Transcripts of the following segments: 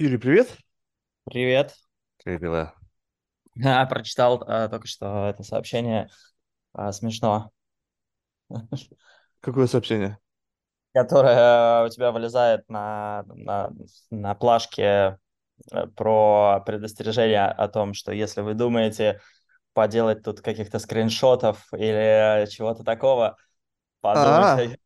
Юрий, привет. Привет. Как дела? А, прочитал а, только что это сообщение. А, смешно. Какое сообщение? Которое у тебя вылезает на, на, на плашке э, про предостережение о том, что если вы думаете поделать тут каких-то скриншотов или чего-то такого, подумайте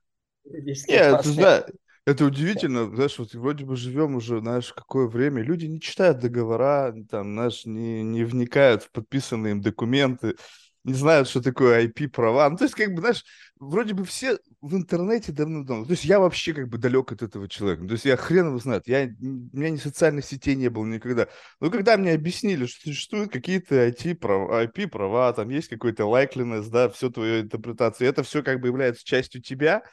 А, нет, знаешь, это удивительно, знаешь, вот вроде бы живем уже, знаешь, какое время, люди не читают договора, там, знаешь, не, не вникают в подписанные им документы, не знают, что такое IP-права. Ну, то есть, как бы, знаешь, вроде бы все в интернете давно-давно. То есть я вообще как бы далек от этого человека. То есть я хрен его знает. Я, у меня ни социальных сетей не было никогда. Но когда мне объяснили, что существуют какие-то IT-права, IP-права, там есть какой-то likeliness, да, все твоя интерпретация, это все как бы является частью тебя,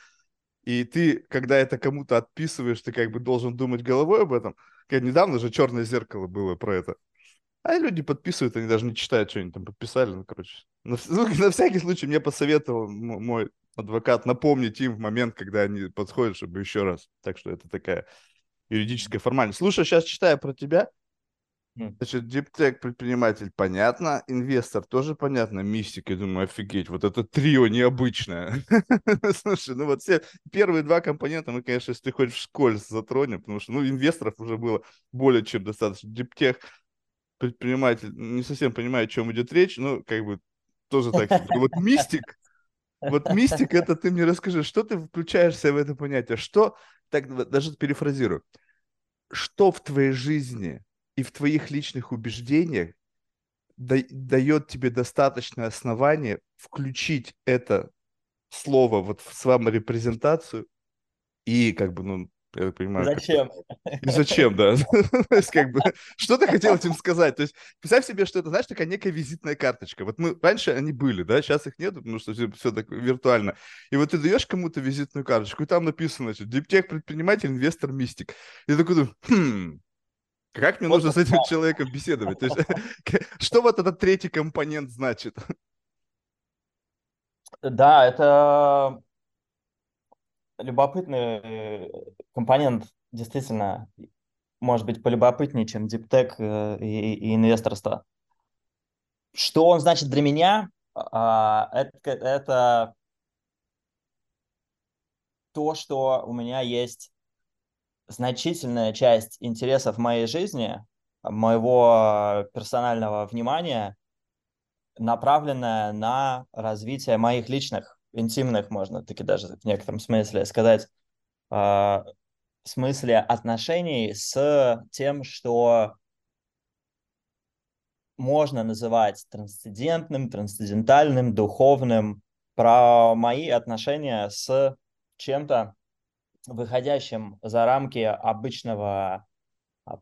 и ты, когда это кому-то отписываешь, ты как бы должен думать головой об этом. Как недавно же «Черное зеркало» было про это. А люди подписывают, они даже не читают, что они там подписали. Ну, короче. На, ну, на всякий случай мне посоветовал мой адвокат напомнить им в момент, когда они подходят, чтобы еще раз. Так что это такая юридическая формальность. Слушай, сейчас читаю про тебя. Значит, диптек предприниматель понятно, инвестор тоже понятно, мистик, я думаю, офигеть, вот это трио необычное. Слушай, ну вот все первые два компонента мы, конечно, если ты хочешь вскользь затронем, потому что, ну, инвесторов уже было более чем достаточно. Диптех предприниматель, не совсем понимаю, о чем идет речь, но как бы тоже так. Вот мистик, вот мистик, это ты мне расскажи, что ты включаешься в это понятие, что, так даже перефразирую, что в твоей жизни и в твоих личных убеждениях да, дает тебе достаточное основание включить это слово вот в саморепрезентацию и как бы, ну, я так понимаю, как Зачем? и зачем, да? То есть, как бы, что ты хотел этим сказать? То есть, представь себе, что это, знаешь, такая некая визитная карточка. Вот мы, раньше они были, да, сейчас их нет, потому что все, все так виртуально. И вот ты даешь кому-то визитную карточку, и там написано, значит, диптех, предприниматель, инвестор, мистик. И ты такой хм, как мне Вот нужно с этим человеком беседовать? То есть, что вот этот третий компонент значит? Да, это любопытный э, компонент, действительно, может быть, полюбопытнее, чем диптек э, и, и инвесторство. Что он значит для меня? А, это, это то, что у меня есть значительная часть интересов моей жизни, моего персонального внимания, направленная на развитие моих личных, интимных, можно таки даже в некотором смысле сказать, в смысле отношений с тем, что можно называть трансцендентным, трансцендентальным, духовным, про мои отношения с чем-то, выходящим за рамки обычного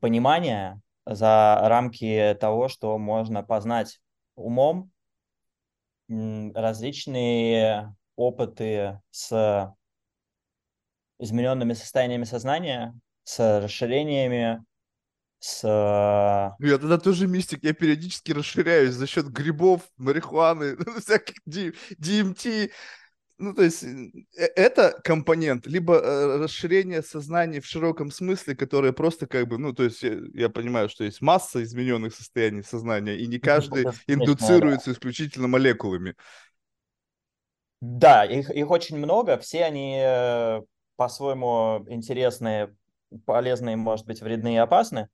понимания, за рамки того, что можно познать умом, различные опыты с измененными состояниями сознания, с расширениями, с... Я тогда тоже мистик, я периодически расширяюсь за счет грибов, марихуаны, всяких DMT. Ну, то есть э, это компонент, либо э, расширение сознания в широком смысле, которое просто как бы, ну, то есть я, я понимаю, что есть масса измененных состояний сознания, и не каждый индуцируется исключительно молекулами. Да, их, их очень много, все они э, по-своему интересные, полезные, может быть, вредные и опасны.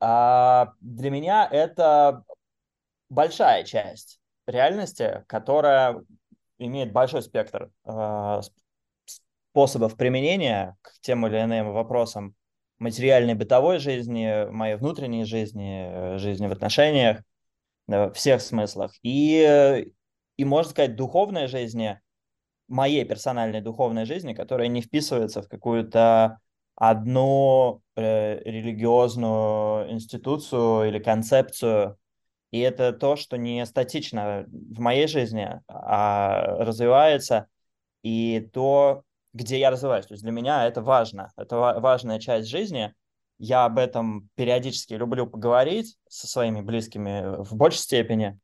А для меня это большая часть реальности, которая имеет большой спектр э, способов применения к тем или иным вопросам материальной бытовой жизни, моей внутренней жизни, жизни в отношениях, во всех смыслах. И, и, можно сказать, духовной жизни, моей персональной духовной жизни, которая не вписывается в какую-то одну э, религиозную институцию или концепцию, и это то, что не статично в моей жизни, а развивается, и то, где я развиваюсь. То есть для меня это важно, это важная часть жизни. Я об этом периодически люблю поговорить со своими близкими в большей степени.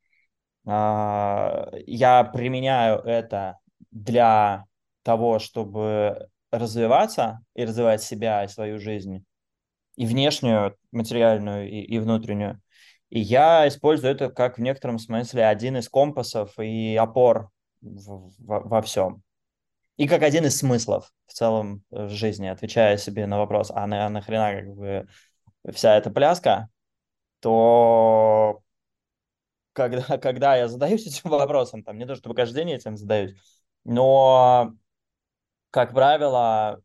А, я применяю это для того, чтобы развиваться и развивать себя и свою жизнь. и внешнюю, материальную, и, и внутреннюю. И я использую это как в некотором смысле один из компасов и опор в, в, во всем. И как один из смыслов в целом в жизни, отвечая себе на вопрос, а, на, нахрена как бы вся эта пляска, то когда, когда я задаюсь этим вопросом, там, не то чтобы каждый день этим задаюсь, но, как правило,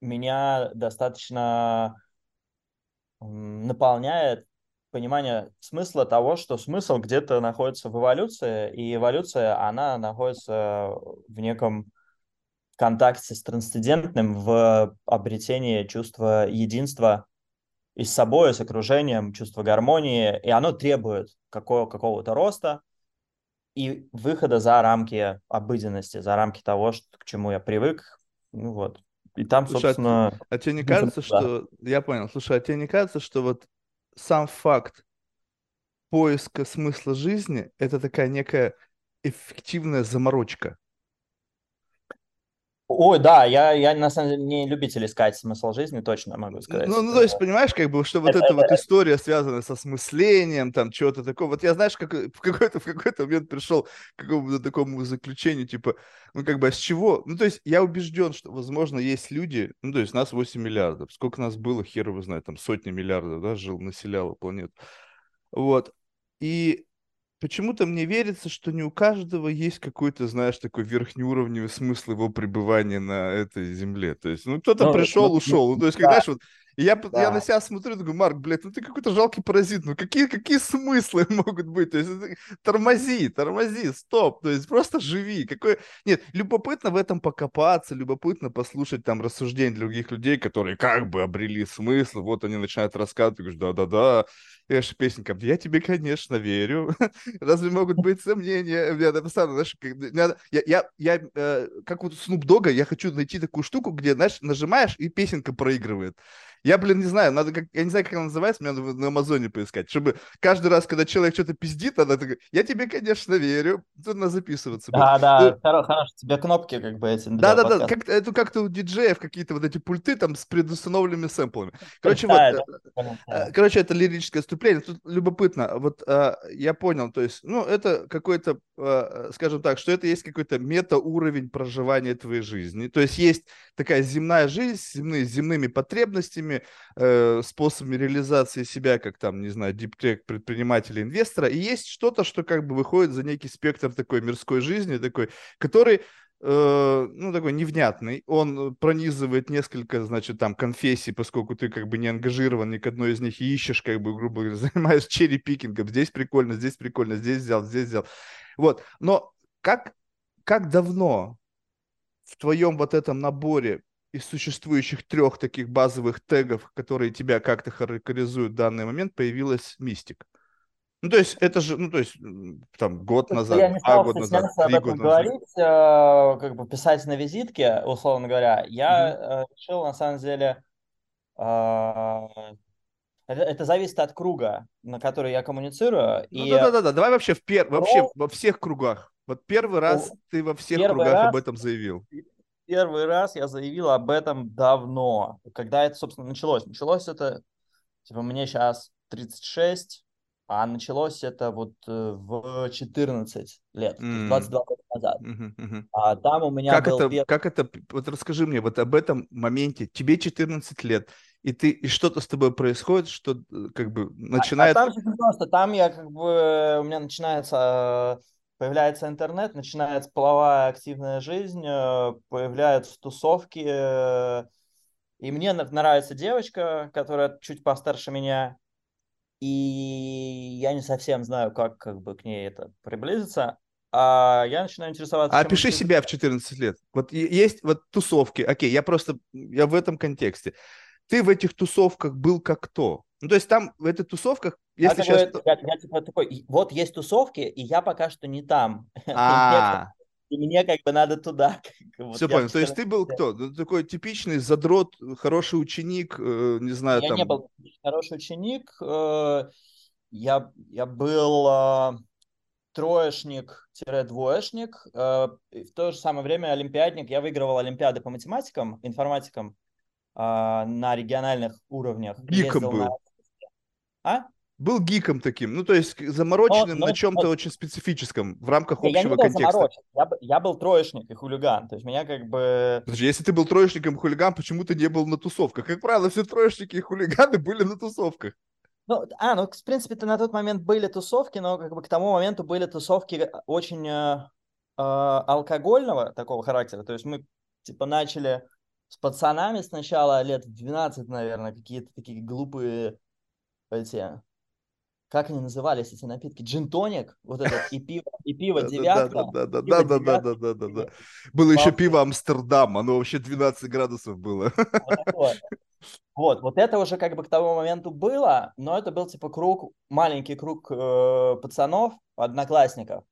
меня достаточно наполняет понимание смысла того, что смысл где-то находится в эволюции, и эволюция, она находится в неком контакте с трансцендентным в обретении чувства единства и с собой, и с окружением, чувство гармонии, и оно требует какого- какого-то роста и выхода за рамки обыденности, за рамки того, что, к чему я привык. Ну вот. И там, Слушай, а, собственно... а тебе не кажется, да. что... Я понял. Слушай, а тебе не кажется, что вот сам факт поиска смысла жизни — это такая некая эффективная заморочка? Ой, да, я, я на самом деле не любитель искать смысл жизни, точно могу сказать. Ну, ну, то есть, понимаешь, как бы, что вот эта вот история связана со смыслением, там, чего-то такого. Вот я, знаешь, как, в какой-то в какой-то момент пришел к какому-то такому заключению, типа, ну, как бы, а с чего? Ну, то есть, я убежден, что, возможно, есть люди, ну, то есть, нас 8 миллиардов. Сколько нас было, хер его знает, там, сотни миллиардов, да, жил, населяло планету. Вот. И почему-то мне верится, что не у каждого есть какой-то, знаешь, такой верхнеуровневый смысл его пребывания на этой земле. То есть, ну, кто-то Ну, пришел, ну, ушел. Ну, то есть, да. когда, знаешь, вот, и я, п- я Да. на себя смотрю, думаю, Марк, блядь, ну ты какой-то жалкий паразит, ну какие, какие смыслы могут быть? То есть, тормози, тормози, стоп, то есть, просто живи. Какой... Нет, любопытно в этом покопаться, любопытно послушать там рассуждения других людей, которые как бы обрели смысл, вот они начинают рассказывать, говоришь, да-да-да, же песенка, я тебе, конечно, верю. Разве могут быть сомнения? Знаешь, как- мне надо- я, я, я э, как вот Snoop Dogg, я хочу найти такую штуку, где, знаешь, нажимаешь, и песенка проигрывает. Я, блин, не знаю, надо как, я не знаю, как она называется, мне надо на Амазоне поискать, чтобы каждый раз, когда человек что-то пиздит, она такая, я тебе, конечно, верю, тут надо записываться. будет. Да, да, Ну, хоро- хорошо, тебе кнопки как бы эти для да-да-да, подкаста. как, это как-то у диджеев какие-то вот эти пульты там с предустановленными сэмплами. Короче, вот, Да, э, да, Э. Короче, это лирическое отступление. Тут любопытно. Вот э, я понял, то есть, ну, это какой-то, скажем так, что это есть какой-то метауровень проживания твоей жизни. То есть есть такая земная жизнь с земными потребностями, э, способами реализации себя, как там, не знаю, диптек предпринимателя, инвестора. И есть что-то, что как бы выходит за некий спектр такой мирской жизни, такой, который э, ну, такой невнятный. Он пронизывает несколько, значит, там, конфессий, поскольку ты как бы не ангажирован ни к одной из них и ищешь, как бы, грубо говоря, занимаешь черри-пикингом. Здесь прикольно, здесь прикольно, здесь взял, здесь взял. Вот. Но как, как давно в твоем вот этом наборе из существующих трех таких базовых тегов, которые тебя как-то характеризуют в данный момент, появилась мистик? Ну, то есть, это же, ну, то есть, там, год назад, я не два стал года назад, об три этом года назад. говорить, э, как бы писать на визитке, условно говоря, я э, решил, на самом деле, э, это, это зависит от круга, на который я коммуницирую, Ну и да, да, да, да. Давай вообще в пер... вообще про во всех кругах. Вот первый раз ты во всех кругах об раз этом заявил. Первый раз я заявил об этом давно, когда это, собственно, началось. Началось это, типа, мне сейчас 36, а началось это вот э, в 14 лет, М, 22 года назад. мгм, мгм. А там у меня Как был это, первый... как это, вот расскажи мне вот об этом моменте. Тебе 14 лет, и ты, и что-то с тобой происходит, что э, как бы А, а начинает... там просто, там я как бы, у меня начинается, э, появляется интернет, начинается половая активная жизнь, э, появляются тусовки, э, и мне нравится девочка, которая чуть постарше меня, и я не совсем знаю, как, как бы к ней это приблизиться, а я начинаю интересоваться, А вообще себя в 14 лет. Вот есть вот тусовки, окей, я просто, я в этом контексте. Ты в этих тусовках был как кто? Ну, то есть там в этих тусовках, Я, если как сейчас... бы, я, я типа такой, «И вот есть тусовки, и я пока что не там. И мне, как- А, и мне как бы надо туда. Вот Все я понял. То есть 14 ты был кто? Ну, Такой типичный задрот, хороший ученик, э, не знаю, Я не там. был хороший ученик. э, Я, я был э, троечник-двоечник. В то же самое время олимпиадник. Я выигрывал олимпиады по математикам, информатикам. а, на региональных уровнях. Гиком был. На... А? Был гиком таким, ну то есть замороченным Но- на но- чем-то но- очень специфическом в рамках Я не общего был контекста. заморочен, я, я был троечник и хулиган. То есть меня как бы... Подожди, если ты был троечником и хулиган, почему ты не был на тусовках? Как правило, все троечники и хулиганы были на тусовках. Ну, а, ну, в принципе-то на тот момент были тусовки, но как бы к тому моменту были тусовки очень э, э, алкогольного такого характера. То есть мы типа начали с пацанами сначала лет в 12, наверное, какие-то такие глупые эти... Как они назывались, эти напитки? Джин-тоник, вот этот, и пиво, и пиво девятка. Да, да, да, да, да, да, да, да, Было еще пиво Амстердам, оно вообще 12 градусов было. Вот, вот это уже как бы к тому моменту было, но это был типа круг, маленький круг э, пацанов, одноклассников.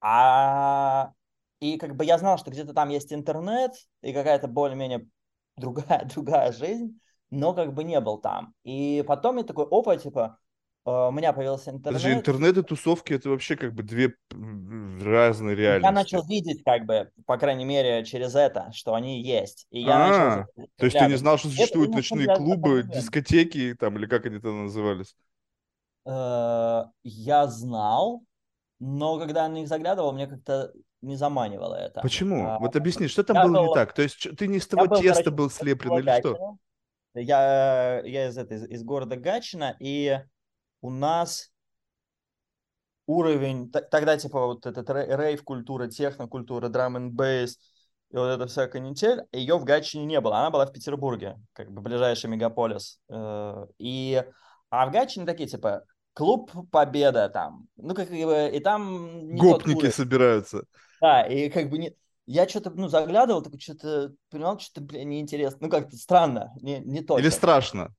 А и как бы я знал, что где-то там есть интернет и какая-то более-менее другая, другая жизнь, но как бы не был там. И потом я такой, опа, типа, э, у меня появился интернет. Подожди, интернет и тусовки это вообще как бы две разные реальности. Я начал видеть, как бы, по крайней мере, через это, что они есть. И я А, начал То есть ты не знал, что Это существуют именно ночные клубы, дискотеки там, или как они там назывались? Э, я знал, но когда я на них заглядывал, мне как-то не заманивало это. Почему? А, Вот объясни, что там было не был- так? То есть ты не из я того был, теста короче, был слеплен или что? Я, я из, этой, из, из города Гатчина, и у нас уровень, тогда типа вот этот рей- рейв-культура, техно-культура, драм н бейс и вот эта вся канитель, ее в Гатчине не было, она была в Петербурге, как бы ближайший мегаполис. Э, И, а в Гатчине такие типа клуб Победа там, ну как бы и там Гопники собираются. Да, и как бы не... Я что-то, ну, заглядывал, такой, что-то понимал, что-то, блин, неинтересно. Ну, как-то странно, не, не то. Или страшно?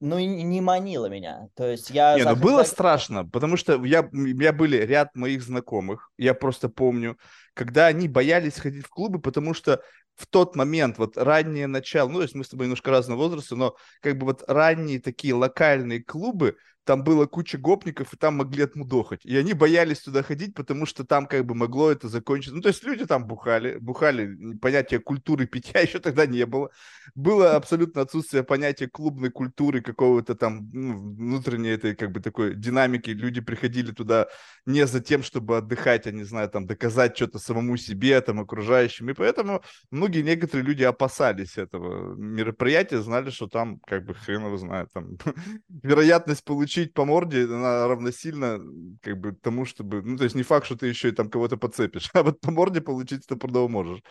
Ну, и не манило меня. То есть я... Не, ну было заг- страшно, потому что я, у меня были ряд моих знакомых, я просто помню, когда они боялись ходить в клубы, потому что в тот момент, вот раннее начало, ну, то есть мы с тобой немножко разного возраста, но как бы вот ранние такие локальные клубы, там было куча гопников, и там могли отмудохать. И они боялись туда ходить, потому что там как бы могло это закончиться. Ну, то есть люди там бухали, бухали, понятия культуры питья еще тогда не было. Было абсолютно отсутствие понятия клубной культуры, какого-то там ну, внутренней этой как бы такой динамики. Люди приходили туда не за тем, чтобы отдыхать, а не знаю, там доказать что-то самому себе, там окружающим. И поэтому многие некоторые люди опасались этого мероприятия, знали, что там как бы хрен его знает, там вероятность получить по морде, она равносильно как бы тому, чтобы, ну то есть не факт, что ты еще и там кого-то подцепишь, а вот по морде получить стопудово можешь.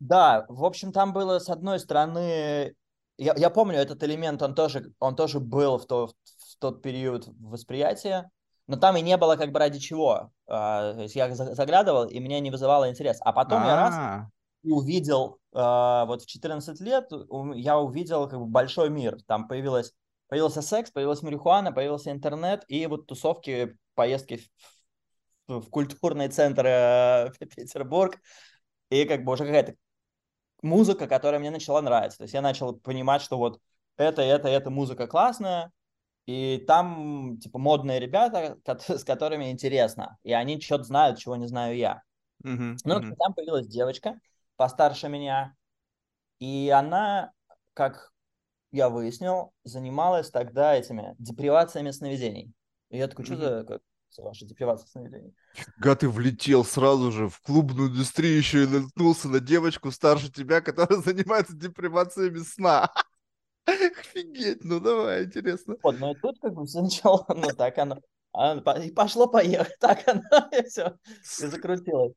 Да, в общем, там было, с одной стороны... Я, я помню этот элемент, он тоже, он тоже был в, то, в тот период восприятия, но там и не было как бы ради чего. А, то есть я за- заглядывал, и меня не вызывало интерес. А потом я раз А, и увидел, э, вот в 14 лет я увидел как бы большой мир. Там появилась, появился секс, появилась марихуана, появился интернет и вот тусовки, поездки в, в культурный центр э, Петербург. И как бы уже какая-то музыка, которая мне начала нравиться. То есть я начал понимать, что вот это, это, эта музыка классная, и там, типа, модные ребята, с которыми интересно, и они что-то знают, чего не знаю я. мгм, Ну, мгм. там появилась девочка постарше меня, и она, как я выяснил, занималась тогда этими депривациями сновидений. И я такой, что за как, ваша депривация сновидений? Когда ты влетел сразу же в клубную индустрию, еще и наткнулся на девочку старше тебя, которая занимается депривациями сна. Офигеть, ну давай, интересно. Вот, ну и тут как бы все начало, ну так оно, а, и пошло-поехало, так оно, и все, и закрутилось.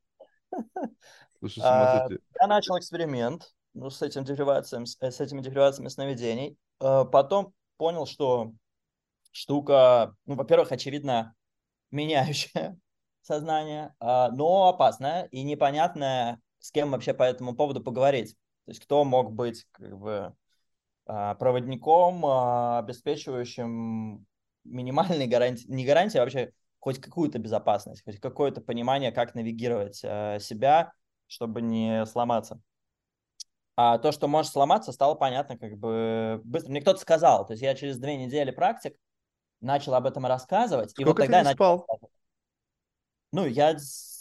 Слушай, А, сойти. Я начал эксперимент ну, с, этим депривациям, с, с этими депривациями сновидений. Э, Потом понял, что штука, ну, во-первых, очевидно, меняющая сознание, а, но опасная и непонятная, с кем вообще по этому поводу поговорить. То есть кто мог быть как бы а, проводником, а, обеспечивающим минимальные гарантии, не гарантии, а вообще хоть какую-то безопасность, хоть какое-то понимание, как навигировать а, себя, чтобы не сломаться. А то, что может сломаться, стало понятно как бы быстро. Мне кто-то сказал, то есть я через две недели практик начал об этом рассказывать, и вот Сколько ты тогда я не начал спал? рассказывать. Ну, я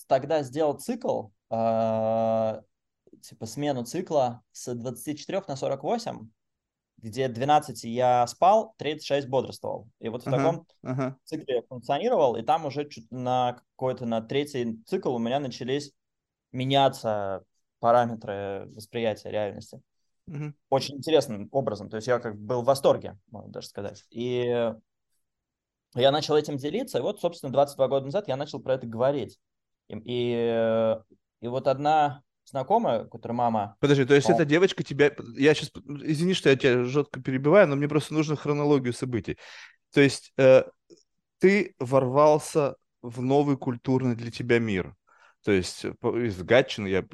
тогда сделал цикл, а, типа смену цикла с 24 на 48, где 12 я спал, 36 бодрствовал. И вот в Ага, таком ага. цикле я функционировал, и там уже чуть на какой-то, на третий цикл у меня начались меняться параметры восприятия реальности. мгм. Очень интересным образом. То есть я как бы был в восторге, можно даже сказать. И я начал этим делиться, и вот, собственно, 22 года назад я начал про это говорить. И, и, и вот одна знакомая, которая мама... Подожди, то есть О. эта девочка тебя... Я сейчас... Извини, что я тебя жестко перебиваю, но мне просто нужно хронологию событий. То есть э, ты ворвался в новый культурный для тебя мир. То есть э, из Гатчины, я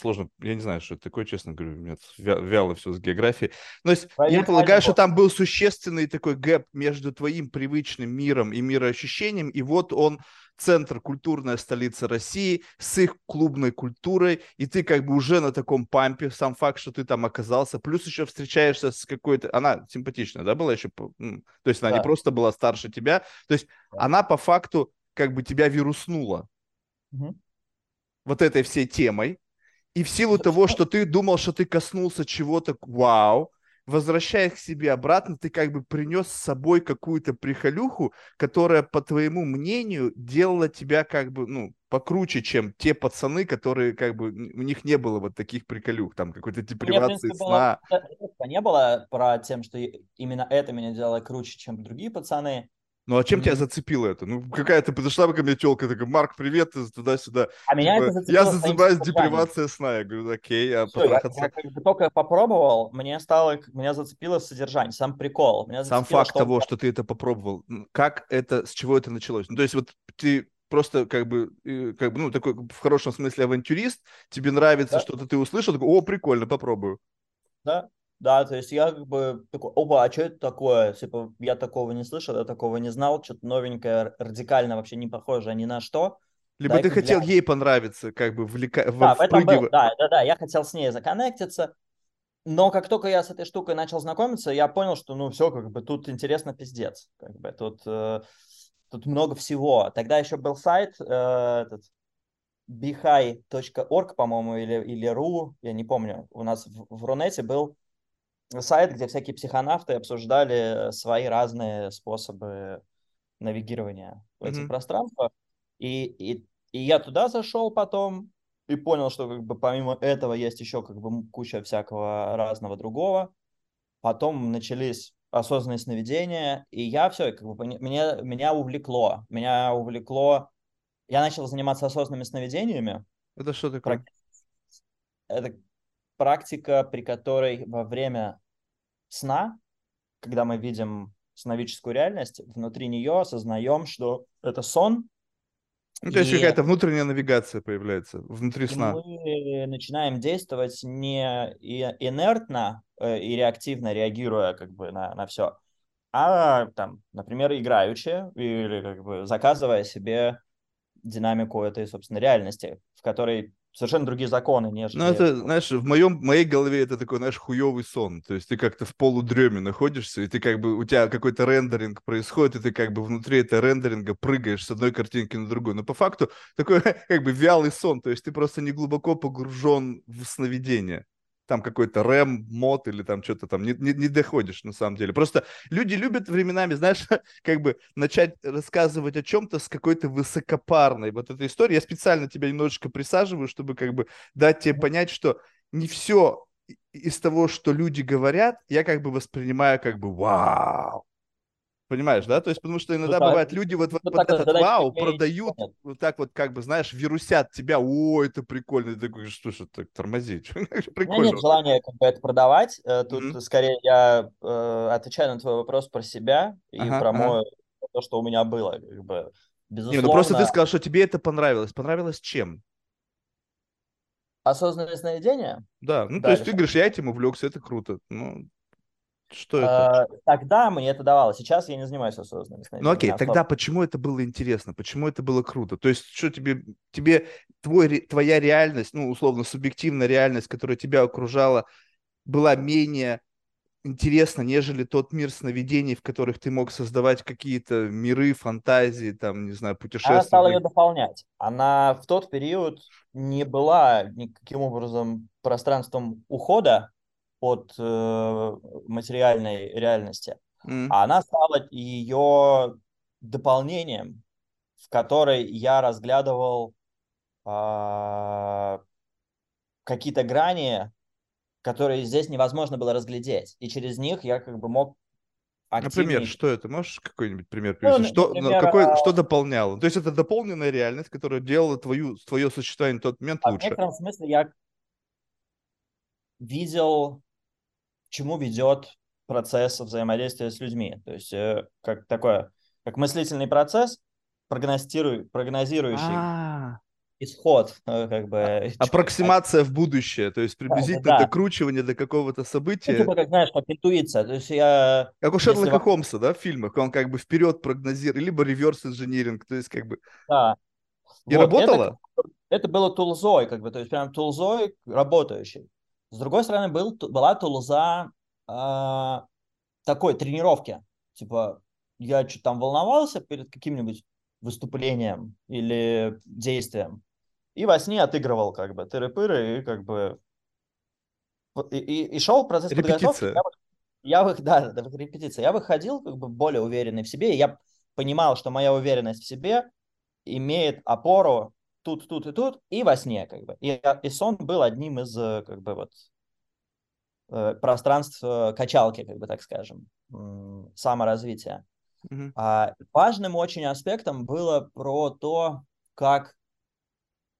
сложно, я не знаю, что это такое, честно говорю, у меня вя- вяло все с географией. Но есть, я Проверь полагаю, что там был существенный такой гэп между твоим привычным миром и мироощущением, и вот он центр, культурная столица России с их клубной культурой, и ты как бы уже на таком пампе, сам факт, что ты там оказался, плюс еще встречаешься с какой-то, она симпатичная, да, была еще, то есть она не Да. просто была старше тебя, то есть Да. она по факту как бы тебя вируснула Мгм. Вот этой всей темой, и в силу Да, того, что- что ты думал, что ты коснулся чего-то, вау, возвращаясь к себе обратно, ты как бы принес с собой какую-то прихолюху, которая, по твоему мнению, делала тебя как бы, ну, покруче, чем те пацаны, которые как бы, у них не было вот таких приколюх, там, какой-то в депривации принципе, сна. было... Не было про тем, что именно это меня делало круче, чем другие пацаны. Ну, а чем тебя М. зацепило это? Ну, какая-то подошла ко мне телка, такая, Марк, привет, туда-сюда. А меня Типа, это зацепило я содержанием. депривацией сна. Я говорю, окей, а Всё, я, я как бы только попробовал, мне стало, меня зацепило содержание, сам прикол. Меня Сам факт что того, что ты это попробовал, как это, с чего это началось? Ну, то есть вот ты просто как бы, э, как бы, ну, такой в хорошем смысле авантюрист, тебе нравится Да. что-то, ты услышал, такой, о, прикольно, попробую. Да, да, то есть я как бы такой, опа, а что это такое? Типа, я такого не слышал, я такого не знал, что-то новенькое, радикально вообще не похожее ни на что. Либо Дай-ка ты хотел глянь. ей понравиться, как бы влека... Да, в этом был, да, да, да, я хотел с ней законнектиться, но как только я с этой штукой начал знакомиться, я понял, что, ну, все, как бы, тут интересно пиздец, как бы, тут, э, тут много всего. Тогда еще был сайт, э, этот, bihai.org, по-моему, или, или ru, я не помню, у нас в, в Рунете был сайт, где всякие психонавты обсуждали свои разные способы навигирования в этих Мгм. пространствах. И, и, и я туда зашел потом и понял, что как бы помимо этого есть еще как бы куча всякого разного другого. Потом начались осознанные сновидения, и я все, как бы меня, меня увлекло. Меня увлекло... Я начал заниматься осознанными сновидениями. Это что такое? Это практика, при которой во время сна, когда мы видим сновидческую реальность, внутри нее осознаем, что это сон, Ну, то есть какая-то внутренняя навигация появляется внутри и сна. мы начинаем действовать не инертно э, и реактивно реагируя как бы на, на все, а там, например, играючи или как бы заказывая себе динамику этой, собственно, реальности, в которой совершенно другие законы, нежели... Ну, это, знаешь, в моем, в моей голове это такой, знаешь, хуевый сон. То есть ты как-то в полудреме находишься, и ты как бы, у тебя какой-то рендеринг происходит, и ты как бы внутри этого рендеринга прыгаешь с одной картинки на другую. Но по факту такой как бы вялый сон, то есть ты просто не глубоко погружен в сновидение. Там какой-то рэм, мод или там что-то там не, не, не доходишь на самом деле. Просто люди любят временами, знаешь, как бы начать рассказывать о чем-то с какой-то высокопарной вот этой историей. Я специально тебя немножечко присаживаю, чтобы как бы дать тебе понять, что не все из того, что люди говорят, я как бы воспринимаю как бы вау. Понимаешь, да? То есть, потому что иногда да, бывает, люди вот, вот, ну, вот этот задача вау продают, нет. вот так вот, как бы, знаешь, вирусят тебя, о, это прикольно. Ты такой, что ж, так тормозить? У меня Прикольно. нет желания как бы это продавать. Э, Тут Мгм. скорее я э, отвечаю на твой вопрос про себя и Ага, про ага. мое то, что у меня было. Как бы, Не, безусловно, ну просто ты сказал, что тебе это понравилось. Понравилось чем? осознанное сновидение. Да, ну то Да, есть ты говоришь, я этим увлекся, это круто. Ну, что это? Э, Тогда мне это давало. Сейчас я не занимаюсь осознанным Ну сновидением. окей, особо. тогда почему это было интересно? Почему это было круто? То есть что тебе, тебе твой, твоя реальность, ну условно субъективная реальность, которая тебя окружала, была менее интересно, нежели тот мир сновидений, в которых ты мог создавать какие-то миры, фантазии, там, не знаю, путешествия. Она стала ее дополнять. Она в тот период не была никаким образом пространством ухода от э, материальной реальности, mm. а она стала ее дополнением, в которой я разглядывал э, какие-то грани которые здесь невозможно было разглядеть. И через них я как бы мог активнее... Например, что это? Можешь какой-нибудь пример ну, привести? Ну, что, например, какой, а... что дополняло? То есть это дополненная реальность, которая делала твою, твое существование в тот момент а лучше. В некотором смысле я видел, к чему ведет процесс взаимодействия с людьми. То есть э, как такое, как мыслительный процесс, прогностируй, прогнозирующий А-а-а исход, э, как бы. А, аппроксимация в будущее, то есть приблизительно да, докручивание до какого-то события. Ну, типа, как знаешь, как интуиция. То есть я... Как у Шерлока Если... Холмса, да, в фильмах, он как бы вперед прогнозирует, либо реверс инжиниринг, то есть как бы... Да. И вот, работало? Это, это было тулзой, как бы, то есть прям тулзой работающий. С другой стороны, был, была тулза э, такой тренировки. Типа, я что-то там волновался перед каким-нибудь выступлением или действием и во сне отыгрывал как бы тыры-пыры и как бы и, и, и шел процесс Репетиция. подготовки. Я, я, да, да, репетиция. Я выходил как бы более уверенный в себе, и я понимал, что моя уверенность в себе имеет опору тут, тут и тут, и во сне как бы. И, и сон был одним из как бы вот э, пространств э, качалки, как бы так скажем, саморазвития. Mm-hmm. А, важным очень аспектом было про то, как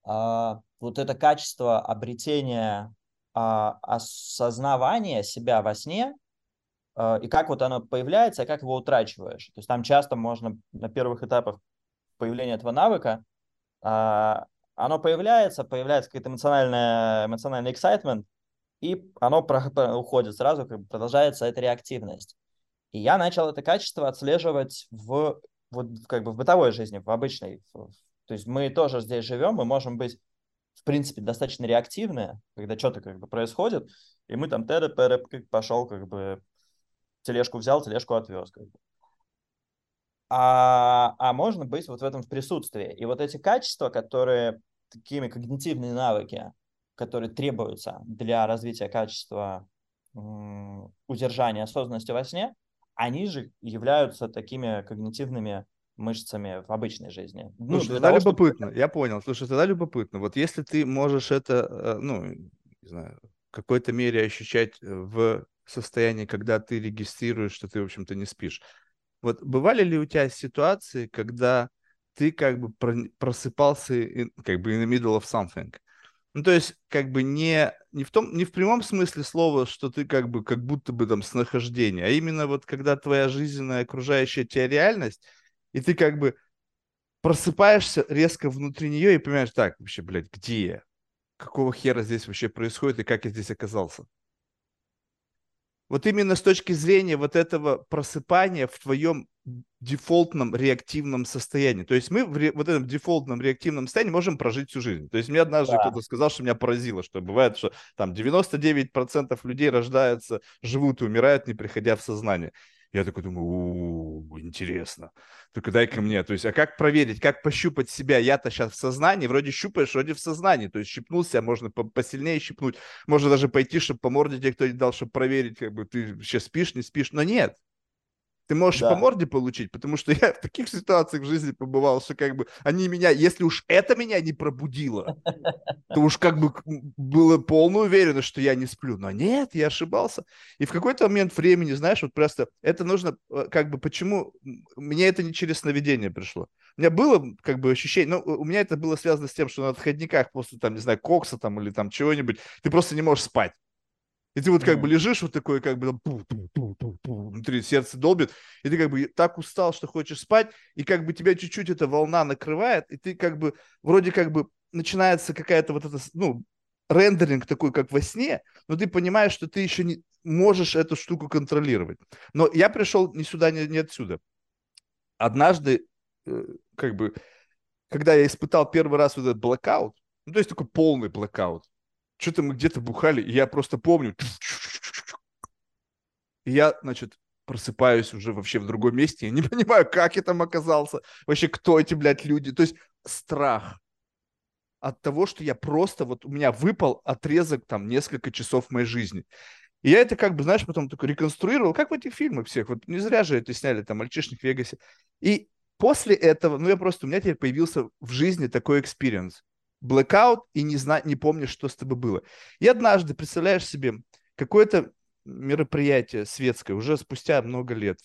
а, вот это качество обретения а, осознавания себя во сне, а, и как вот оно появляется, и как его утрачиваешь. То есть там часто можно на первых этапах появления этого навыка, а, оно появляется, появляется какой-то эмоциональный, эмоциональный excitement, и оно уходит сразу, как бы продолжается эта реактивность. И я начал это качество отслеживать в, вот, как бы в бытовой жизни, в обычной, то есть мы тоже здесь живем, мы можем быть, в принципе, достаточно реактивны, когда что-то как бы происходит, и мы там как пошел, как бы тележку взял, тележку отвез. Как бы. А, а можно быть вот в этом в присутствии. И вот эти качества, которые такими когнитивные навыки, которые требуются для развития качества м- удержания осознанности во сне, они же являются такими когнитивными мышцами в обычной жизни. Ну, Слушай, тогда того, любопытно, чтобы... я понял. Слушай, тогда любопытно. Вот если ты можешь это, э, ну, не знаю, в какой-то мере ощущать в состоянии, когда ты регистрируешь, что ты, в общем-то, не спишь. Вот бывали ли у тебя ситуации, когда ты как бы просыпался in, как бы in the middle of something? Ну, то есть, как бы не, не, в том, не в прямом смысле слова, что ты как бы как будто бы там снахождение, а именно вот когда твоя жизненная окружающая тебя реальность и ты как бы просыпаешься резко внутри нее и понимаешь, так, вообще, блядь, где я? Какого хера здесь вообще происходит и как я здесь оказался? Вот именно с точки зрения вот этого просыпания в твоем дефолтном реактивном состоянии. То есть мы в ре, вот этом дефолтном реактивном состоянии можем прожить всю жизнь. То есть мне однажды да. кто-то сказал, что меня поразило, что бывает, что там 99% людей рождаются, живут и умирают, не приходя в сознание. Я такой думаю, у интересно. Только дай-ка мне. То есть, а как проверить, как пощупать себя? Я-то сейчас в сознании, вроде щупаешь, вроде в сознании. То есть, щипнулся, можно посильнее щипнуть. Можно даже пойти, чтобы по морде тебе кто-нибудь дал, чтобы проверить, как бы ты сейчас спишь, не спишь. Но нет. Ты можешь да. по морде получить, потому что я в таких ситуациях в жизни побывал, что как бы они меня, если уж это меня не пробудило, то уж как бы было полная уверенность, что я не сплю. Но нет, я ошибался. И в какой-то момент времени, знаешь, вот просто это нужно, э, как бы, почему мне это не через сновидение пришло. У меня было как бы ощущение, ну, у меня это было связано с тем, что на отходниках после, там, не знаю, кокса там или там чего-нибудь, ты просто не можешь спать. И ты вот как бы лежишь вот такой, как бы там, внутри сердце долбит, и ты как бы так устал, что хочешь спать, и как бы тебя чуть-чуть эта волна накрывает, и ты как бы, вроде как бы начинается какая-то вот эта, ну, рендеринг такой, как во сне, но ты понимаешь, что ты еще не можешь эту штуку контролировать. Но я пришел не сюда, не, не отсюда. Однажды, э, как бы, когда я испытал первый раз вот этот блокаут, ну, то есть такой полный блокаут, что-то мы где-то бухали, и я просто помню, И я, значит, просыпаюсь уже вообще в другом месте, я не понимаю, как я там оказался, вообще кто эти, блядь, люди. То есть страх от того, что я просто, вот у меня выпал отрезок там несколько часов моей жизни. И я это как бы, знаешь, потом только реконструировал, как в этих фильмах всех. Вот не зря же это сняли, там, «Мальчишник в Вегасе». И после этого, ну, я просто, у меня теперь появился в жизни такой experience. Blackout и не, зна, не помнишь, что с тобой было. И однажды, представляешь себе, какое-то мероприятие светское, уже спустя много лет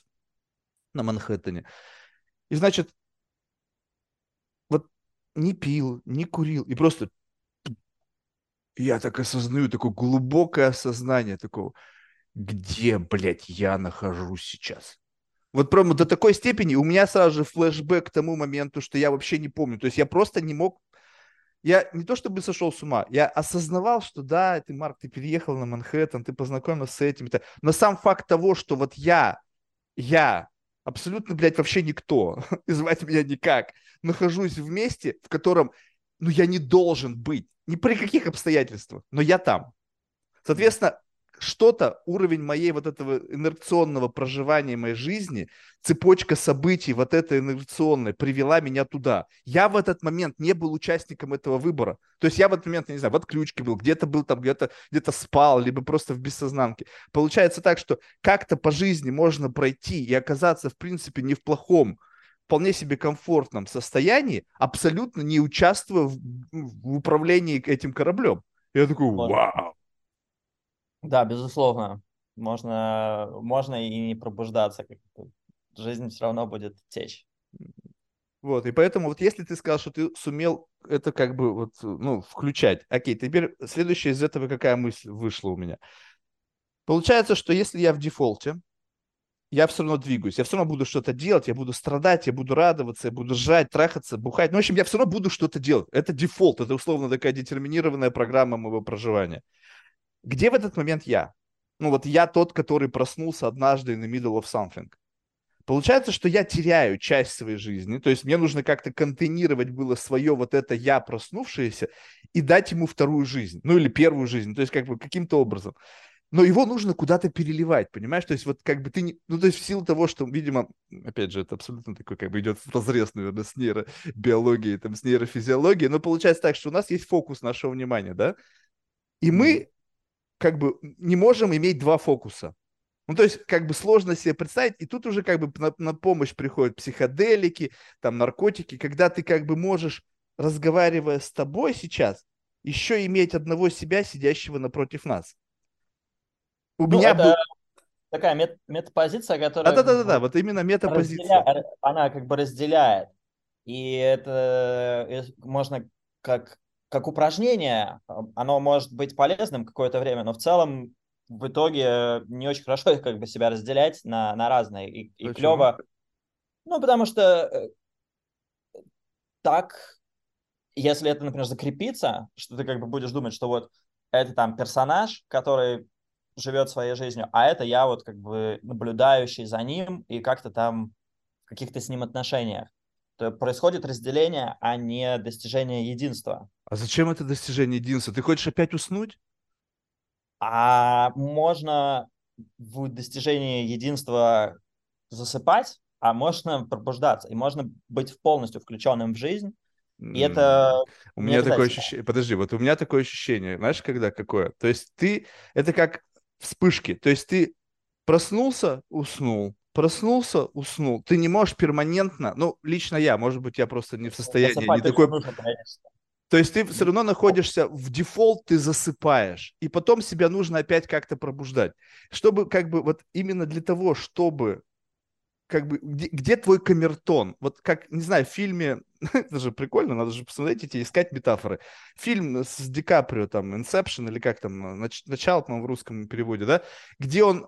на Манхэттене. И, значит, вот не пил, не курил, и просто я так осознаю, такое глубокое осознание такого, где, блядь, я нахожусь сейчас. Вот прямо до такой степени у меня сразу же флешбэк к тому моменту, что я вообще не помню. То есть я просто не мог... Я не то чтобы сошел с ума, я осознавал, что да, ты, Марк, ты переехал на Манхэттен, ты познакомился с этим. Но сам факт того, что вот я, я, абсолютно, блядь, вообще никто, и звать меня никак, нахожусь в месте, в котором, ну, я не должен быть ни при каких обстоятельствах, но я там. Соответственно, что-то, уровень моей вот этого инерционного проживания моей жизни, цепочка событий вот эта инерционная привела меня туда. Я в этот момент не был участником этого выбора. То есть я в этот момент, я не знаю, в отключке был, где-то был там, где-то где спал, либо просто в бессознанке. Получается так, что как-то по жизни можно пройти и оказаться, в принципе, не в плохом, вполне себе комфортном состоянии, абсолютно не участвуя в, в управлении этим кораблем. Я такой, вау. Да, безусловно. Можно, можно и не пробуждаться. Жизнь все равно будет течь. Вот, и поэтому вот если ты сказал, что ты сумел это как бы вот, ну, включать, окей, теперь следующая из этого какая мысль вышла у меня? Получается, что если я в дефолте, я все равно двигаюсь, я все равно буду что-то делать, я буду страдать, я буду радоваться, я буду жать, трахаться, бухать. Ну, в общем, я все равно буду что-то делать. Это дефолт, это условно такая детерминированная программа моего проживания. Где в этот момент я? Ну, вот я тот, который проснулся однажды in the middle of something. Получается, что я теряю часть своей жизни, то есть мне нужно как-то контейнировать было свое вот это я проснувшееся и дать ему вторую жизнь, ну или первую жизнь, то есть как бы каким-то образом но его нужно куда-то переливать, понимаешь? То есть вот как бы ты не... Ну, то есть в силу того, что, видимо, опять же, это абсолютно такой как бы идет в разрез, наверное, с нейробиологией, там, с нейрофизиологией, но получается так, что у нас есть фокус нашего внимания, да? И мы как бы не можем иметь два фокуса. Ну, то есть, как бы сложно себе представить, и тут уже как бы на, на помощь приходят психоделики, там, наркотики, когда ты как бы можешь, разговаривая с тобой сейчас, еще иметь одного себя, сидящего напротив нас. У ну, меня это был... такая мет метапозиция, которая... Да-да-да, вот именно метапозиция. Разделя... Она как бы разделяет. И это э, можно как, как упражнение, оно может быть полезным какое-то время, но в целом в итоге не очень хорошо как бы себя разделять на, на разные. И, и клево. Ну, потому что э, так, если это, например, закрепится, что ты как бы будешь думать, что вот это там персонаж, который живет своей жизнью, а это я вот как бы наблюдающий за ним и как-то там в каких-то с ним отношениях. То происходит разделение, а не достижение единства. А зачем это достижение единства? Ты хочешь опять уснуть? А можно в достижении единства засыпать, а можно пробуждаться, и можно быть полностью включенным в жизнь, и это... У меня такое ощущение... Подожди, вот у меня такое ощущение, знаешь, когда какое? То есть ты... Это как вспышки. То есть ты проснулся, уснул, проснулся, уснул. Ты не можешь перманентно, ну, лично я, может быть, я просто не в состоянии, Засыпать, не такой... То есть ты все равно находишься в дефолт, ты засыпаешь, и потом себя нужно опять как-то пробуждать. Чтобы как бы вот именно для того, чтобы как бы, где, где твой камертон? Вот как, не знаю, в фильме, это же прикольно, надо же посмотреть эти, искать метафоры. Фильм с Ди Каприо, там, Inception, или как там, нач, начало, по-моему, в русском переводе, да, где он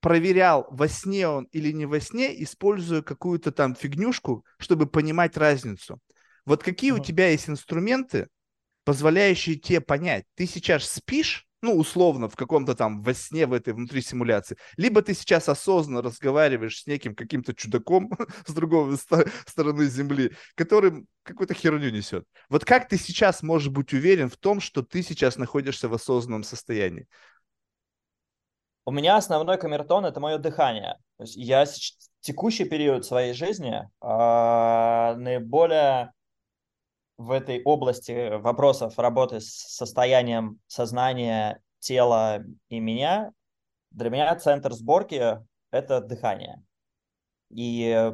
проверял, во сне он или не во сне, используя какую-то там фигнюшку, чтобы понимать разницу. Вот какие mm-hmm. у тебя есть инструменты, позволяющие тебе понять, ты сейчас спишь ну, условно, в каком-то там во сне, в этой внутри симуляции. Либо ты сейчас осознанно разговариваешь с неким каким-то чудаком с другой стороны Земли, который какую-то херню несет. Вот как ты сейчас можешь быть уверен в том, что ты сейчас находишься в осознанном состоянии? У меня основной камертон – это мое дыхание. То есть я текущий период своей жизни э, наиболее в этой области вопросов работы с состоянием сознания, тела и меня, для меня центр сборки – это дыхание. И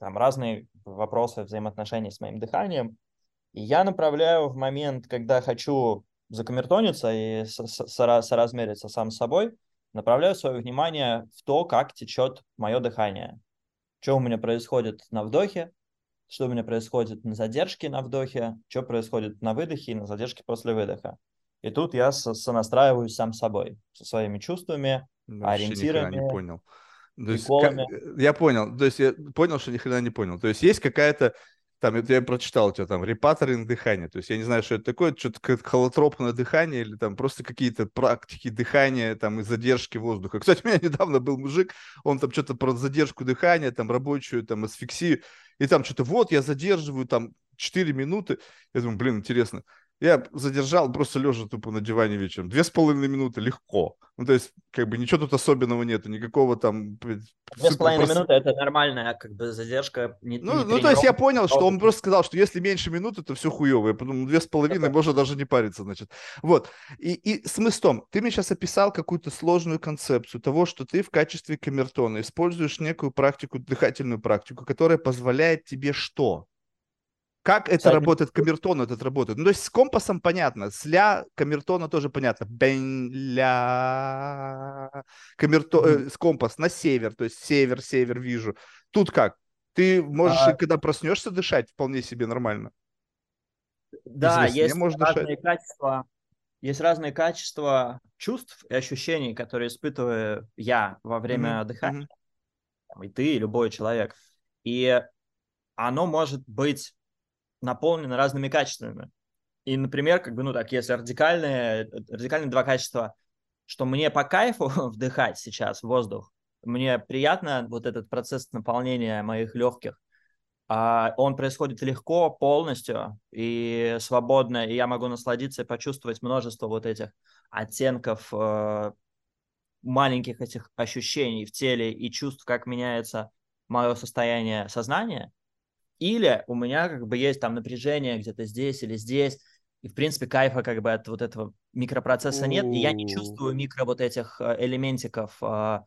там разные вопросы взаимоотношений с моим дыханием. И я направляю в момент, когда хочу закамертониться и соразмериться сам с собой, направляю свое внимание в то, как течет мое дыхание. Что у меня происходит на вдохе, что у меня происходит на задержке на вдохе, что происходит на выдохе и на задержке после выдоха. И тут я сонастраиваюсь сам собой, со своими чувствами, Вообще ориентирами. не понял. То есть, как, я понял, то есть я понял, что ни хрена не понял. То есть есть какая-то там, это я прочитал у тебя там, репаторинг дыхания, то есть я не знаю, что это такое, что-то холотропное дыхание или там просто какие-то практики дыхания там и задержки воздуха. Кстати, у меня недавно был мужик, он там что-то про задержку дыхания, там рабочую, там асфиксию, и там что-то вот я задерживаю там 4 минуты, я думаю, блин, интересно, я задержал просто лежа тупо на диване вечером. Две с половиной минуты легко. Ну, то есть, как бы ничего тут особенного нету, никакого там... Две с половиной прос... минуты – это нормальная как бы задержка. Не, ну, не ну, то есть я понял, что он просто сказал, что если меньше минуты, то все хуево. Я подумал, две с половиной, можно даже не париться, значит. Вот. И, и смысл в том, ты мне сейчас описал какую-то сложную концепцию того, что ты в качестве камертона используешь некую практику, дыхательную практику, которая позволяет тебе что? Как это Кстати, работает, камертон этот работает? Ну, то есть с компасом понятно, с ля камертона тоже понятно. Бен, ля, камерто, э, с компас на север, то есть север, север вижу. Тут как? Ты можешь, а... когда проснешься, дышать вполне себе нормально. Да, есть разные дышать. качества. Есть разные качества чувств и ощущений, которые испытываю я во время mm-hmm. дыхания. Mm-hmm. И ты, и любой человек. И оно может быть наполнены разными качествами. И, например, как бы, ну так, если радикальные, радикальные два качества, что мне по кайфу вдыхать сейчас воздух, мне приятно вот этот процесс наполнения моих легких, а он происходит легко, полностью и свободно, и я могу насладиться и почувствовать множество вот этих оттенков, э, маленьких этих ощущений в теле и чувств, как меняется мое состояние сознания. Или у меня как бы есть там напряжение где-то здесь или здесь, и, в принципе, кайфа как бы от вот этого микропроцесса нет, и я не чувствую микро вот этих э, элементиков. А,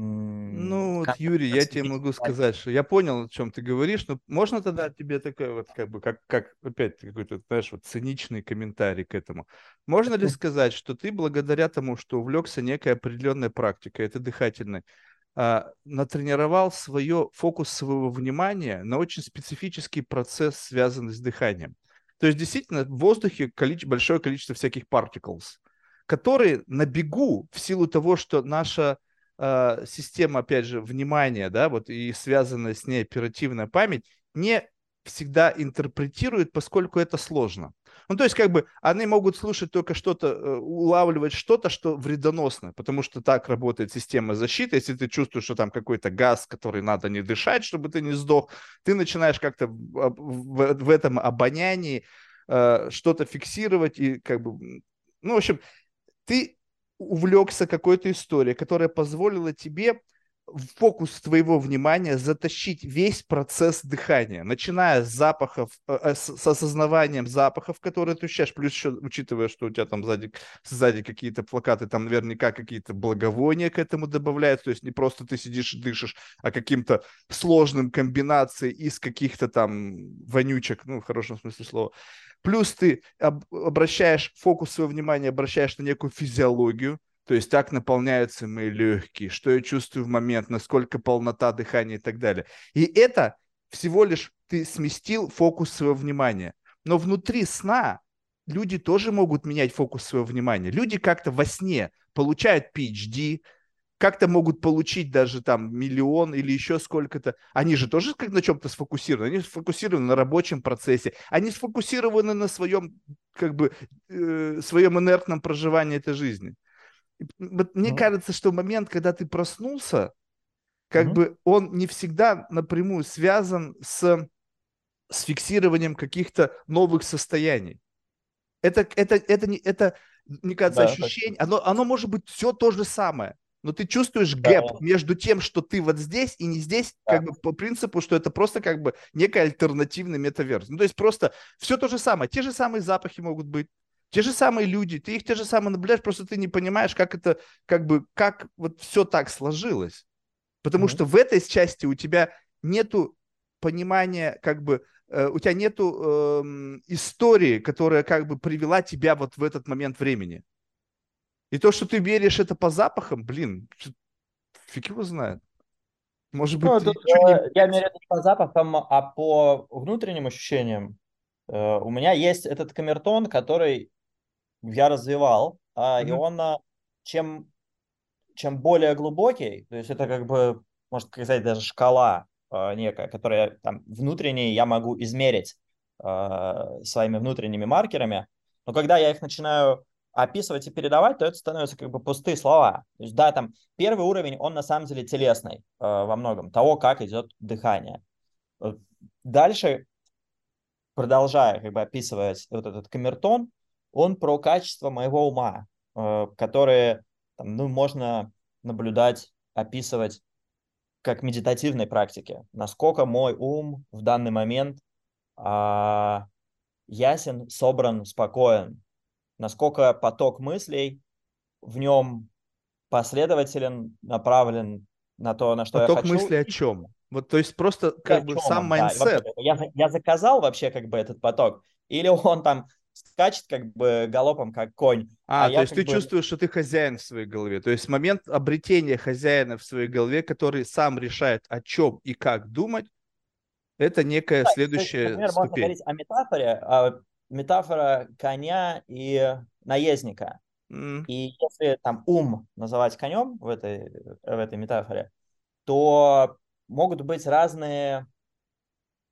ну, вот, Юрий, я тебе могу сказать, что я понял, о чем ты говоришь, но можно тогда тебе такой вот, как бы, как, как опять какой-то, знаешь, вот циничный комментарий к этому. Можно ли сказать, что ты благодаря тому, что увлекся некой определенной практикой, это дыхательной, натренировал свое, фокус своего внимания на очень специфический процесс, связанный с дыханием. То есть действительно в воздухе количе, большое количество всяких particles, которые на бегу в силу того, что наша э, система, опять же, внимания, да, вот и связанная с ней оперативная память, не всегда интерпретирует, поскольку это сложно. Ну, то есть, как бы, они могут слушать только что-то, э, улавливать что-то, что вредоносно, потому что так работает система защиты. Если ты чувствуешь, что там какой-то газ, который надо не дышать, чтобы ты не сдох, ты начинаешь как-то в, в, этом обонянии э, что-то фиксировать и как бы, ну, в общем, ты увлекся какой-то историей, которая позволила тебе в фокус твоего внимания затащить весь процесс дыхания, начиная с запахов, э, э, с, с осознаванием запахов, которые ты ощущаешь, плюс еще учитывая, что у тебя там сзади, сзади какие-то плакаты, там наверняка какие-то благовония к этому добавляются, то есть не просто ты сидишь и дышишь, а каким-то сложным комбинацией из каких-то там вонючек, ну, в хорошем смысле слова. Плюс ты обращаешь фокус своего внимания, обращаешь на некую физиологию, то есть так наполняются мои легкие, что я чувствую в момент, насколько полнота дыхания и так далее. И это всего лишь ты сместил фокус своего внимания. Но внутри сна люди тоже могут менять фокус своего внимания. Люди как-то во сне получают PhD, как-то могут получить даже там миллион или еще сколько-то. Они же тоже как на чем-то сфокусированы. Они сфокусированы на рабочем процессе. Они сфокусированы на своем, как бы, э, своем инертном проживании этой жизни. Вот мне ну. кажется, что момент, когда ты проснулся, как угу. бы он не всегда напрямую связан с, с фиксированием каких-то новых состояний. Это, это, это, не, это мне кажется, да, ощущение, оно, оно может быть все то же самое. Но ты чувствуешь гэп да. между тем, что ты вот здесь и не здесь, да. как бы по принципу, что это просто как бы некая альтернативный метаверс. Ну, то есть просто все то же самое, те же самые запахи могут быть, те же самые люди, ты их те же самые наблюдаешь, просто ты не понимаешь, как это, как бы, как вот все так сложилось. Потому mm-hmm. что в этой части у тебя нету понимания, как бы, э, у тебя нету э, истории, которая как бы привела тебя вот в этот момент времени. И то, что ты веришь это по запахам, блин, фиг его знает. Может быть, ну, тут, э, я меряю не по запахам, а по внутренним ощущениям. Э, у меня есть этот камертон, который я развивал, mm-hmm. и он э, чем, чем более глубокий, то есть это как бы, можно сказать, даже шкала э, некая, которая там внутренне я могу измерить своими внутренними маркерами, но когда я их начинаю описывать и передавать, то это становятся как бы пустые слова. То есть, да, там первый уровень, он на самом деле телесный э, во многом, того, как идет дыхание. Дальше, продолжая как бы описывать вот этот камертон, он про качество моего ума, э, которые там, ну, можно наблюдать, описывать как медитативной практики. Насколько мой ум в данный момент э, ясен, собран, спокоен, насколько поток мыслей в нем последователен, направлен на то, на что поток я хочу. Поток мыслей о чем? Вот, то есть просто как бы сам mindset. Да, я, я заказал вообще как бы этот поток, или он там скачет как бы галопом, как конь. А, а то есть ты бы... чувствуешь, что ты хозяин в своей голове. То есть момент обретения хозяина в своей голове, который сам решает, о чем и как думать, это некая да, следующая есть, например, ступень. можно говорить о метафоре, а метафора коня и наездника. Mm. И если там ум называть конем в этой, в этой метафоре, то могут быть разные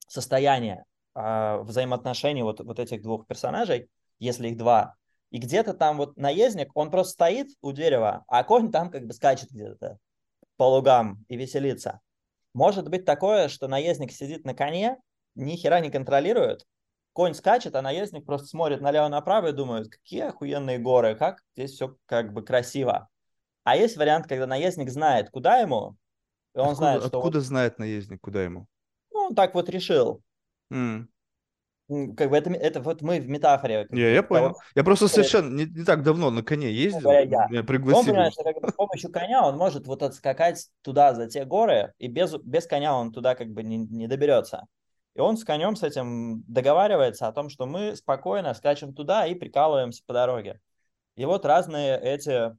состояния э, взаимоотношений вот, вот этих двух персонажей, если их два. И где-то там вот наездник, он просто стоит у дерева, а конь там как бы скачет где-то по лугам и веселится. Может быть такое, что наездник сидит на коне, ни хера не контролирует, конь скачет, а наездник просто смотрит налево-направо и думает, какие охуенные горы, как здесь все как бы красиво. А есть вариант, когда наездник знает, куда ему, и он откуда, знает, что... Откуда вот... знает наездник, куда ему? Ну, он так вот решил. Mm. Как бы это, это вот мы в метафоре. Я, я понял. Того, я просто совершенно не, не так давно на коне ездил. Я, я. Меня пригласили. Он понимает, что как бы, с помощью коня он может вот отскакать туда, за те горы, и без, без коня он туда как бы не, не доберется. И он с конем с этим договаривается о том, что мы спокойно скачем туда и прикалываемся по дороге. И вот разные эти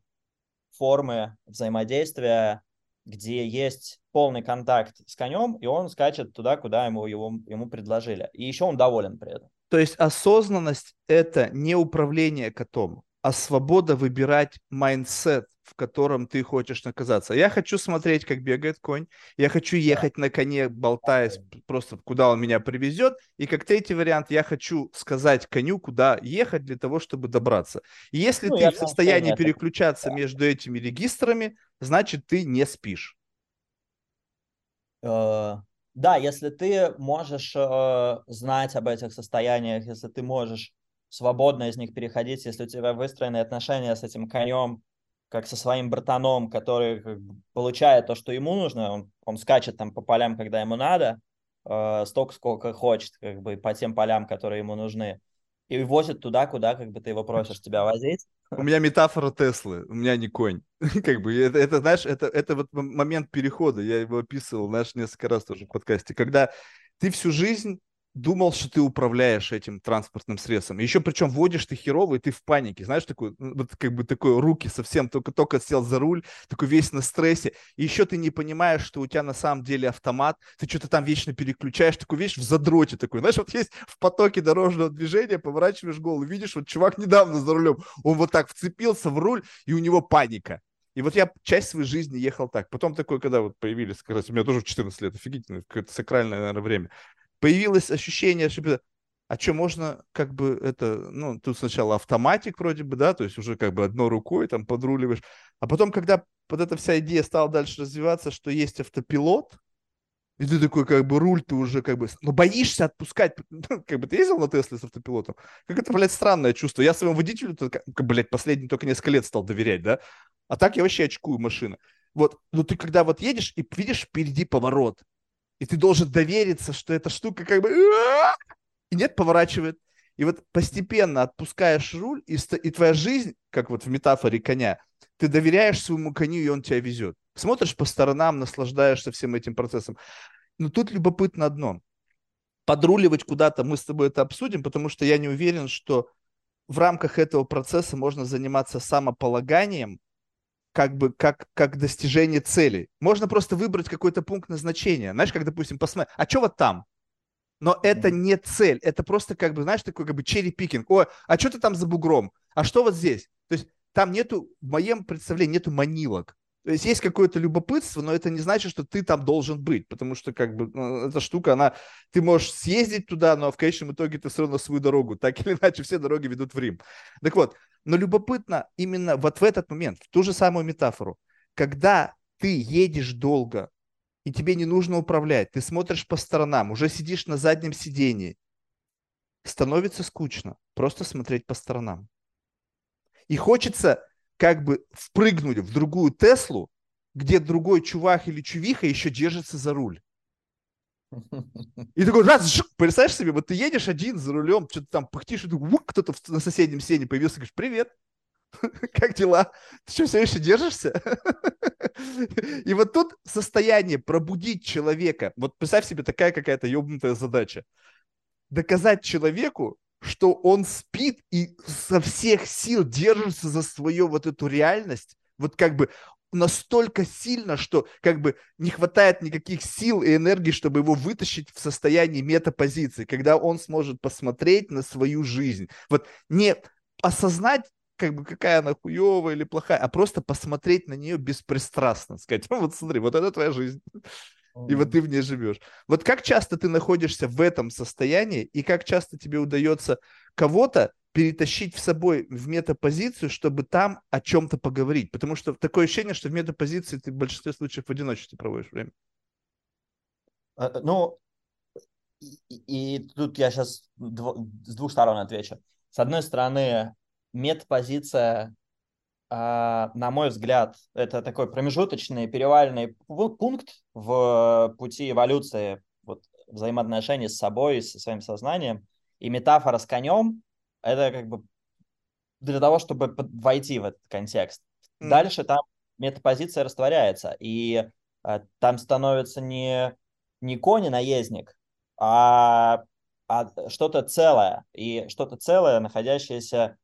формы взаимодействия, где есть полный контакт с конем, и он скачет туда, куда ему, его, ему предложили. И еще он доволен при этом. То есть осознанность – это не управление конем, а свобода выбирать mindset, в котором ты хочешь оказаться. Я хочу смотреть, как бегает конь. Я хочу ехать на коне, болтаясь просто, куда он меня привезет. И как третий вариант, я хочу сказать коню, куда ехать для того, чтобы добраться. И если ну, ты в состоянии переключаться между этими регистрами, значит, ты не спишь. Uh... Да, если ты можешь э, знать об этих состояниях, если ты можешь свободно из них переходить, если у тебя выстроены отношения с этим конем, как со своим братаном, который получает то, что ему нужно, он, он скачет там по полям, когда ему надо, э, столько, сколько хочет, как бы по тем полям, которые ему нужны, и возит туда, куда как бы ты его просишь тебя возить. У меня метафора Теслы, у меня не конь. как бы это, это, знаешь, это, это вот момент перехода, я его описывал, знаешь, несколько раз тоже в подкасте, когда ты всю жизнь думал, что ты управляешь этим транспортным средством. Еще причем водишь ты херово, и ты в панике. Знаешь, такой, вот как бы такой руки совсем только-только сел за руль, такой весь на стрессе. И еще ты не понимаешь, что у тебя на самом деле автомат, ты что-то там вечно переключаешь, такой вещь в задроте такой. Знаешь, вот есть в потоке дорожного движения, поворачиваешь голову, видишь, вот чувак недавно за рулем, он вот так вцепился в руль, и у него паника. И вот я часть своей жизни ехал так. Потом такой, когда вот появились, как у меня тоже 14 лет, офигительно, какое-то сакральное, наверное, время появилось ощущение, что а что, можно как бы это, ну, тут сначала автоматик вроде бы, да, то есть уже как бы одной рукой там подруливаешь, а потом, когда вот эта вся идея стала дальше развиваться, что есть автопилот, И ты такой, как бы, руль ты уже, как бы, но боишься отпускать. Ну, как бы, ты ездил на Тесле с автопилотом? Как это, блядь, странное чувство. Я своему водителю, как, блядь, последний только несколько лет стал доверять, да? А так я вообще очкую машины. Вот, но ты когда вот едешь и видишь впереди поворот, и ты должен довериться, что эта штука как бы... И нет, поворачивает. И вот постепенно отпускаешь руль, и, и твоя жизнь, как вот в метафоре коня, ты доверяешь своему коню, и он тебя везет. Смотришь по сторонам, наслаждаешься всем этим процессом. Но тут любопытно одно. Подруливать куда-то мы с тобой это обсудим, потому что я не уверен, что в рамках этого процесса можно заниматься самополаганием, как бы как, как достижение цели. Можно просто выбрать какой-то пункт назначения. Знаешь, как, допустим, посмотреть, а что вот там? Но это не цель, это просто как бы, знаешь, такой как бы черри-пикинг. О, а что ты там за бугром? А что вот здесь? То есть там нету, в моем представлении, нету манилок. То есть есть какое-то любопытство, но это не значит, что ты там должен быть, потому что как бы ну, эта штука, она, ты можешь съездить туда, но в конечном итоге ты все равно свою дорогу, так или иначе все дороги ведут в Рим. Так вот, но любопытно именно вот в этот момент, в ту же самую метафору, когда ты едешь долго, и тебе не нужно управлять, ты смотришь по сторонам, уже сидишь на заднем сидении, становится скучно просто смотреть по сторонам. И хочется как бы впрыгнуть в другую Теслу, где другой чувак или чувиха еще держится за руль. И такой раз, жук, представляешь себе, вот ты едешь один за рулем, что-то там пыхтишь, и кто-то на соседнем сене появился, говоришь, привет, как дела? Ты что, все еще держишься? И вот тут состояние пробудить человека, вот представь себе такая какая-то ебнутая задача. Доказать человеку, что он спит и со всех сил держится за свою вот эту реальность, вот как бы настолько сильно, что как бы не хватает никаких сил и энергии, чтобы его вытащить в состоянии метапозиции, когда он сможет посмотреть на свою жизнь. Вот не осознать, как бы какая она хуевая или плохая, а просто посмотреть на нее беспристрастно, сказать, вот смотри, вот это твоя жизнь и вот ты в ней живешь. Вот как часто ты находишься в этом состоянии, и как часто тебе удается кого-то перетащить в собой в метапозицию, чтобы там о чем-то поговорить. Потому что такое ощущение, что в метапозиции ты в большинстве случаев в одиночестве проводишь время. А, э, ну, и, и тут я сейчас с двух сторон отвечу. С одной стороны, метапозиция а, на мой взгляд, это такой промежуточный перевальный пункт в пути эволюции вот, взаимоотношений с собой, со своим сознанием. И метафора с конем – это как бы для того, чтобы войти в этот контекст. Mm. Дальше там метапозиция растворяется, и а, там становится не, не конь и наездник, а, а что-то целое. И что-то целое, находящееся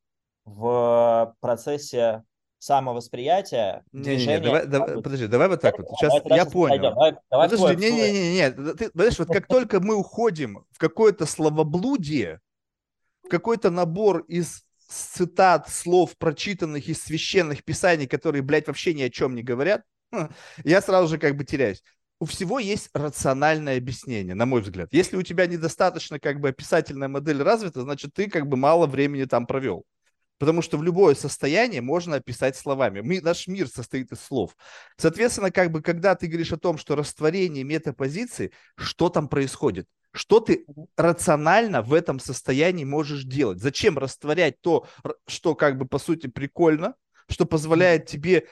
в процессе самовосприятия, не, движения. Не, не, давай, давай, подожди, давай вот так вот. Сейчас давай, я понял. Давай, давай подожди, не, не, не, не, ты, знаешь, вот как только мы уходим в какое-то словоблудие, какой-то набор из цитат, слов, прочитанных из священных писаний, которые, блядь, вообще ни о чем не говорят, я сразу же как бы теряюсь. У всего есть рациональное объяснение, на мой взгляд. Если у тебя недостаточно как бы описательная модель развита, значит, ты как бы мало времени там провел. Потому что в любое состояние можно описать словами. Мы, наш мир состоит из слов. Соответственно, как бы, когда ты говоришь о том, что растворение метапозиции, что там происходит? Что ты рационально в этом состоянии можешь делать? Зачем растворять то, что как бы по сути прикольно, что позволяет тебе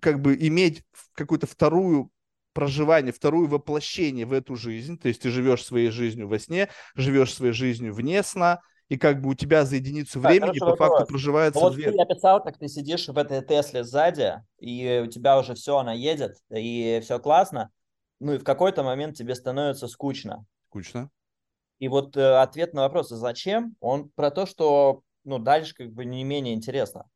как бы иметь какую-то вторую проживание, второе воплощение в эту жизнь, то есть ты живешь своей жизнью во сне, живешь своей жизнью вне сна, и как бы у тебя за единицу времени да, по вопрос. факту проживается вот две. ты описал, как ты сидишь в этой Тесле сзади, и у тебя уже все, она едет, и все классно, ну и в какой-то момент тебе становится скучно. Скучно. И вот э, ответ на вопрос, зачем, он про то, что ну, дальше как бы не менее интересно.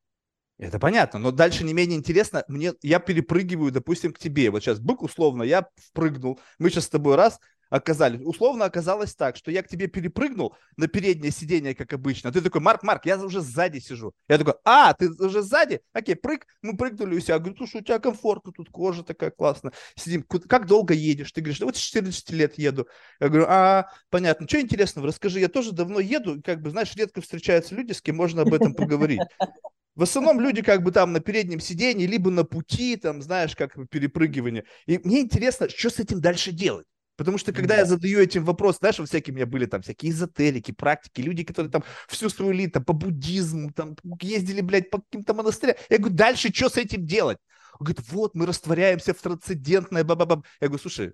Это понятно, но дальше не менее интересно, мне, я перепрыгиваю, допустим, к тебе. Вот сейчас бык условно, я впрыгнул, мы сейчас с тобой раз, оказались. Условно оказалось так, что я к тебе перепрыгнул на переднее сиденье, как обычно. Ты такой, Марк, Марк, я уже сзади сижу. Я такой, а, ты уже сзади? Окей, прыг. Мы прыгнули у себя. Я говорю, слушай, у тебя комфортно, тут кожа такая классная. Сидим. Как долго едешь? Ты говоришь, вот с 14 лет еду. Я говорю, а, понятно. Что интересного? Расскажи, я тоже давно еду. Как бы, знаешь, редко встречаются люди, с кем можно об этом поговорить. В основном люди как бы там на переднем сиденье, либо на пути, там, знаешь, как перепрыгивание. И мне интересно, что с этим дальше делать? Потому что когда я задаю этим вопрос, знаешь, вот всякие у меня были там всякие эзотерики, практики, люди, которые там всю свою там, по буддизму, там ездили, блядь, по каким-то монастырям. Я говорю, дальше что с этим делать? Он говорит, вот, мы растворяемся в трансцендентное, ба -ба -ба. Я говорю, слушай,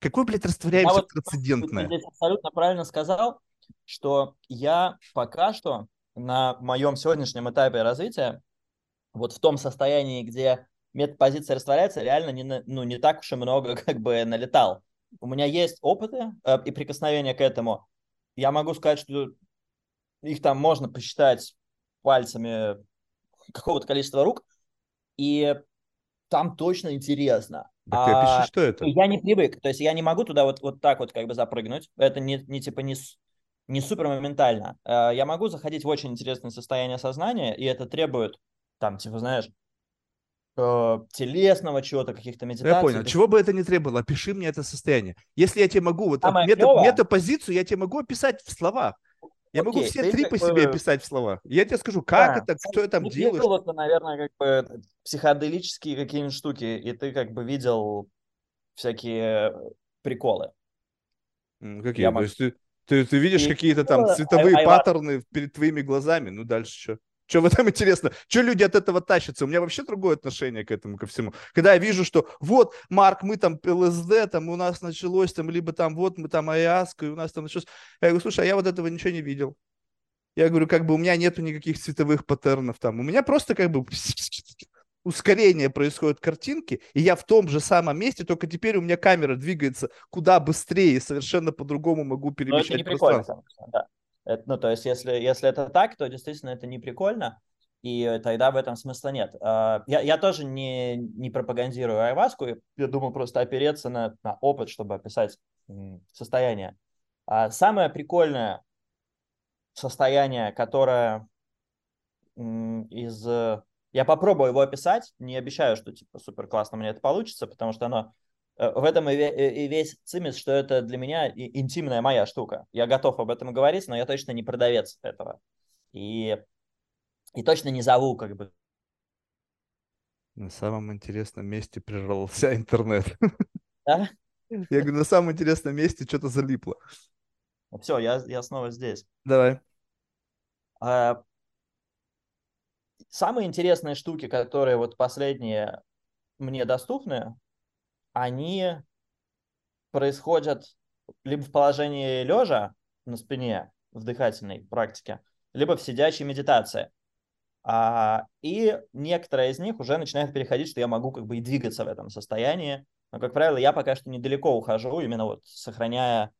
какой, блядь, растворяемся я в трансцендентное? Ты здесь абсолютно правильно сказал, что я пока что на моем сегодняшнем этапе развития, вот в том состоянии, где метапозиция растворяется, реально не, ну, не так уж и много как бы налетал у меня есть опыты э, и прикосновения к этому. Я могу сказать, что их там можно посчитать пальцами какого-то количества рук, и там точно интересно. Так а, опиши, что это? Я не привык, то есть я не могу туда вот, вот так вот как бы запрыгнуть, это не, не типа не, не супер моментально. Э, я могу заходить в очень интересное состояние сознания, и это требует, там, типа, знаешь, телесного чего-то, каких-то медитаций. Я понял. Чего бы это ни требовало, опиши мне это состояние. Если я тебе могу, вот мета, метапозицию я тебе могу описать в словах. Я Окей, могу все три по бы... себе описать в словах. Я тебе скажу, как да, это, что я там делаю. Ты это, наверное, как бы психоделические какие-нибудь штуки, и ты как бы видел всякие приколы. Какие? Я То есть ты, ты, ты видишь какие-то там цветовые ай, паттерны перед твоими глазами, ну дальше что? Что в этом интересно? Что люди от этого тащатся? У меня вообще другое отношение к этому, ко всему. Когда я вижу, что вот, Марк, мы там ЛСД, там у нас началось, там, либо там вот мы там Ayahuasca, и у нас там началось. Я говорю, слушай, а я вот этого ничего не видел. Я говорю, как бы у меня нету никаких цветовых паттернов там. У меня просто как бы ускорение происходит картинки, и я в том же самом месте, только теперь у меня камера двигается куда быстрее, и совершенно по-другому могу перемещать пространство. Да. Это, ну, то есть, если, если это так, то действительно это не прикольно, и тогда в этом смысла нет. А, я, я тоже не, не пропагандирую айваску, я думал просто опереться на, на опыт, чтобы описать состояние. А самое прикольное состояние, которое из... Я попробую его описать, не обещаю, что типа супер классно мне это получится, потому что оно Э, в этом и весь цимис, что это для меня интимная моя штука. Я готов об этом говорить, но я точно не продавец этого. И, и точно не зову как бы. На самом интересном месте прервался интернет. Да? Я говорю, на самом интересном месте что-то залипло. Все, я, я снова здесь. Давай. А, самые интересные штуки, которые вот последние мне доступны, они происходят либо в положении лежа на спине в дыхательной практике, либо в сидячей медитации. А, и некоторые из них уже начинают переходить, что я могу как бы и двигаться в этом состоянии. Но, как правило, я пока что недалеко ухожу, именно вот сохраняя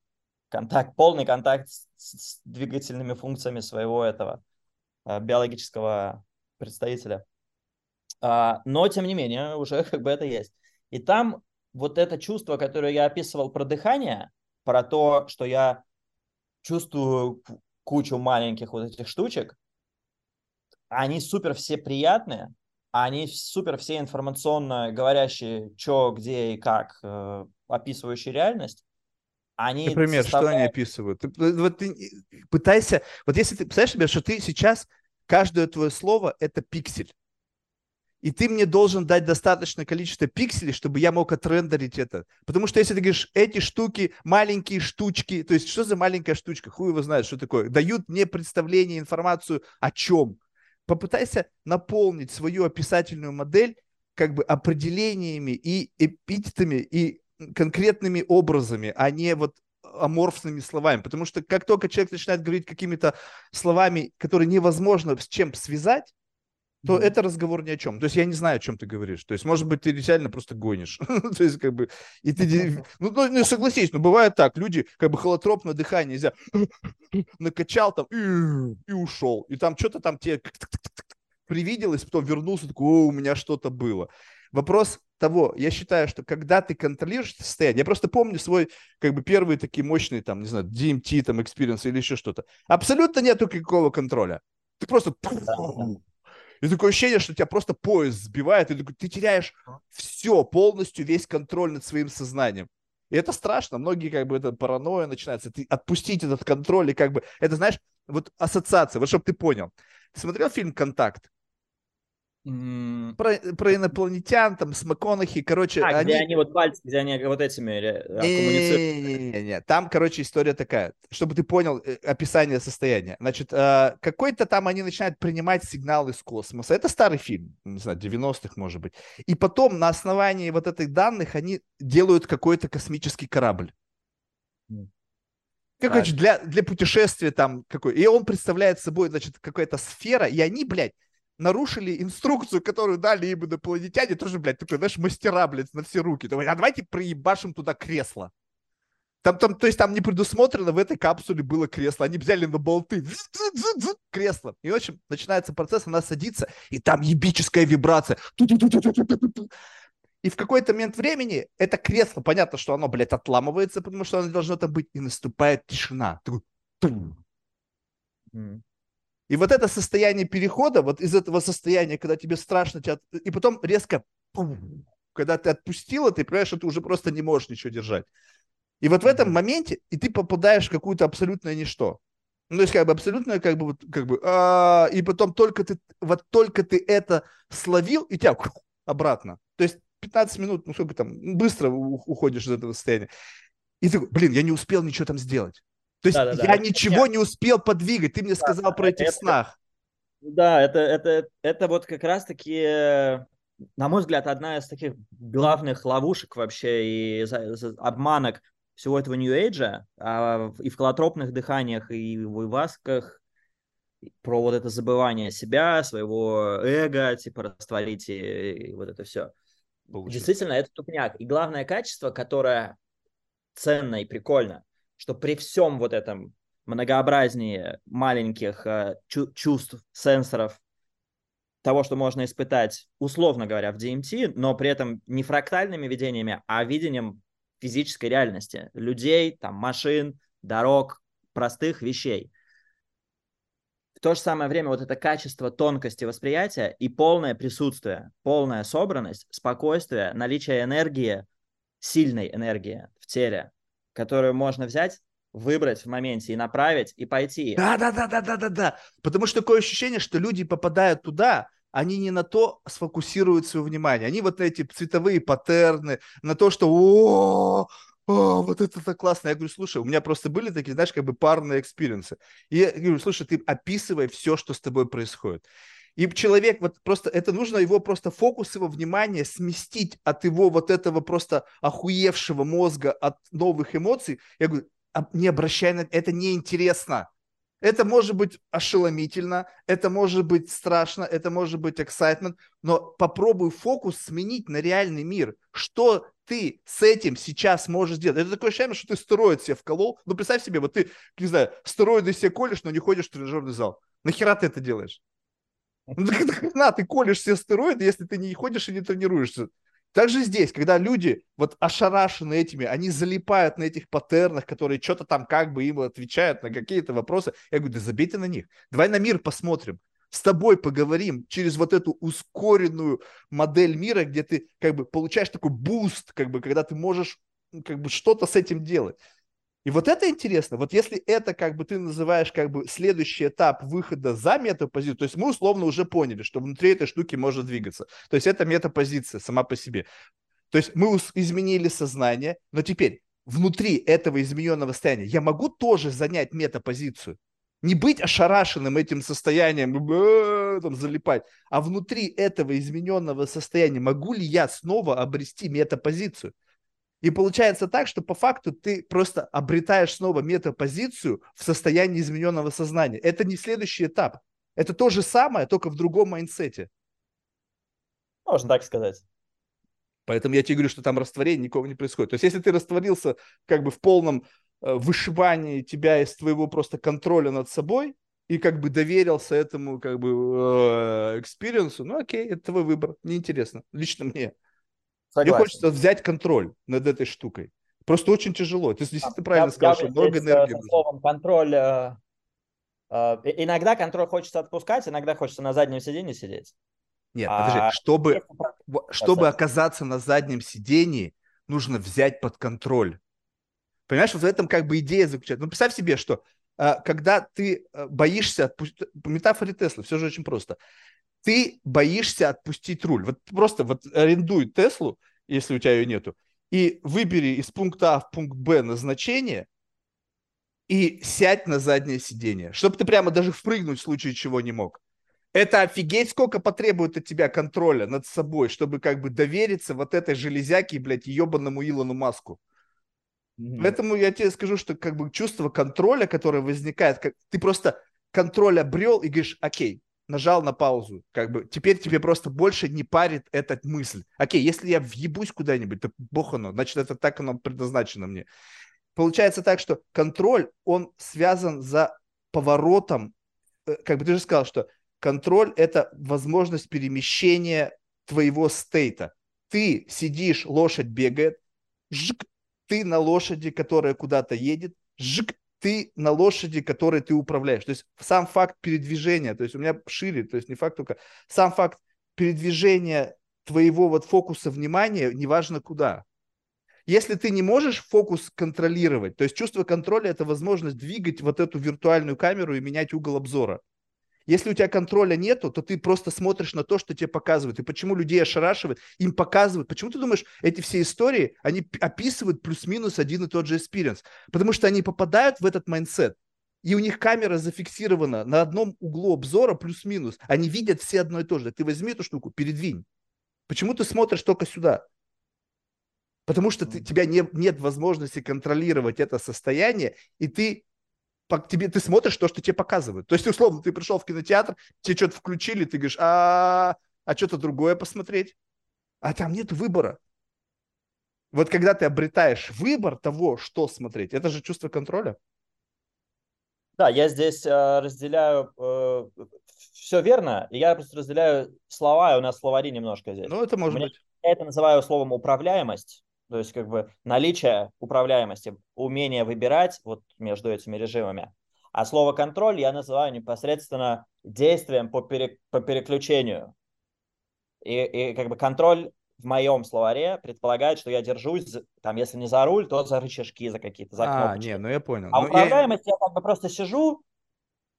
контакт, полный контакт с, с двигательными функциями своего этого а, биологического представителя. А, но, тем не менее, уже как бы это есть. И там вот это чувство, которое я описывал про дыхание, про то, что я чувствую кучу маленьких вот этих штучек, они супер все приятные, они супер все информационно говорящие, что, где и как, э, описывающие реальность. Они Например, составляют... что они описывают? Ты, вот ты пытайся, вот если ты представляешь себе, что ты сейчас, каждое твое слово – это пиксель и ты мне должен дать достаточное количество пикселей, чтобы я мог отрендерить это. Потому что если ты говоришь, эти штуки, маленькие штучки, то есть что за маленькая штучка, хуй его знает, что такое, дают мне представление, информацию о чем. Попытайся наполнить свою описательную модель как бы определениями и эпитетами и конкретными образами, а не вот аморфными словами. Потому что как только человек начинает говорить какими-то словами, которые невозможно с чем связать, то mm-hmm. это разговор ни о чем. То есть я не знаю, о чем ты говоришь. То есть, может быть, ты реально просто гонишь. то есть, как бы, и ты, ну, ну, ну, согласись, но бывает так, люди, как бы, холотропное дыхание нельзя, накачал там и, и ушел. И там что-то там тебе привиделось, потом вернулся, такой, о, у меня что-то было. Вопрос того, я считаю, что когда ты контролируешь состояние, я просто помню свой, как бы, первые такие мощные, там, не знаю, DMT, там, experience или еще что-то. Абсолютно нету никакого контроля. Ты просто и такое ощущение, что тебя просто поезд сбивает, и ты, теряешь все, полностью весь контроль над своим сознанием. И это страшно. Многие как бы это паранойя начинается. Ты отпустить этот контроль и как бы это знаешь вот ассоциация. Вот чтобы ты понял. Ты смотрел фильм "Контакт"? Про, про инопланетян, там, с МакКонахи, короче... А, они... где они вот пальцы, где они вот этими э, коммуницируют. Не-не-не, там, короче, история такая, чтобы ты понял э, описание состояния. Значит, э, какой-то там они начинают принимать сигнал из космоса. Это старый фильм, не знаю, 90-х, может быть. И потом на основании вот этих данных они делают какой-то космический корабль. Короче, для, для путешествия там какой. И он представляет собой, значит, какая-то сфера, и они, блядь, нарушили инструкцию, которую дали им инопланетяне, тоже, блядь, такой, знаешь, мастера, блядь, на все руки. Давай, а давайте проебашим туда кресло. Там, там, то есть там не предусмотрено в этой капсуле было кресло. Они взяли на болты кресло. И, в общем, начинается процесс, она садится, и там ебическая вибрация. И в какой-то момент времени это кресло, понятно, что оно, блядь, отламывается, потому что оно должно там быть, и наступает тишина. И вот это состояние перехода, вот из этого состояния, когда тебе страшно, тебя... и потом резко, когда ты отпустила, ты понимаешь, что ты уже просто не можешь ничего держать. И вот в этом моменте, и ты попадаешь в какую-то абсолютное ничто. Ну, то есть, как бы абсолютно, как бы, вот, как бы, а, и потом только ты, вот только ты это словил, и тебя обратно. То есть 15 минут, ну, сколько там, быстро уходишь из этого состояния. И ты, блин, я не успел ничего там сделать. То есть да, да, я да. ничего Нет. не успел подвигать. Ты мне да, сказал про этих это, снах. Да, это, это, это вот как раз-таки, на мой взгляд, одна из таких главных ловушек вообще и обманок всего этого Age, а, и в колотропных дыханиях, и в ивасках, про вот это забывание себя, своего эго, типа растворить и, и вот это все. Получил. Действительно, это тупняк. И главное качество, которое ценно и прикольно, что при всем вот этом многообразнии маленьких э, чу- чувств, сенсоров, того, что можно испытать, условно говоря, в DMT, но при этом не фрактальными видениями, а видением физической реальности. Людей, там, машин, дорог, простых вещей. В то же самое время вот это качество тонкости восприятия и полное присутствие, полная собранность, спокойствие, наличие энергии, сильной энергии в теле, которую можно взять, выбрать в моменте и направить, и пойти. Да, да, да, да, да, да, да. Потому что такое ощущение, что люди попадают туда, они не на то сфокусируют свое внимание. Они вот на эти цветовые паттерны, на то, что о, о, вот это так классно. Я говорю, слушай, у меня просто были такие, знаешь, как бы парные experience ы. И я говорю, слушай, ты описывай все, что с тобой происходит. И человек, вот просто, это нужно его просто фокус его внимания сместить от его вот этого просто охуевшего мозга, от новых эмоций. Я говорю, не обращай на это неинтересно. Это может быть ошеломительно, это может быть страшно, это может быть excitement, но попробуй фокус сменить на реальный мир. Что ты с этим сейчас можешь сделать? Это такое ощущение, что ты стероид себе вколол. Ну, представь себе, вот ты, не знаю, стероиды себе колешь, но не ходишь в тренажерный зал. Нахера ты это делаешь? Ну на, ты колешь все стероиды, если ты не ходишь и не тренируешься. Также здесь, когда люди вот ошарашены этими, они залипают на этих паттернах, которые что-то там как бы им отвечают на какие-то вопросы. Я говорю, да забейте на них. Давай на мир посмотрим. С тобой поговорим через вот эту ускоренную модель мира, где ты как бы получаешь такой boost, как бы, когда ты можешь как бы что-то с этим делать. И вот это интересно. Вот если это как бы ты называешь как бы следующий этап выхода за метапозицию, то есть мы условно уже поняли, что внутри этой штуки может двигаться. То есть это метапозиция сама по себе. То есть мы изменили сознание, но теперь внутри этого измененного состояния я могу тоже занять метапозицию. Не быть ошарашенным этим состоянием, там, залипать, а внутри этого измененного состояния могу ли я снова обрести метапозицию? И получается так, что по факту ты просто обретаешь снова метапозицию в состоянии измененного сознания. Это не следующий этап. Это то же самое, только в другом майнсете. Можно так сказать. Поэтому я тебе говорю, что там растворение никого не происходит. То есть если ты растворился как бы в полном э, вышибании тебя из твоего просто контроля над собой и как бы доверился этому как бы э, experience у, ну окей, это твой выбор, неинтересно, лично мне. Согласен. Мне хочется взять контроль над этой штукой. Просто очень тяжело. Ты действительно правильно я, сказал, я что много энергии. Со словом контроль. Э, э, иногда контроль хочется отпускать, иногда хочется на заднем сиденье сидеть. Нет, а, подожди, чтобы, чтобы оказаться на заднем сидении, нужно взять под контроль. Понимаешь, вот в этом как бы идея заключается. Ну, представь себе, что э, когда ты э, боишься, по метафоре Тесла, все же очень просто. Ты боишься отпустить руль. Вот просто вот арендуй Теслу, если у тебя ее нету, и выбери из пункта А в пункт Б назначение и сядь на заднее сиденье, чтобы ты прямо даже впрыгнуть в случае чего не мог. Это офигеть, сколько потребует от тебя контроля над собой, чтобы как бы довериться вот этой железяке, блядь, ебаному Илону Маску. Mm-hmm. Поэтому я тебе скажу, что как бы чувство контроля, которое возникает, как ты просто контроль обрел и говоришь, окей, нажал на паузу, как бы теперь тебе просто больше не парит эта мысль. Окей, если я въебусь куда-нибудь, то бог оно, значит, это так оно предназначено мне. Получается так, что контроль, он связан за поворотом, э, как бы ты же сказал, что контроль – это возможность перемещения твоего стейта. Ты сидишь, лошадь бегает, жик, ты на лошади, которая куда-то едет, жик, ты на лошади, которой ты управляешь. То есть сам факт передвижения, то есть у меня шире, то есть не факт только, сам факт передвижения твоего вот фокуса внимания, неважно куда. Если ты не можешь фокус контролировать, то есть чувство контроля – это возможность двигать вот эту виртуальную камеру и менять угол обзора. Если у тебя контроля нету, то ты просто смотришь на то, что тебе показывают. И почему людей ошарашивает, им показывают. Почему ты думаешь, эти все истории, они описывают плюс-минус один и тот же experience? Потому что они попадают в этот mindset, и у них камера зафиксирована на одном углу обзора плюс-минус. Они видят все одно и то же. Ты возьми эту штуку, передвинь. Почему ты смотришь только сюда? Потому что ты, тебя не, нет возможности контролировать это состояние, и ты по тебе, ты смотришь то, что тебе показывают. То есть, условно, ты пришел в кинотеатр, тебе что-то включили, ты говоришь, а, а что-то другое посмотреть. А там нет выбора. Вот когда ты обретаешь выбор того, что смотреть, это же чувство контроля. Да, я здесь э, разделяю э, все верно. Я просто разделяю слова, и у нас словари немножко здесь. Ну, это может Мне, быть. Я это называю словом управляемость. То есть как бы наличие управляемости, умение выбирать вот между этими режимами. А слово контроль я называю непосредственно действием по, пере, по переключению. И, и как бы контроль в моем словаре предполагает, что я держусь, там, если не за руль, то за рычажки, за какие-то, за а, кнопочки. не, ну я понял. А ну, управляемость я... я как бы просто сижу,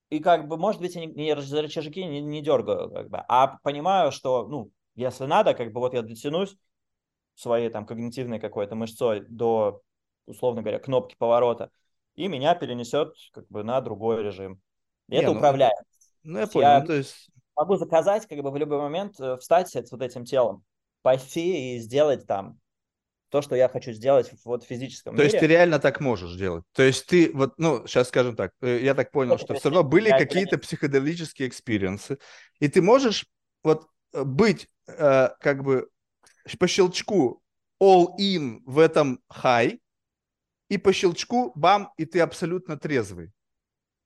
и как бы, может быть, не, не за рычажки не, не дергаю, как бы, а понимаю, что, ну, если надо, как бы вот я дотянусь, своей там когнитивной какой-то мышцой до, условно говоря, кнопки поворота, и меня перенесет как бы на другой режим. И Не, это ну, управляет. Ну, я понял. Я ну, то есть... могу заказать как бы в любой момент э, встать с вот этим телом, пойти и сделать там то, что я хочу сделать вот в физическом То мире. есть ты реально так можешь делать? То есть ты вот, ну, сейчас скажем так, э, я так понял, что все равно были какие-то психоделические experience ы, и ты можешь вот э, быть э, как бы по щелчку all-in в этом high, и по щелчку бам, и ты абсолютно трезвый.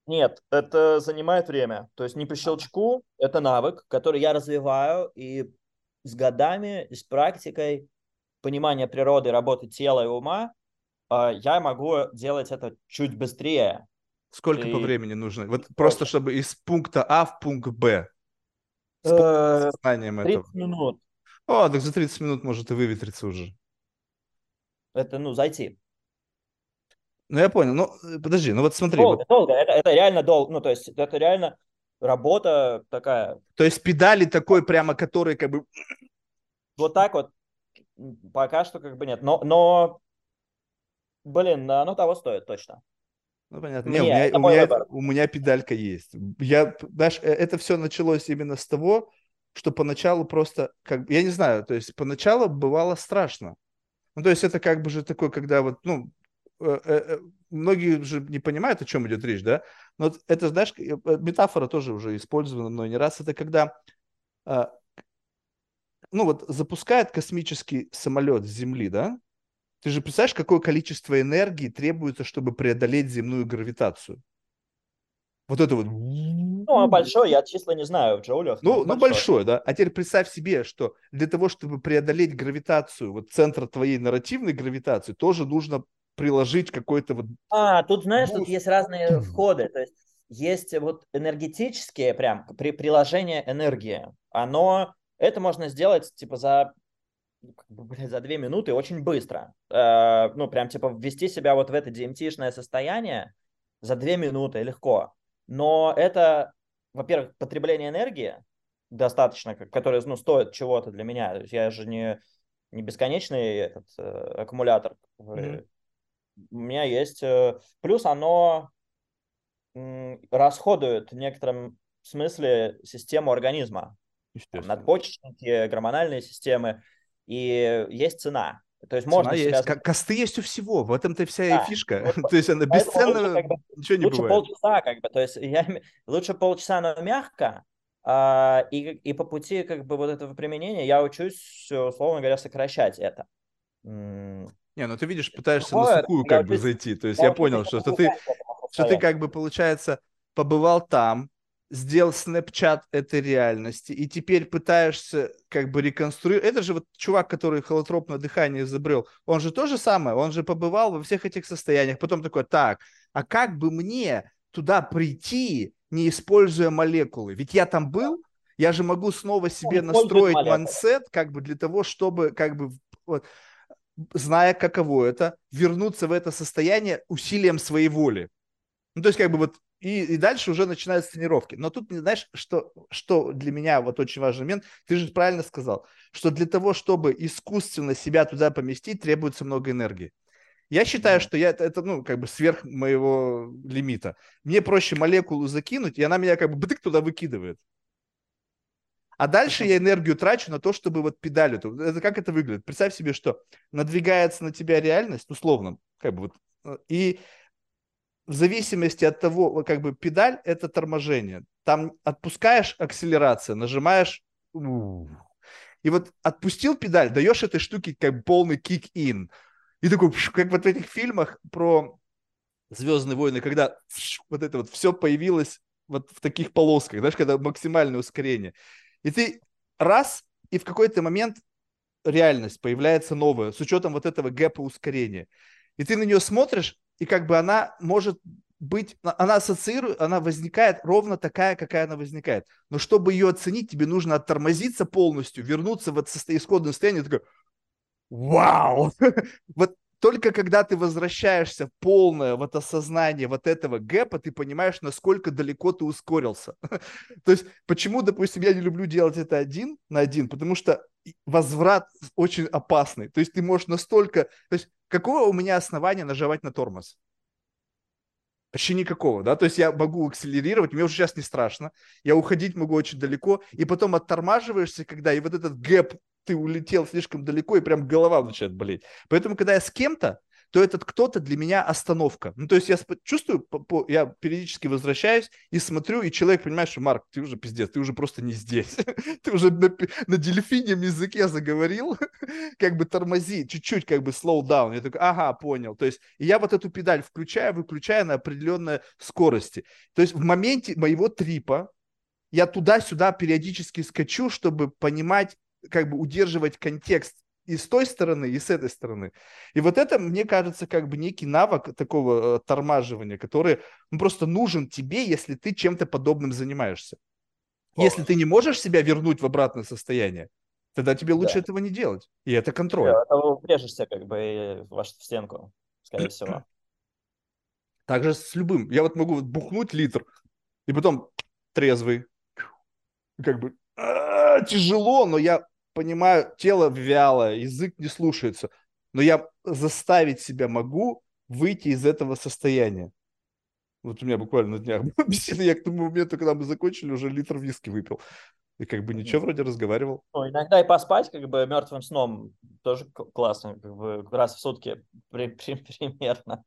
Нет, это занимает время. То есть не по щелчку, это навык, который я развиваю, и с годами, и с практикой понимания природы, работы тела и ума, а, я могу делать это чуть быстрее. Сколько и... по времени нужно? Вот просто чтобы из пункта А в пункт Б. С э, сознанием 30 этого. минут. О, так за 30 минут может и выветриться уже. Это, ну, зайти. Ну, я понял. Ну, э, подожди, ну вот смотри. Долго, вот... долго. Это, это реально долго. Ну, то есть, это реально работа такая. То есть, педали такой прямо, который как бы... Вот так вот пока что как бы нет. Но, но блин, оно того стоит точно. Ну, понятно. Не, у, меня, у, меня, у меня педалька есть. Я, знаешь, э, это все началось именно с того, что поначалу просто, как я не знаю, то есть поначалу бывало страшно. Ну, то есть это как бы же такое, когда вот, ну, э, э, э, многие же не понимают, о чем идет речь, да? Но это, знаешь, метафора тоже уже использована мной не раз. Это когда, ну вот, запускает космический самолет с Земли, да? Ты же представляешь, какое количество энергии требуется, чтобы преодолеть земную гравитацию? Вот это вот. Ну, а большой, я числа не знаю в джоулях. Ну, ну, большой, да. А теперь представь себе, что для того, чтобы преодолеть гравитацию, вот центр твоей нарративной гравитации, тоже нужно приложить какой-то вот... А, тут, знаешь, boost. тут есть разные входы. То есть есть вот энергетические прям, при приложение энергии. Оно, это можно сделать типа за за две минуты очень быстро. Э, ну, прям типа ввести себя вот в это DMT-шное состояние за две минуты легко. Но это, во-первых, потребление энергии достаточно, которые ну, стоят чего-то для меня. То есть я же не, не бесконечный этот, э, аккумулятор. Mm-hmm. У меня есть... Э, плюс оно м, расходует в некотором смысле систему организма. Надпочечники, гормональные системы. И есть цена. То есть можно есть. Себя... Косты есть у всего. В этом-то вся да. и фишка. Вот, То есть она бесценна, как бы, ничего не лучше бывает. полчаса, как бы. То есть я... лучше полчаса, но мягко, а, и, и по пути как бы вот этого применения я учусь, условно говоря, сокращать это. Не, ну ты видишь, пытаешься на сухую как бы зайти. То есть я понял, что, что ты, что ты как бы, получается, побывал там, сделал Snapchat этой реальности, и теперь пытаешься как бы реконструировать. Это же вот чувак, который холотропное дыхание изобрел, он же то же самое, он же побывал во всех этих состояниях, потом такой, так, а как бы мне туда прийти, не используя молекулы. Ведь я там был, я же могу снова себе Он настроить мансет, как бы для того, чтобы, как бы, вот, зная, каково это, вернуться в это состояние усилием своей воли. Ну, то есть, как бы вот, и, и дальше уже начинаются тренировки. Но тут, знаешь, что, что для меня вот очень важный момент, ты же правильно сказал, что для того, чтобы искусственно себя туда поместить, требуется много энергии. Я считаю, что я, это, ну, как бы сверх моего лимита. Мне проще молекулу закинуть, и она меня как бы бдык туда выкидывает. А дальше я энергию трачу на то, чтобы вот педаль эту. Это как это выглядит? Представь себе, что надвигается на тебя реальность, условно, как бы вот, э, и в зависимости от того, как бы педаль это торможение. Там отпускаешь акселерация, нажимаешь, и вот отпустил педаль, даешь этой штуке как полный кик-ин. И такой, как вот в этих фильмах про Звездные войны, когда вот это вот все появилось вот в таких полосках, знаешь, когда максимальное ускорение. И ты раз, и в какой-то момент реальность появляется новая, с учетом вот этого гэпа ускорения. И ты на нее смотришь, и как бы она может быть, она ассоциирует, она возникает ровно такая, какая она возникает. Но чтобы ее оценить, тебе нужно оттормозиться полностью, вернуться в это исходное состояние, такое, вау! вот только когда ты возвращаешься полное вот осознание вот этого гэпа, ты понимаешь, насколько далеко ты ускорился. То есть, почему, допустим, я не люблю делать это один на один, потому что возврат очень опасный. То есть, ты можешь настолько... То есть, какое у меня основание нажимать на тормоз? Вообще никакого, да, то есть я могу акселерировать, мне уже сейчас не страшно, я уходить могу очень далеко, и потом оттормаживаешься, когда и вот этот гэп ты улетел слишком далеко, и прям голова начинает болеть. Поэтому, когда я с кем-то, то этот кто-то для меня остановка. Ну, то есть я чувствую, я периодически возвращаюсь и смотрю, и человек понимает, что, Марк, ты уже пиздец, ты уже просто не здесь. ты уже на, на дельфинем языке заговорил, как бы тормози, чуть-чуть как бы slow down. Я такой, ага, понял. То есть я вот эту педаль включаю, выключаю на определенной скорости. То есть в моменте моего трипа я туда-сюда периодически скачу, чтобы понимать, как бы удерживать контекст и с той стороны, и с этой стороны. И вот это, мне кажется, как бы некий навык такого э, тормаживания, который ну, просто нужен тебе, если ты чем-то подобным занимаешься. О. Если ты не можешь себя вернуть в обратное состояние, тогда тебе лучше да. этого не делать. И это контроль. Да, это упрежешься как бы в стенку, скорее всего. Также с любым. Я вот могу бухнуть литр, и потом трезвый. Как бы а, тяжело, но я понимаю, тело вялое, язык не слушается, но я заставить себя могу выйти из этого состояния. Вот у меня буквально на днях беседа, я к тому моменту, когда мы закончили, уже литр виски выпил. И как бы ничего вроде разговаривал. Ну, иногда и поспать как бы мертвым сном тоже классно, как бы раз в сутки при, при, примерно.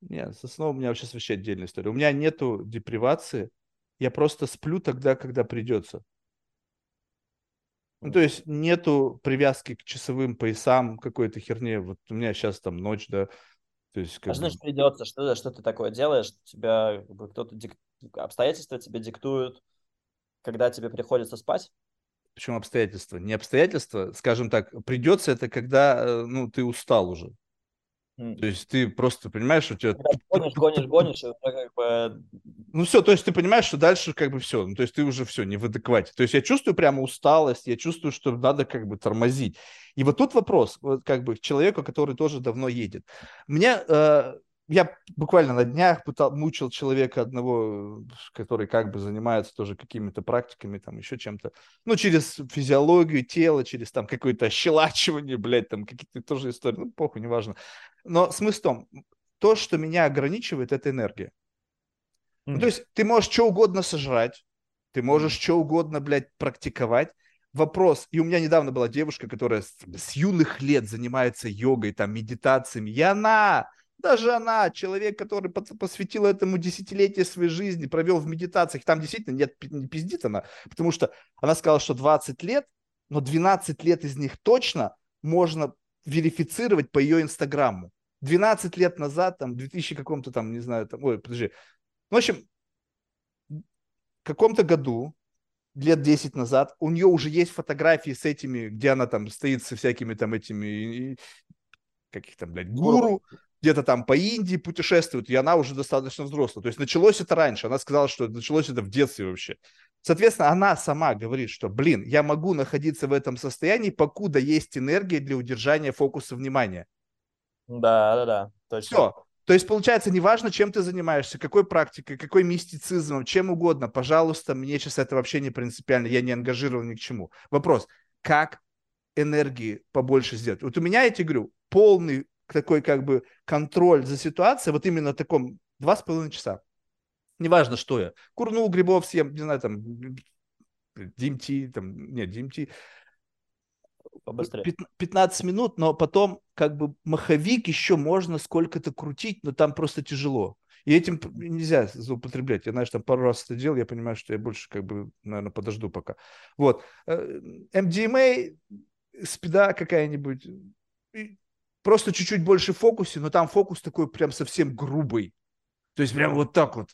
Нет, со сном у меня вообще вообще отдельная история. У меня нету депривации, я просто сплю тогда, когда придется. Ну, то есть нету привязки к часовым поясам какой-то херне. Вот у меня сейчас там ночь, да. То есть, как а значит, придется, что, что ты такое делаешь? Тебя как бы, кто-то дик... обстоятельства тебе диктуют, когда тебе приходится спать? Почему обстоятельства? Не обстоятельства, скажем так, придется это, когда э, ну, ты устал уже. То есть ты просто понимаешь, у тебя... гонишь, гонишь, гонишь, и как бы... Ну все, то есть ты понимаешь, что дальше как бы все, ну то есть ты уже все, не в адеквате. То есть я чувствую прямо усталость, я чувствую, что надо как бы тормозить. И вот тут вопрос, вот как бы к человеку, который тоже давно едет. Мне э, я буквально на днях пытал, мучил человека одного, который как бы занимается тоже какими-то практиками, там еще чем-то, ну, через физиологию тела, через там какое-то ощелачивание, блядь, там какие-то тоже истории, ну, похуй, неважно. Но смысл в том, то, что меня ограничивает, это энергия. Mm. Ну, то есть ты можешь что угодно сожрать, ты можешь что угодно, блядь, практиковать, вопрос, и у меня недавно была девушка, которая с, с юных лет занимается йогой, там, медитациями, и она даже она, человек, который посвятил этому десятилетие своей жизни, провел в медитациях, там действительно нет, не пиздит она, потому что она сказала, что 20 лет, но 12 лет из них точно можно верифицировать по ее инстаграму. 12 лет назад, там, в 2000 каком-то там, не знаю, там, ой, подожди. Ну, в общем, в каком-то году, лет 10 назад, у нее уже есть фотографии с этими, где она там стоит со всякими там этими, каких там, блядь, гуру, где-то там по Индии путешествует, и она уже достаточно взрослая. То есть началось это раньше. Она сказала, что началось это в детстве вообще. Соответственно, она сама говорит, что, блин, я могу находиться в этом состоянии, покуда есть энергия для удержания фокуса внимания. Да, да, да, точно. Все. То есть, получается, неважно, чем ты занимаешься, какой практикой, какой мистицизмом, чем угодно, пожалуйста, мне сейчас это вообще не принципиально, я не ангажирован ни к чему. Вопрос, как энергии побольше сделать? Вот у меня, я тебе говорю, полный такой как бы контроль за ситуацией, вот именно таком два с половиной часа. Неважно, что я. Курнул грибов съем, не знаю, там, DMT, там, нет, DMT. Побыстрее. 15 минут, но потом как бы маховик еще можно сколько-то крутить, но там просто тяжело. И этим нельзя злоупотреблять. Я, знаешь, там пару раз это делал, я понимаю, что я больше, как бы, наверное, подожду пока. Вот. MDMA, э, спида какая-нибудь, просто чуть-чуть больше в фокусе, но там фокус такой прям совсем грубый. То есть прям вот так вот.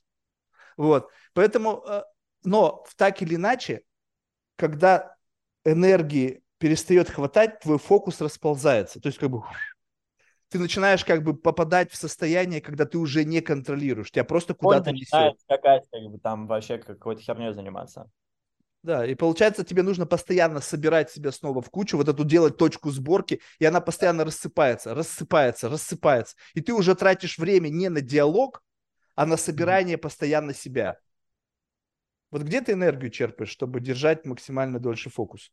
Вот. Поэтому, э, но так или иначе, когда энергии перестает хватать, твой фокус расползается. То есть как бы ты начинаешь как бы попадать в состояние, когда ты уже не контролируешь, тебя просто куда-то несет. Скакать, как бы там вообще какой-то херней заниматься. Да, и получается, тебе нужно постоянно собирать себя снова в кучу, вот эту делать точку сборки, и она постоянно рассыпается, рассыпается, рассыпается. И ты уже тратишь время не на диалог, а на собирание постоянно себя. Вот где ты энергию черпаешь, чтобы держать максимально дольше фокус?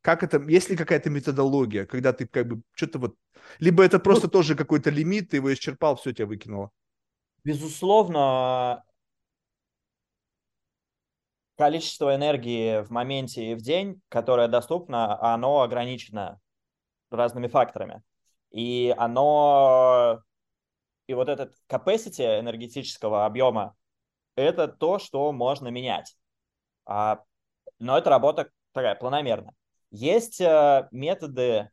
Как это, есть ли какая-то методология, когда ты как бы что-то вот... Либо это просто ну, тоже какой-то лимит, ты его исчерпал, все, тебя выкинуло? Безусловно, количество энергии в моменте и в день, которое доступно, оно ограничено разными факторами. И оно, и вот этот capacity энергетического объема, это то, что можно менять. А, но это работа такая планомерная. Есть э, методы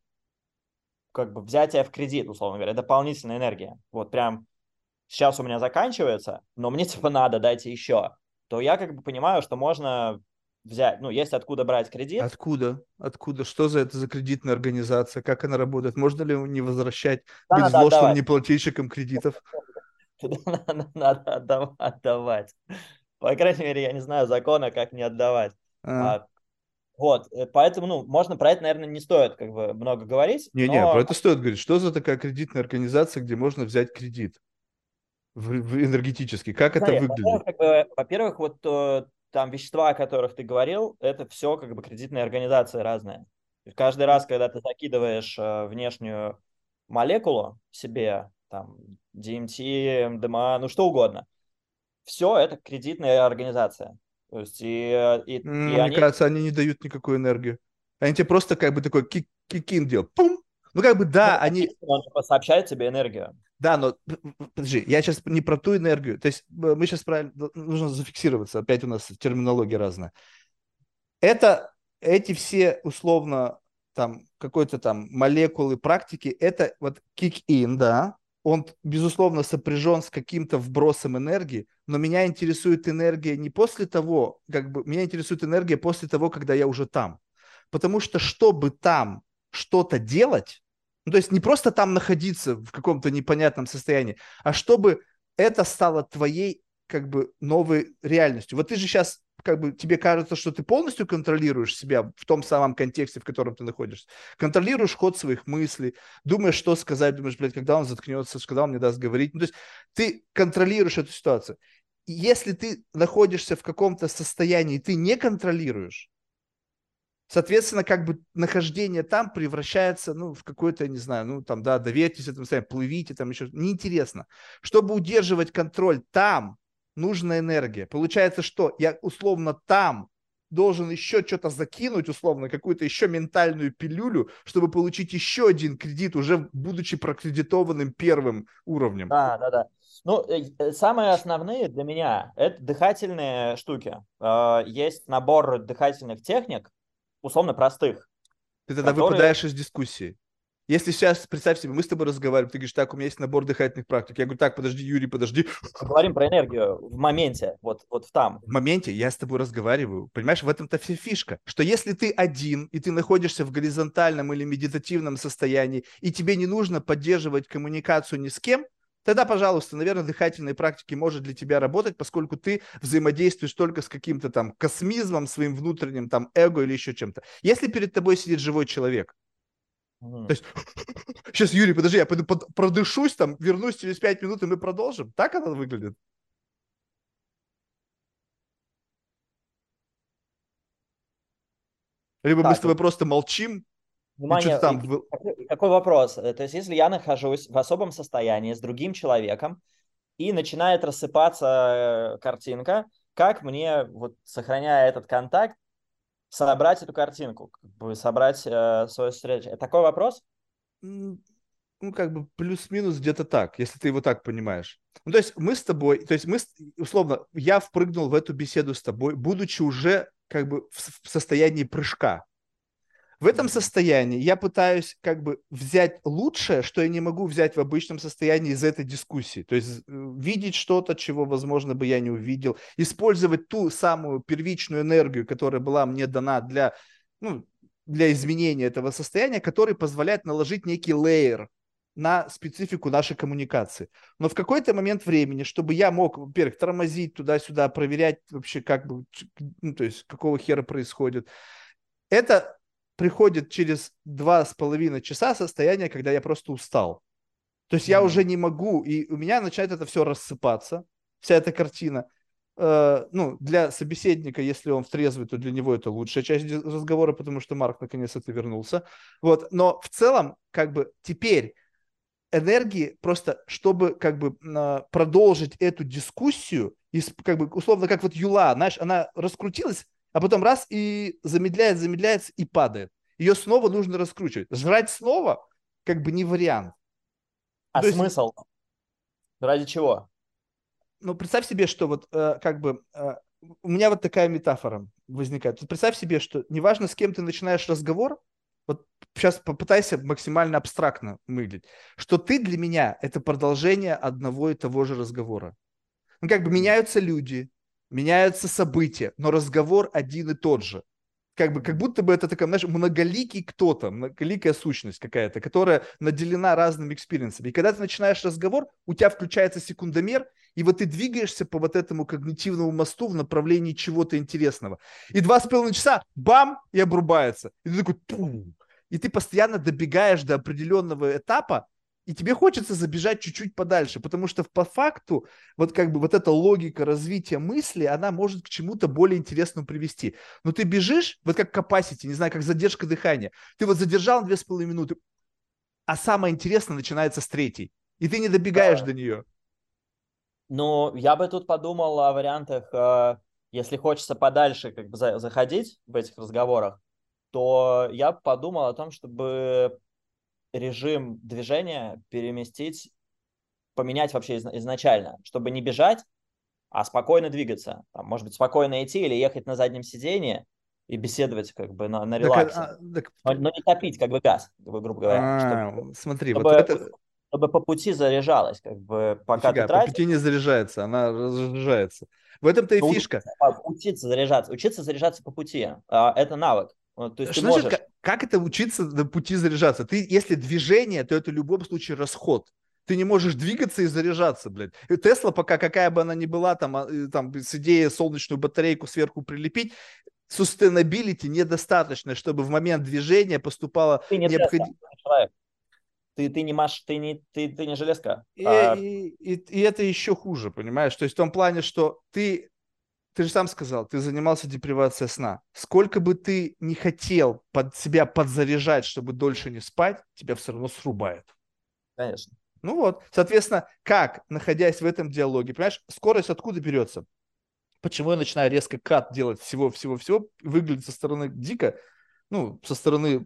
как бы взятия в кредит, условно говоря, дополнительная энергия. Вот прям сейчас у меня заканчивается, но мне типа надо, дайте еще то я как бы понимаю, что можно взять, ну, есть откуда брать кредит. Откуда? Откуда? Что за это за кредитная организация? Как она работает? Можно ли не возвращать, да, быть злостным неплательщиком кредитов? Надо отдавать. По крайней мере, я не знаю закона, как не отдавать. А. А, вот, э, поэтому, ну, можно про это, наверное, не стоит как бы много говорить. Не-не, но... про это стоит говорить. Что за такая кредитная организация, где можно взять кредит? В, в энергетически? Как Смотри, это выглядит? Во-первых, как бы, во-первых, вот э, там вещества, о которых ты говорил, это все как бы кредитные организации разные. Каждый раз, когда ты закидываешь э, внешнюю молекулу себе, там, DMT, МДМА, ну что угодно, все это кредитная организация. То есть и, э, и, mm, и мне они... кажется, они не дают никакую энергию. Они тебе просто как бы такой кик кикин делают. Пум! Ну как бы да, ну, они... Он типа сообщает тебе энергию. Да, но подожди, я сейчас не про ту энергию. То есть мы сейчас правильно, нужно зафиксироваться. Опять у нас терминология разная. Это эти все условно там какой-то там молекулы практики, это вот kick-in, да, он, безусловно, сопряжен с каким-то вбросом энергии, но меня интересует энергия не после того, как бы, меня интересует энергия после того, когда я уже там. Потому что, чтобы там что-то делать, ну, то есть не просто там находиться в каком-то непонятном состоянии, а чтобы это стало твоей как бы новой реальностью. Вот ты же сейчас как бы тебе кажется, что ты полностью контролируешь себя в том самом контексте, в котором ты находишься. Контролируешь ход своих мыслей, думаешь, что сказать, думаешь, блядь, когда он заткнется, когда он мне даст говорить. Ну, то есть ты контролируешь эту ситуацию. если ты находишься в каком-то состоянии, ты не контролируешь, Соответственно, как бы нахождение там превращается, ну, в какое-то, не знаю, ну, там, да, доверьтесь этому плывите, там еще, неинтересно. Чтобы удерживать контроль там, нужна энергия. Получается, что я условно там должен еще что-то закинуть, условно, какую-то еще ментальную пилюлю, чтобы получить еще один кредит, уже будучи прокредитованным первым уровнем. Да, да, да. Ну, э, э, самые основные для меня – это дыхательные штуки. А, есть набор дыхательных техник, условно простых. Ты тогда которые... выпадаешь из дискуссии. Если сейчас, представь себе, мы с тобой разговариваем, ты говоришь, так, у меня есть набор дыхательных практик. Я говорю, так, подожди, Юрий, подожди. Мы говорим про энергию в моменте, вот, вот там. В моменте я с тобой разговариваю. Понимаешь, в этом-то вся фишка, что если ты один, и ты находишься в горизонтальном или медитативном состоянии, и тебе не нужно поддерживать коммуникацию ни с кем, тогда, пожалуйста, наверное, дыхательные практики может для тебя работать, поскольку ты взаимодействуешь только с каким-то там космизмом, своим внутренним там эго или еще чем-то. Если перед тобой сидит живой человек, mm. то есть, сейчас, Юрий, подожди, я пойду под, продышусь там, вернусь через пять минут, и мы продолжим. Так она выглядит? Либо так, мы с тобой просто молчим, Внимание, там... какой, какой вопрос? Э, то есть, если я нахожусь в особом состоянии с другим человеком, и начинает рассыпаться э, картинка, как мне, вот, сохраняя этот контакт, собрать эту картинку, как бы собрать э, свою встречу? Такой вопрос? Ну, как бы плюс-минус где-то так, если ты его так понимаешь. Ну, то есть мы с тобой, то есть мы, условно, я впрыгнул в эту беседу с тобой, будучи уже как бы в состоянии прыжка. В этом состоянии я пытаюсь как бы взять лучшее, что я не могу взять в обычном состоянии из этой дискуссии. То есть э, видеть что-то, чего, возможно, бы я не увидел. Использовать ту самую первичную энергию, которая была мне дана для, ну, для изменения этого состояния, который позволяет наложить некий лейер на специфику нашей коммуникации. Но в какой-то момент времени, чтобы я мог, во-первых, тормозить туда-сюда, проверять вообще, как бы, ну, то есть, какого хера происходит, это приходит через два с половиной часа состояние, когда я просто устал. То есть я уже не могу, и у меня начинает это все рассыпаться, вся эта картина. Э, ну, для собеседника, если он втрезвый, то для него это лучшая часть разговора, потому что Марк наконец-то вернулся. Вот, но в целом, как бы теперь энергии просто, чтобы как бы продолжить эту дискуссию, как бы условно, как вот Юла, знаешь, она раскрутилась, а потом раз и замедляет, замедляется и падает. Ее снова нужно раскручивать. Жрать снова как бы не вариант. А То смысл? Есть, Ради чего? Ну, представь себе, что вот э, как бы э, у меня вот такая метафора возникает. Представь себе, что неважно, с кем ты начинаешь разговор, вот сейчас попытайся максимально абстрактно мыслить, что ты для меня это продолжение одного и того же разговора. Ну, как бы меняются люди, меняются события, но разговор один и тот же. Как, бы, как будто бы это такая, знаешь, многоликий кто-то, многоликая сущность какая-то, которая наделена разными experience ами. И когда ты начинаешь разговор, у тебя включается секундомер, и вот ты двигаешься по вот этому когнитивному мосту в направлении чего-то интересного. И два с половиной часа, бам, и обрубается. И ты такой, Пум! и ты постоянно добегаешь до определенного этапа, и тебе хочется забежать чуть-чуть подальше, потому что по факту вот как бы вот эта логика развития мысли, она может к чему-то более интересному привести. Но ты бежишь, вот как capacity, не знаю, как задержка дыхания. Ты вот задержал две с половиной минуты, а самое интересное начинается с третьей, и ты не добегаешь да. до нее. Ну, я бы тут подумал о вариантах, э, если хочется подальше как бы заходить в этих разговорах, то я подумал о том, чтобы режим движения переместить, поменять вообще изначально, чтобы не бежать, а спокойно двигаться. Там, может быть, спокойно идти или ехать на заднем сидении и беседовать как бы на, на релаксе. Так, а, так... но, но не топить как бы газ, грубо говоря. А, чтобы, смотри, чтобы, вот это... чтобы по пути заряжалась, как бы пока Нифига, ты тратишь. по пути не заряжается, она разряжается. В этом-то и фишка. Учиться заряжаться. Учиться заряжаться по пути. А, это навык. То есть Что ты можешь... как, это учиться на пути заряжаться? Ты, если движение, то это в любом случае расход. Ты не можешь двигаться и заряжаться, блядь. И Тесла, пока какая бы она ни была, там, а, там с идеей солнечную батарейку сверху прилепить, sustainability недостаточно, чтобы в момент движения поступало ты не необходимо... Ты, ты не маш, ты не, ты, ты не железка. И, а... и, и, и это еще хуже, понимаешь? То есть в том плане, что ты, ты же сам сказал, ты занимался депривацией сна. Сколько бы ты не хотел под себя подзаряжать, чтобы дольше не спать, тебя все равно срубает. Конечно. Ну вот, соответственно, как, находясь в этом диалоге, понимаешь, скорость откуда берется? Почему я начинаю резко кат делать всего-всего-всего, выглядит со стороны дико, ну, со стороны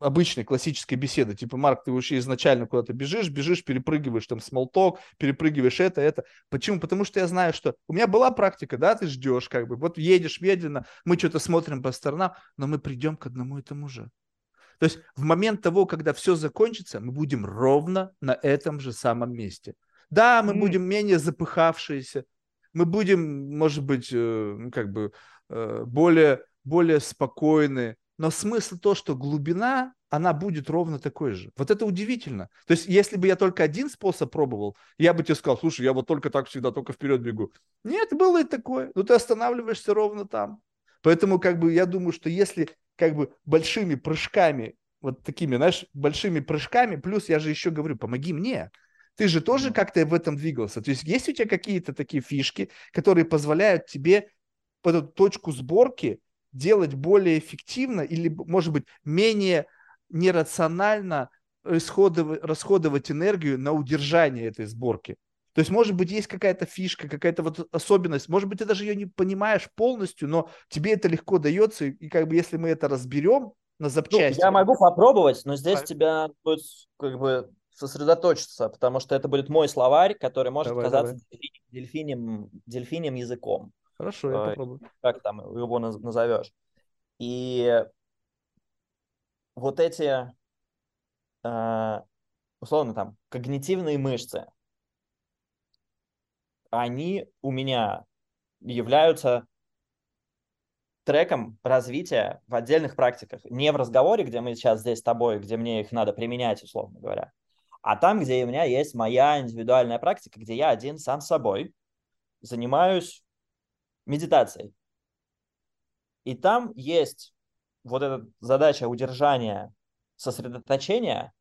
обычной классической беседы. Типа, Марк, ты вообще изначально куда-то бежишь, бежишь, перепрыгиваешь там смолток, перепрыгиваешь это, это. Почему? Потому что я знаю, что у меня была практика, да, ты ждешь как бы, вот едешь медленно, мы что-то смотрим по сторонам, но мы придем к одному и тому же. То есть в момент того, когда все закончится, мы будем ровно на этом же самом месте. Да, мы mm. будем менее запыхавшиеся, мы будем, может быть, э, ну, как бы э, более, более спокойны, но смысл то, что глубина, она будет ровно такой же. Вот это удивительно. То есть, если бы я только один способ пробовал, я бы тебе сказал, слушай, я вот только так всегда, только вперед бегу. Нет, было и такое. Но ты останавливаешься ровно там. Поэтому, как бы, я думаю, что если как бы большими прыжками, вот такими, знаешь, большими прыжками, плюс я же еще говорю, помоги мне. Ты же тоже как-то в этом двигался. То есть есть у тебя какие-то такие фишки, которые позволяют тебе эту точку сборки делать более эффективно или, может быть, менее нерационально расходовать, расходовать энергию на удержание этой сборки. То есть, может быть, есть какая-то фишка, какая-то вот особенность, может быть, ты даже ее не понимаешь полностью, но тебе это легко дается, и, как бы если мы это разберем на запчасти... Ну, я могу попробовать, но здесь а... тебя будет как бы сосредоточиться, потому что это будет мой словарь, который может давай, казаться давай. Дельфинем, дельфинем языком. Хорошо, я э, попробую. Как там его назовешь. И вот эти, э, условно, там, когнитивные мышцы, они у меня являются треком развития в отдельных практиках. Не в разговоре, где мы сейчас здесь с тобой, где мне их надо применять, условно говоря, а там, где у меня есть моя индивидуальная практика, где я один сам собой занимаюсь медитацией. И там есть вот эта задача удержания сосредоточения,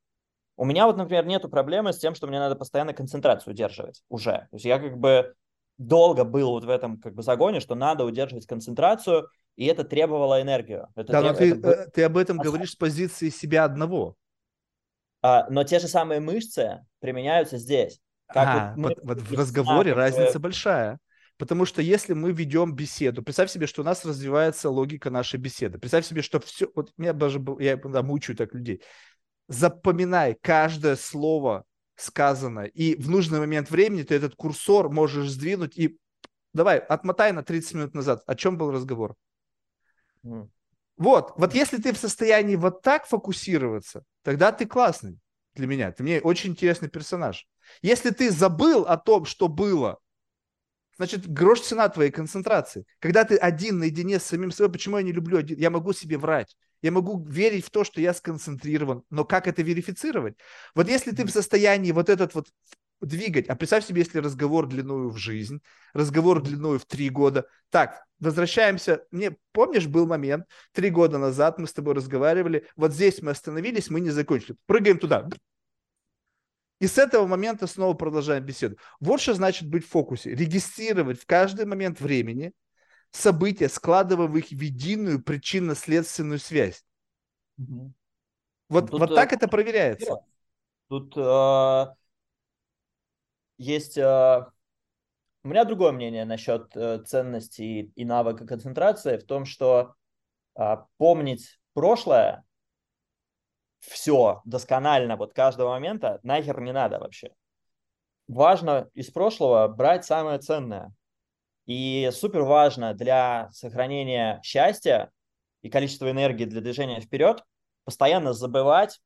у меня вот, например, нету проблемы с тем, что мне надо постоянно концентрацию удерживать уже. То есть я как бы долго был вот в этом как бы загоне, что надо удерживать концентрацию, и это требовало энергию. Это да, треб... но ты, это... Э, ты об этом а... говоришь с позиции себя одного. А, но те же самые мышцы применяются здесь. Как а, вот, вот, вот в разговоре разница большая. Потому что если мы ведем беседу, представь себе, что у нас развивается логика нашей беседы. Представь себе, что все, вот меня даже, я да, мучаю так людей запоминай каждое слово сказанное, и в нужный момент времени ты этот курсор можешь сдвинуть и давай, отмотай на 30 минут назад. О чем был разговор? Mm. Вот, вот если ты в состоянии вот так фокусироваться, тогда ты классный для меня. Ты мне очень интересный персонаж. Если ты забыл о том, что было, значит, грош цена твоей концентрации. Когда ты один наедине с самим собой, почему я не люблю один? Я могу себе врать. Я могу верить в то, что я сконцентрирован, но как это верифицировать? Вот если ты в состоянии вот этот вот двигать, а представь себе, если разговор длиною в жизнь, разговор длиною в три года. Так, возвращаемся. Мне, помнишь, был момент, три года назад мы с тобой разговаривали, вот здесь мы остановились, мы не закончили. Прыгаем туда. И с этого момента снова продолжаем беседу. Вот что значит быть в фокусе. Регистрировать в каждый момент времени события, складывая в их в единую причинно-следственную связь. Угу. Вот, Тут, вот так э, это проверяется. Тут э, есть... Э, у меня другое мнение насчет э, ценности и, и навыка концентрации в том, что э, помнить прошлое все досконально, вот каждого момента, нахер не надо вообще. Важно из прошлого брать самое ценное. И супер важно для сохранения счастья и количества энергии для движения вперед постоянно забывать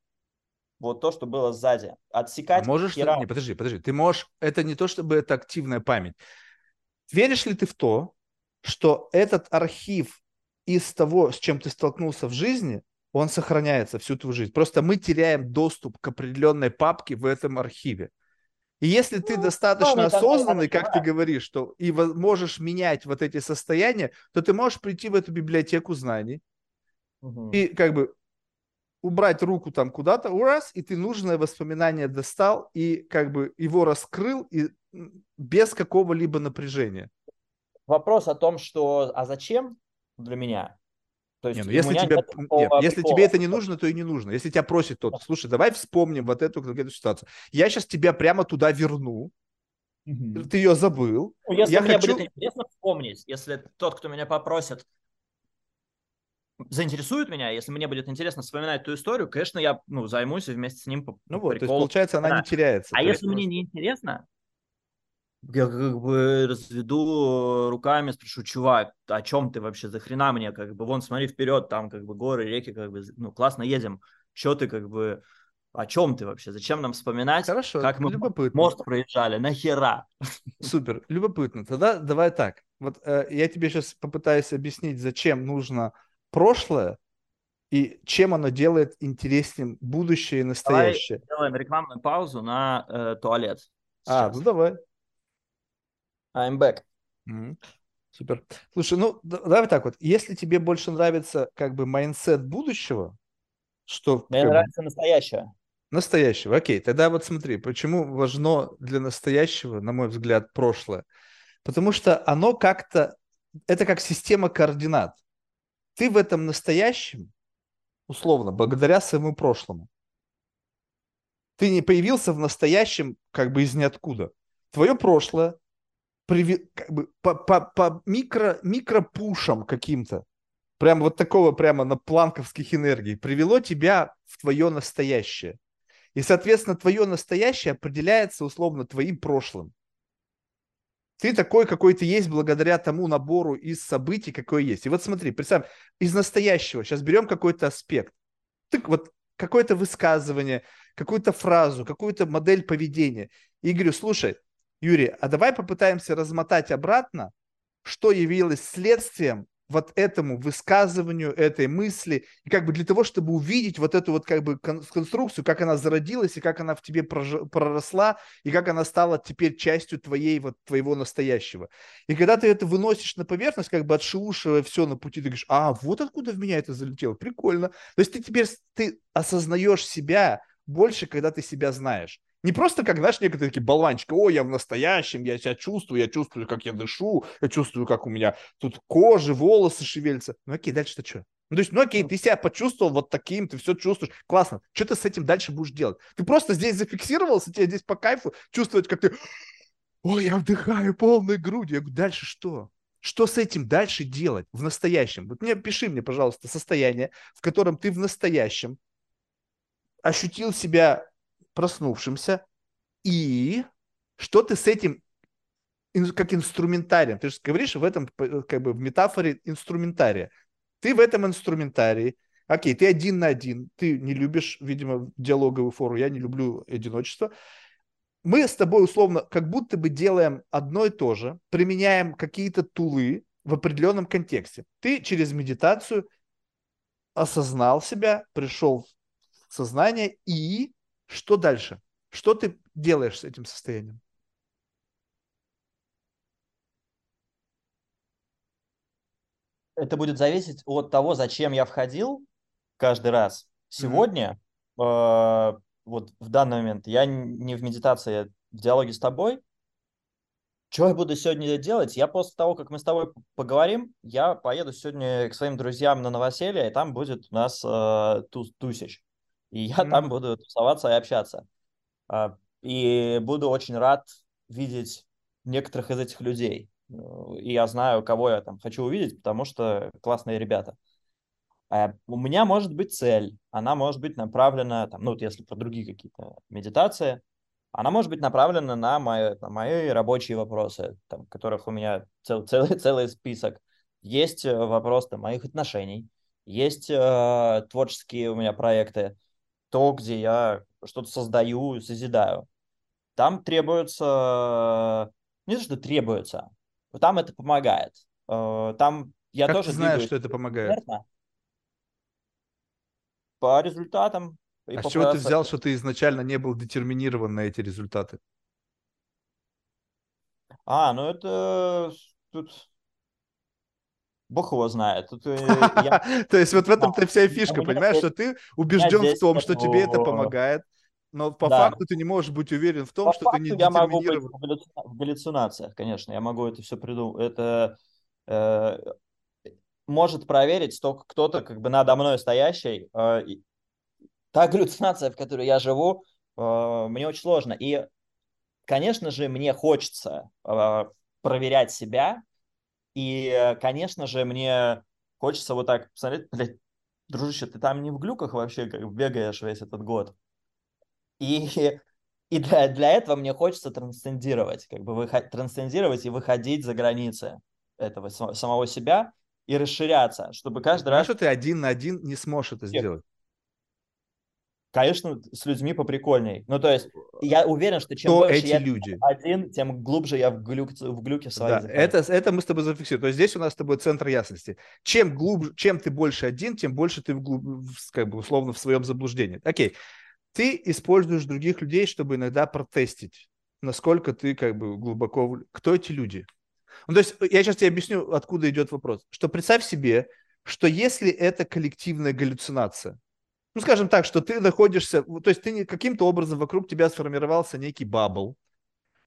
вот то, что было сзади. Отсекать. А можешь, хера... не, подожди, подожди. Ты можешь, это не то, чтобы это активная память. Веришь ли ты в то, что этот архив из того, с чем ты столкнулся в жизни, он сохраняется всю твою жизнь. Просто мы теряем доступ к определенной папке в этом архиве. И если ты Ну, достаточно осознанный, как ты говоришь, что и можешь менять вот эти состояния, то ты можешь прийти в эту библиотеку знаний Мгм. и как бы убрать руку там куда-то, раз, и ты нужное воспоминание достал и как бы его раскрыл и без какого-либо напряжения. Вопрос о том, что, а зачем для меня? То есть Не, ну если тебе, нет если прикола. тебе это не нужно, то и не нужно. Если тебя просит тот, слушай, давай вспомним вот эту, эту ситуацию. Я сейчас тебя прямо туда верну, Мгм. ты ее забыл. Ну, Если я мне хочу... будет интересно вспомнить, если тот, кто меня попросит, заинтересует меня, если мне будет интересно вспоминать ту историю, конечно, я ну, займусь и вместе с ним Ну вот, то есть получается, она не вспоминаю. теряется. А То есть если мне не интересно, я как бы разведу руками, спрошу, чувак, о чем ты вообще, за хрена мне, как бы, вон, смотри вперед, там, как бы, горы, реки, как бы, ну, классно едем, че ты, как бы, о чем ты вообще, зачем нам вспоминать, Хорошо, как мы любопытно. мост проезжали, нахера? Супер, любопытно. Тогда давай так. Вот э, я тебе сейчас попытаюсь объяснить, зачем нужно прошлое и чем оно делает интереснее будущее и Давай настоящее. сделаем рекламную паузу на э, туалет. А, сейчас. ну давай. I'm back. Мгм. Супер. Слушай, ну да- давай так вот. Если тебе больше нравится как бы mindset будущего, что Мне бы, нравится настоящее. настоящего, окей, тогда вот смотри, почему важно для настоящего, на мой взгляд, прошлое. Потому что оно как-то, это как система координат. Ты в этом настоящем, условно, благодаря своему прошлому. Ты не появился в настоящем как бы из ниоткуда. Твое прошлое приви- как бы по, по, по микро, микропушам каким-то, прям вот такого прямо на планковских энергий, привело тебя в твое настоящее. И, соответственно, твое настоящее определяется условно твоим прошлым. Ты такой, какой ты есть, благодаря тому набору из событий, какой есть. И вот смотри, представь, из настоящего, сейчас берем какой-то аспект. Ты вот какое-то высказывание, какую-то фразу, какую-то модель поведения. И говорю, слушай, Юрий, а давай попытаемся размотать обратно, что явилось следствием вот этому высказыванию, этой мысли, и как бы для того, чтобы увидеть вот эту вот как бы кон- конструкцию, как она зародилась, и как она в тебе проросла, и как она стала теперь частью твоей вот твоего настоящего. И когда ты это выносишь на поверхность, как бы отшелушивая все на пути, ты говоришь, а вот откуда в меня это залетело, прикольно. То есть ты теперь ты осознаешь себя больше, когда ты себя знаешь. Не просто как, знаешь, некоторые такие болванчики, о, я в настоящем, я себя чувствую, я чувствую, как я дышу, я чувствую, как у меня тут кожа, волосы шевелятся. Ну окей, дальше-то что? Ну, то есть, ну окей, ты себя почувствовал вот таким, ты все чувствуешь, классно. Что ты с этим дальше будешь делать? Ты просто здесь зафиксировался, тебе здесь по кайфу, чувствовать, как ты, ой, я вдыхаю полной грудью. Я говорю, дальше что? Что с этим дальше делать в настоящем? Вот мне пиши мне, пожалуйста, состояние, в котором ты в настоящем ощутил себя проснувшимся, и что ты с этим как инструментарием, ты же говоришь в этом п- как бы в метафоре инструментария. Ты в этом инструментарии, окей, ты один на один, ты не любишь, видимо, диалоговую фору, я не люблю одиночество. Мы с тобой условно как будто бы делаем одно и то же, применяем какие-то тулы в определенном контексте. Ты через медитацию осознал себя, пришел в сознание, и что дальше? Что ты делаешь с этим состоянием? Это будет зависеть от того, зачем я входил каждый раз. Сегодня, э, вот в данный момент, я не в медитации, я в диалоге с тобой. Что я буду сегодня делать? Я после того, как мы с тобой поговорим, я поеду сегодня к своим друзьям на новоселье, и там будет у нас э, тус- тусич. И я Мгм. там буду тусоваться и общаться. А, И буду очень рад видеть некоторых из этих людей. Э, И я знаю, кого я там хочу увидеть, потому что классные ребята. А у меня может быть цель, она может быть направлена, там, ну вот если про другие какие-то медитации, она может быть направлена на мои, на мои рабочие вопросы, там, которых у меня цел, целый, целый список. Есть э, вопрос там, моих отношений, есть э, творческие у меня проекты, то, где я что-то создаю, созидаю. Там требуется, не то, что требуется, там это помогает. Э, Там я Как тоже ты знаешь, двигаюсь что это помогает? экспертно по результатам А по с чего ты взял, что ты изначально не был детерминирован на эти результаты? А, ну это тут Бог его знает. Тут, э, я... То есть вот в этом-то вся фишка, понимаешь, что ты убежден в том, что тебе это помогает, но по факту ты не можешь быть уверен в том, что ты не я могу быть в галлюцинациях, конечно, я могу это все придумать. Это э, может проверить только кто-то как бы надо мной стоящий. Э, та галлюцинация, в которой я живу, мне очень сложно. И, конечно же, мне хочется проверять себя, и, конечно же, мне хочется вот так посмотреть, блядь, дружище, ты там не в глюках вообще как бегаешь весь этот год. И, и для, для этого мне хочется трансцендировать, как бы выход, трансцендировать и выходить за границы этого самого себя и расширяться, чтобы каждый Знаешь, раз... что ты один на один не сможешь это сделать конечно, с людьми поприкольней. Ну, то есть, я уверен, что чем Кто больше эти я люди? один, тем глубже я в, глюк, в глюке своей. Да, это, это мы с тобой зафиксируем. То есть здесь у нас с тобой центр ясности. Чем глубже, чем ты больше один, тем больше ты в, как бы условно в своем заблуждении. Окей. Ты используешь других людей, чтобы иногда протестить, насколько ты как бы глубоко... Кто эти люди? Ну, то есть я сейчас тебе объясню, откуда идет вопрос. Что представь себе, что если это коллективная галлюцинация, ну, скажем так, что ты находишься, то есть ты каким-то образом вокруг тебя сформировался некий бабл,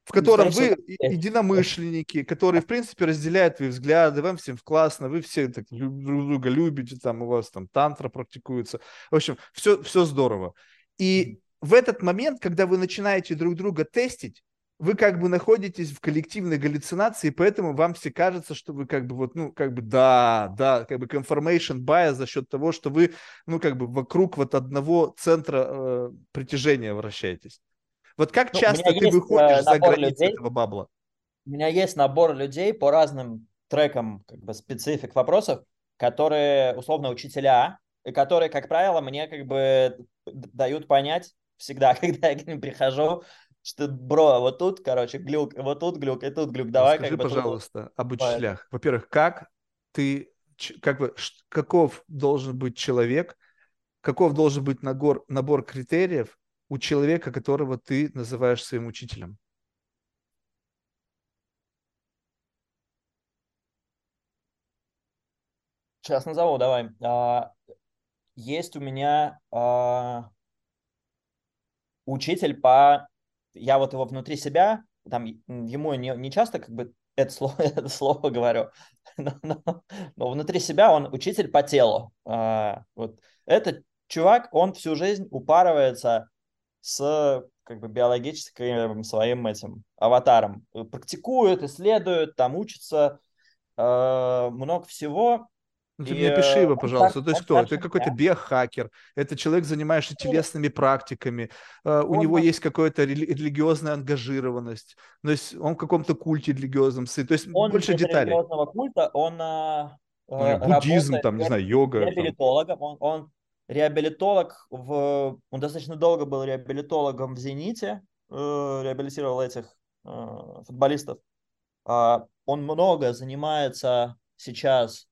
в котором вы единомышленники, которые, в принципе, разделяют твои взгляды, вам всем классно, вы все так, друг друга любите, там у вас там тантра практикуется. В общем, все, все здорово. И в этот момент, когда вы начинаете друг друга тестить, вы как бы находитесь в коллективной галлюцинации, поэтому вам все кажется, что вы как бы вот, ну, как бы да, да, как бы confirmation bias за счет того, что вы, ну, как бы вокруг вот одного центра э, притяжения вращаетесь. Вот как ну, часто ты выходишь э, за границы людей, этого бабла? У меня есть набор людей по разным трекам, как бы специфик вопросов, которые условно учителя, и которые, как правило, мне как бы дают понять всегда, когда я к ним прихожу, что, бро, вот тут, короче, глюк, вот тут глюк, и тут глюк. Давай Скажи, как бы, пожалуйста, тут... об учителях. Во-первых, как ты, как бы, каков должен быть человек, каков должен быть набор, набор критериев у человека, которого ты называешь своим учителем? Сейчас назову, давай. А, есть у меня а, учитель по я вот его внутри себя, там ему не, не часто как бы это слово, это слово говорю, но, но, но внутри себя он учитель по телу. А, вот этот чувак, он всю жизнь упарывается с как бы биологическим своим этим аватаром. Практикует, исследует, там учится э, много всего. Ну, ты и, мне опиши его, пожалуйста. То есть кто? Это какой-то биохакер, это человек, занимаешься телесными практиками, uh, у него есть какая-то рели- религиозная ангажированность, то есть он в каком-то культе религиозном, то есть он больше деталей. религиозного культа, он uh, ну, буддизм, там, не знаю, йога. Реабилитологом, он, он реабилитолог, в, он достаточно долго был реабилитологом в «Зените», э, реабилитировал этих э, футболистов. Э, он много занимается сейчас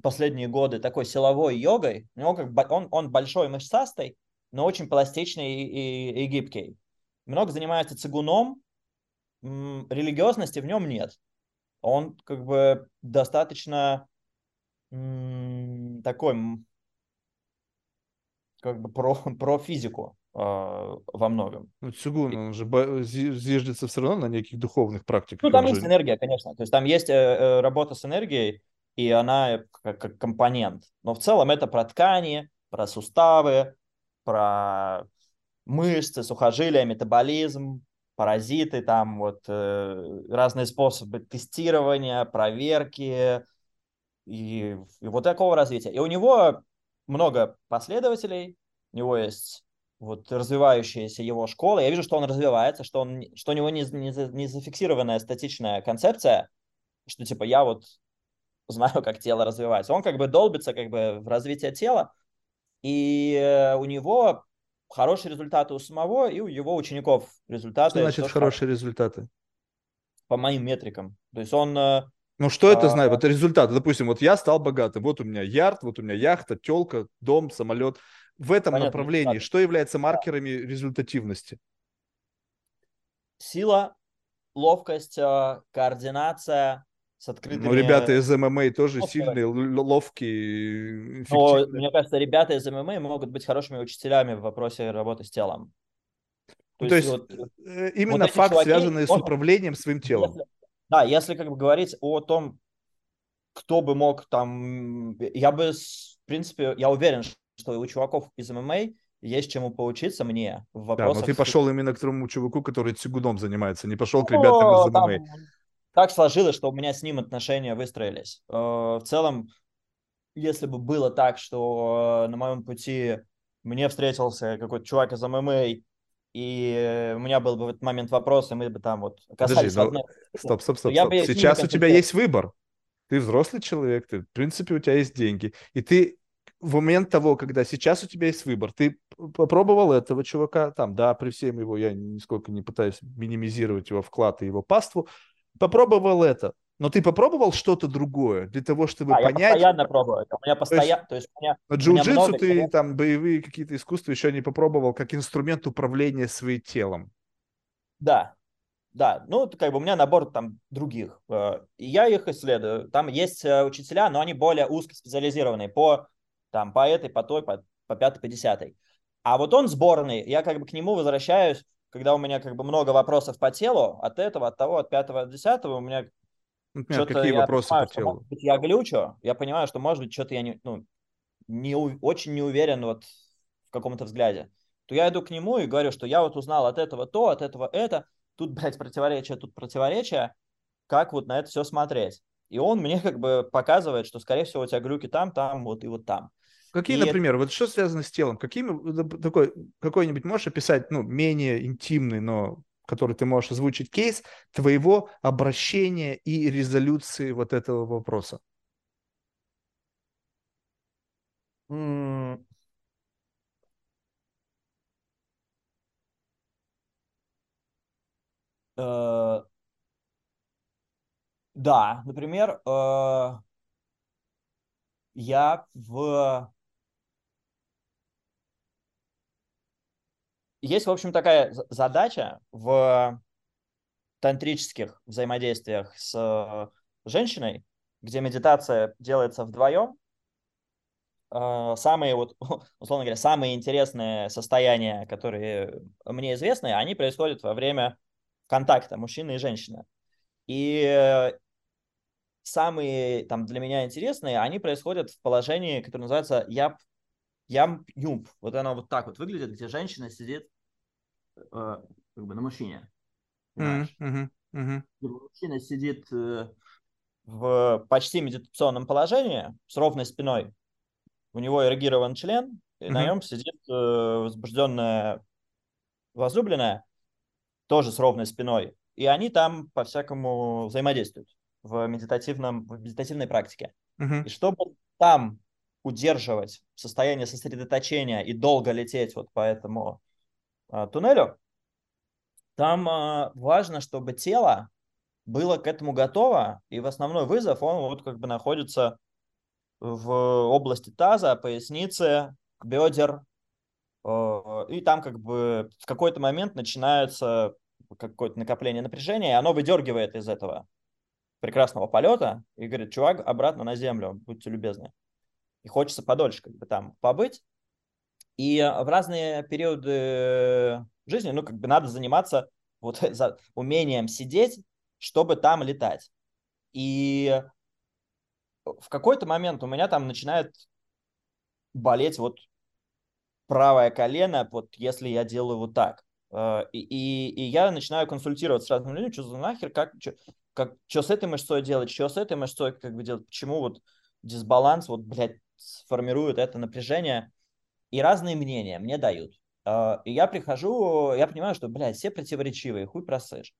последние годы такой силовой йогой. У него как он, он большой мышцастый, но очень пластичный и, и, и гибкий. Много занимается цигуном, религиозности в нем нет. Он как бы достаточно такой как бы про, про физику э, во многом. Ну, цигун, он же зиждется все равно на неких духовных практиках. Ну, там есть энергия, конечно. То есть там есть э, э, работа с энергией, и она как, как компонент. Но в целом это про ткани, про суставы, про мышцы, сухожилия, метаболизм, паразиты, там вот э, разные способы тестирования, проверки и, и вот такого развития. И у него много последователей, у него есть вот развивающаяся его школа. Я вижу, что он развивается, что, он, что у него не, не, не зафиксированная статичная концепция, что типа я вот знаю, как тело развивается. Он как бы долбится как бы в развитие тела, и э, у него хорошие результаты у самого, и у его учеников результаты. Что значит хорошие результаты? По моим метрикам. То есть он... Э, ну, что это а, знает? Вот результаты. Допустим, вот я стал богатым. Вот у меня ярд, вот у меня яхта, телка, дом, самолет. В этом Понятно, направлении результаты. что является маркерами результативности? Сила, ловкость, э, координация с открытыми... Ну, ребята из ММА тоже Ловкого. сильные, ловкие, Но, мне кажется, ребята из ММА могут быть хорошими учителями в вопросе работы с телом. То, То есть, есть вот, э, именно вот факт, чуваки, связанный с управлением своим телом. Если, да, если как бы говорить о том, кто бы мог там... Я бы, в принципе, я уверен, что у чуваков из ММА есть чему поучиться мне в вопросах... Да, но ты пошел именно к тому чуваку, который цигудом занимается, не пошел к ребятам из ММА. Там, так сложилось, что у меня с ним отношения выстроились. Э, в целом, если бы было так, что на моем пути мне встретился какой-то чувак из ММА, и у меня был бы в этот момент вопрос, и мы бы там вот касались Подожди, ну, одной... Стоп, стоп, стоп, стоп. Сейчас у тебя есть выбор. Ты взрослый человек, ты, в принципе, у тебя есть деньги. И ты в момент того, когда сейчас у тебя есть выбор, ты попробовал этого чувака, там, да, при всем его, я нисколько не пытаюсь минимизировать его вклад и его паству, попробовал это, но ты попробовал что-то другое для того, чтобы а, понять... я постоянно пробую. У меня постоянно... То есть, то есть у меня, джиу-джитсу ты много... там боевые какие-то искусства еще не попробовал как инструмент управления своим телом. Да, да, ну, как бы у меня набор там других, э, и я их исследую. Там есть э, учителя, но они более узкоспециализированные по, там, по этой, по той, по, по пятой, по десятой. А вот он сборный, я как бы к нему возвращаюсь, когда у меня как бы много вопросов по телу, от этого, от того, от пятого, от десятого, у меня Например, какие вопросы понимаю, по телу? Быть, я глючу, я понимаю, что, может быть, что-то я не, ну, не, очень не уверен вот в каком-то взгляде. То я иду к нему и говорю, что я вот узнал от этого то, от этого это, тут, блядь, противоречие, тут противоречие, как вот на это все смотреть. И он мне как бы показывает, что, скорее всего, у тебя глюки там, там, вот и вот там. Какие, и например, вот что связано с телом? Какими, такой, какой-нибудь можешь описать, ну, менее интимный, но который ты можешь озвучить кейс твоего обращения и резолюции вот этого вопроса? Mm. Э, да, например, э, я в... Есть, в общем, такая задача в тантрических взаимодействиях с женщиной, где медитация делается вдвоем, э, самые вот, условно говоря, самые интересные состояния, которые мне известны, они происходят во время контакта мужчины и женщины. И самые там для меня интересные, они происходят в положении, которое называется яб, ям юмп. Вот оно вот так вот выглядит, где женщина сидит как бы на мужчине. Mm-hmm. Mm-hmm. Мужчина сидит э, в почти медитационном положении с ровной спиной. У него эрегирован член, и mm-hmm. на нем сидит э, возбужденная возлюбленная, тоже с ровной спиной. И они там по-всякому взаимодействуют в, медитативном, в медитативной практике. Uh-huh. И чтобы там удерживать состояние сосредоточения и долго лететь вот по этому туннелю, там а, важно, чтобы тело было к этому готово, и в основной вызов он вот как бы находится в области таза, поясницы, бедер, э, и там как бы в какой-то момент начинается какое-то накопление напряжения, и оно выдергивает из этого прекрасного полета и говорит, чувак, обратно на землю, будьте любезны. И хочется подольше как бы там побыть. И в разные периоды жизни, ну, как бы надо заниматься вот за умением сидеть, чтобы там летать. И в какой-то момент у меня там начинает болеть вот правое колено, вот если я делаю вот так. Э, и, и, и я начинаю консультироваться с разными людьми, что за нахер, как, что, как, что с этой мышцой делать, что с этой мышцой как бы делать, почему вот дисбаланс, вот, блядь, формирует это напряжение. И разные мнения мне дают. Э, и я прихожу, я понимаю, что, блядь, все противоречивые, хуй просышь.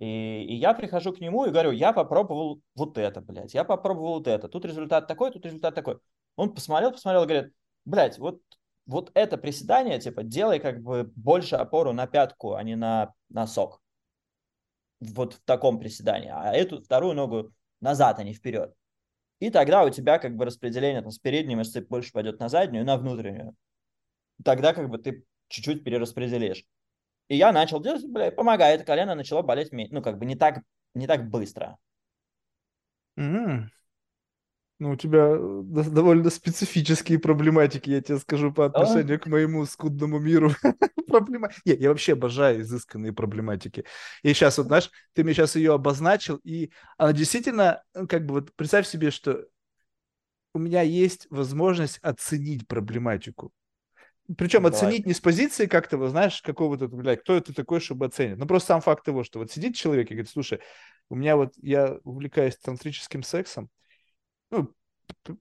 И, и я прихожу к нему и говорю, я попробовал вот это, блядь, я попробовал вот это. Тут результат такой, тут результат такой. Он посмотрел, посмотрел и говорит, блядь, вот вот это приседание, типа, делай как бы больше опору на пятку, а не на носок. Вот в таком приседании. А эту вторую ногу назад, а не вперед. И тогда у тебя как бы распределение там, с передней мышцы больше пойдет на заднюю на внутреннюю. Тогда как бы ты чуть-чуть перераспределишь. И я начал делать, блядь, помогает, колено начало болеть, ну, как бы не так, не так быстро. Mm. Ну, у тебя э, довольно специфические проблематики, я тебе скажу, по отношению а? к моему скудному миру. Проблема... Нет, я вообще обожаю изысканные проблематики. И сейчас, вот, знаешь, ты мне сейчас ее обозначил, и она действительно, ну, как бы вот представь себе, что у меня есть возможность оценить проблематику. Причем Давай. оценить не с позиции как-то, вот, знаешь, какого-то, блядь, кто это такой, чтобы оценить. Ну, просто сам факт того, что вот сидит человек и говорит, слушай, у меня вот, я увлекаюсь тантрическим сексом, ну,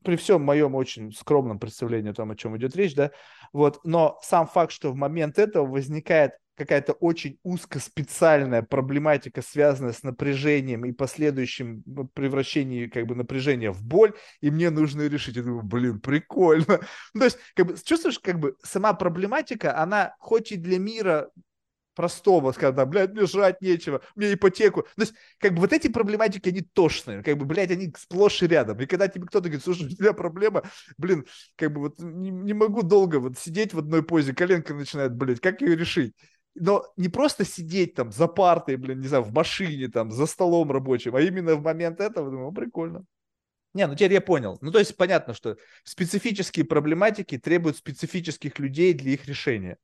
при всем моем очень скромном представлении о том, о чем идет речь, да, вот, но сам факт, что в момент этого возникает какая-то очень узкоспециальная проблематика, связанная с напряжением и последующим ну, превращением как бы напряжения в боль, и мне нужно решить. Я думаю, блин, прикольно. Ну, то есть, как бы, чувствуешь, как бы сама проблематика, она хоть и для мира простого, скажем, блядь, мне жрать нечего, мне ипотеку. То есть, как бы вот эти проблематики, они тошные, как бы, блядь, они сплошь и рядом. И когда тебе кто-то говорит, слушай, у тебя проблема, блин, как бы вот не, не могу долго вот сидеть в одной позе, коленка начинает, блядь, как ее решить? Но не просто сидеть там за партой, блин, не знаю, в машине, там, за столом рабочим, а именно в момент этого, думаю, прикольно. Не, ну теперь я понял. Ну, то есть понятно, что специфические проблематики требуют специфических людей для их решения.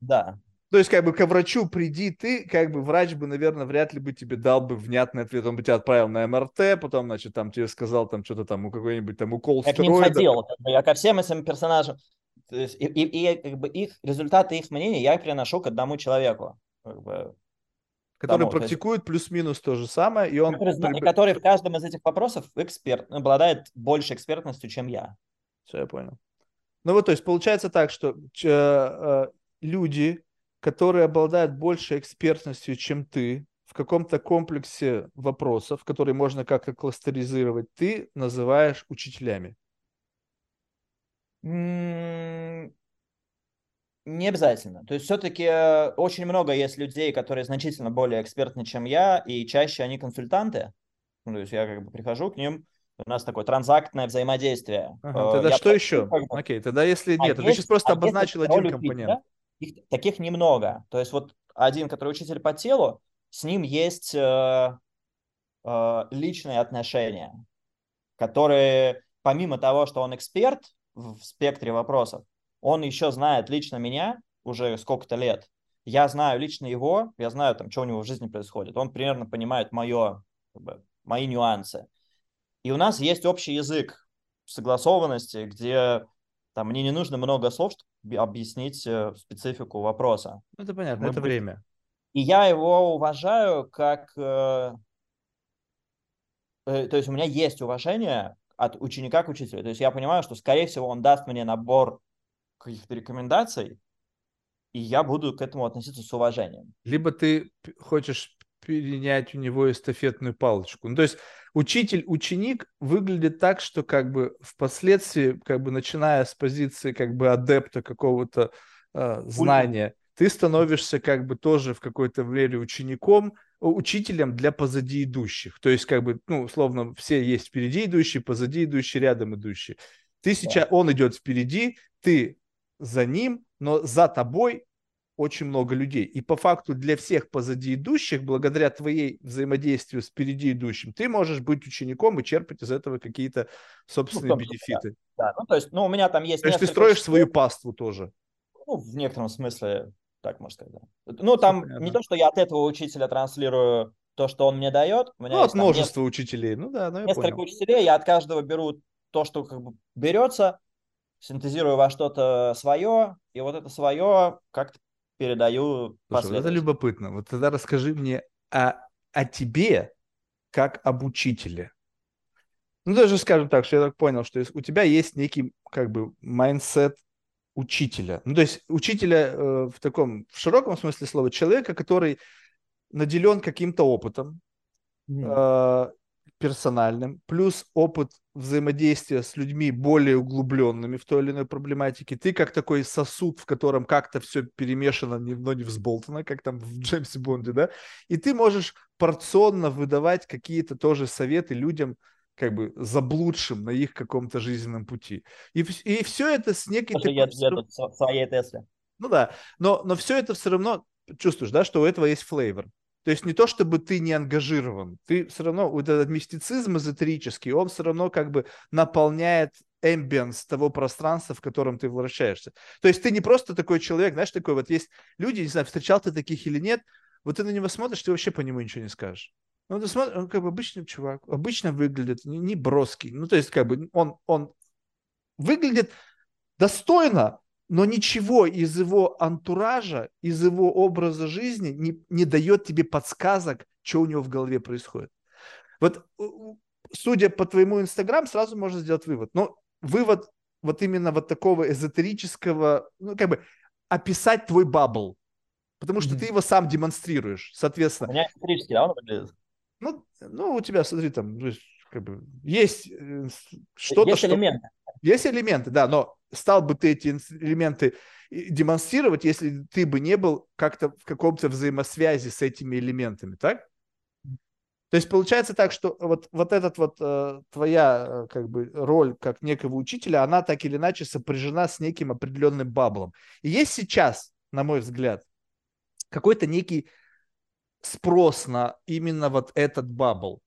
Да, то есть, как бы к врачу приди ты, как бы врач бы, наверное, вряд ли бы тебе дал бы внятный ответ. Он бы тебя отправил на МРТ, потом, значит, там тебе сказал там что-то там у какой-нибудь там укол я стероида. Я к ним ходил, я ко всем этим персонажам. То есть, и, и, и как бы их результаты их мнения я приношу к одному человеку. Как бы, который тому, практикует есть, плюс-минус то же самое, и он... Который, который в каждом из этих вопросов эксперт, обладает больше экспертностью, чем я. Все, я понял. Ну вот, то есть получается так, что э, люди, которые обладают большей экспертностью, чем ты, в каком-то комплексе вопросов, которые можно как-то кластеризировать, ты называешь учителями? Не обязательно. То есть все-таки э, очень много есть людей, которые значительно более экспертны, чем я, и чаще они консультанты. Ну, то есть я как бы прихожу к ним, у нас такое транзактное взаимодействие. Ага, э, тогда я что еще? Как бы... Окей, тогда если а нет, есть, ты сейчас просто а обозначил один компонент. Их, таких немного. То есть вот один, который учитель по телу, с ним есть э, э, личные отношения, которые помимо того, что он эксперт в спектре вопросов, он еще знает лично меня уже сколько-то лет. Я знаю лично его, я знаю, там, что у него в жизни происходит. Он примерно понимает мое, как бы, мои нюансы. И у нас есть общий язык согласованности, где там мне не нужно много слов, чтобы объяснить э, специфику вопроса. Ну, это понятно, Мы это будем... время. И я его уважаю как... Э, э, то есть у меня есть уважение от ученика к учителю. То есть я понимаю, что, скорее всего, он даст мне набор каких-то рекомендаций, и я буду к этому относиться с уважением. Либо ты хочешь перенять у него эстафетную палочку. Ну, то есть учитель-ученик выглядит так, что как бы впоследствии, как бы начиная с позиции как бы адепта какого-то э, знания, ты становишься как бы тоже в какой-то мере учеником, учителем для позади идущих. То есть как бы, ну, условно, все есть впереди идущие, позади идущие, рядом идущие. Ты сейчас, да. он идет впереди, ты за ним, но за тобой очень много людей. И по факту для всех позади идущих, благодаря твоей взаимодействию с впереди идущим, ты можешь быть учеником и черпать из этого какие-то собственные ну, бенефиты. Да. да, ну то есть, ну у меня там есть... То есть ты строишь свою паству тоже. Ну, в некотором смысле, так можно сказать. Ну там Все не то, что я от этого учителя транслирую то, что он мне дает. У меня ну, от множества несколько, учителей, ну да, ну, я Несколько понял. учителей, я от каждого беру то, что как бы берется, синтезирую во что-то свое, и вот это свое как-то передаю Слушай, это любопытно. Вот тогда расскажи мне о, о тебе, как об учителе. Ну, даже скажем так, что я так понял, что у тебя есть некий, как бы, mindset учителя. Ну, то есть учителя э, в таком, в широком смысле слова, человека, который наделен каким-то опытом, mm. э, персональным, плюс опыт взаимодействия с людьми более углубленными в той или иной проблематике. Ты как такой сосуд, в котором как-то все перемешано, но не взболтано, как там в Джеймсе Бонде, да? И ты можешь порционно выдавать какие-то тоже советы людям, как бы заблудшим на их каком-то жизненном пути. И, и все это с некой... Такой... Я, я тут своей Тесле. Ну да, но, но все это все равно чувствуешь, да, что у этого есть флейвор. То есть не то, чтобы ты не ангажирован, ты все равно, вот этот мистицизм эзотерический, он все равно как бы наполняет эмбиенс того пространства, в котором ты вращаешься. То есть ты не просто такой человек, знаешь, такой вот есть люди, не знаю, встречал ты таких или нет, вот ты на него смотришь, ты вообще по нему ничего не скажешь. Ну, смотришь, он как бы обычный чувак, обычно выглядит, не, не броский. Ну, то есть как бы он, он выглядит достойно, но ничего из его антуража, из его образа жизни не, не дает тебе подсказок, что у него в голове происходит. Вот судя по твоему Инстаграм, сразу можно сделать вывод. Но вывод вот именно вот такого эзотерического, ну, как бы описать твой бабл. Потому что mm-hmm. ты его сам демонстрируешь, соответственно. У меня эзотерический, да, он выглядит? Ну, ну, у тебя, смотри, там, как бы, есть э, что-то, Есть элементы. Есть элементы, да, но стал бы ты эти элементы демонстрировать, если ты бы не был как-то в каком-то взаимосвязи с этими элементами, так? То есть получается так, что вот, вот этот вот э, твоя э, как бы роль как некого учителя, она так или иначе сопряжена с неким определенным баблом. И есть сейчас, на мой взгляд, какой-то некий спрос на именно вот этот bubble.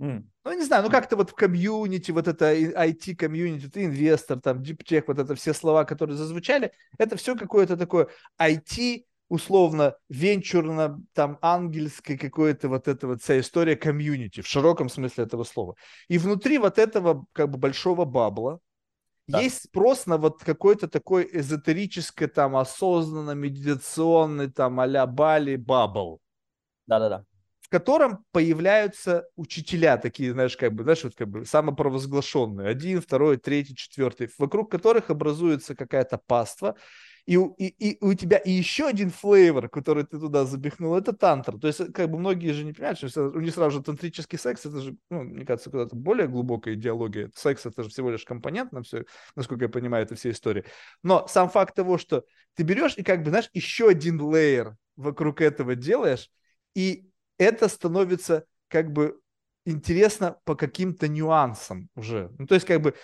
Mm. Ну, не знаю, ну как-то вот в комьюнити, вот это IT-комьюнити, ты инвестор, там, deep tech, вот это все слова, которые зазвучали, это все какое-то такое IT, условно, венчурно, там, ангельское какое-то вот это вот вся история комьюнити, в широком смысле этого слова. И внутри вот этого как бы большого bubble а да. есть спрос на вот какой-то такой эзотерический, там, осознанно медитационный, там, а-ля Бали bubble. Да-да-да в котором появляются учителя такие, знаешь, как бы, знаешь, вот как бы самопровозглашенные, один, второй, третий, четвертый, вокруг которых образуется какая-то паства, и, и, и у тебя еще один флейвор, который ты туда запихнул, это тантра. То есть, как бы многие же не понимают, что у них сразу же тантрический секс, это же, ну, мне кажется, куда-то более глубокая идеология. Секс это же всего лишь компонент на все, насколько я понимаю, это все истории. Но сам факт того, что ты берешь и как бы, знаешь, еще один лейер вокруг этого делаешь, и это становится как бы интересно по каким-то нюансам уже. Ну, то есть как бы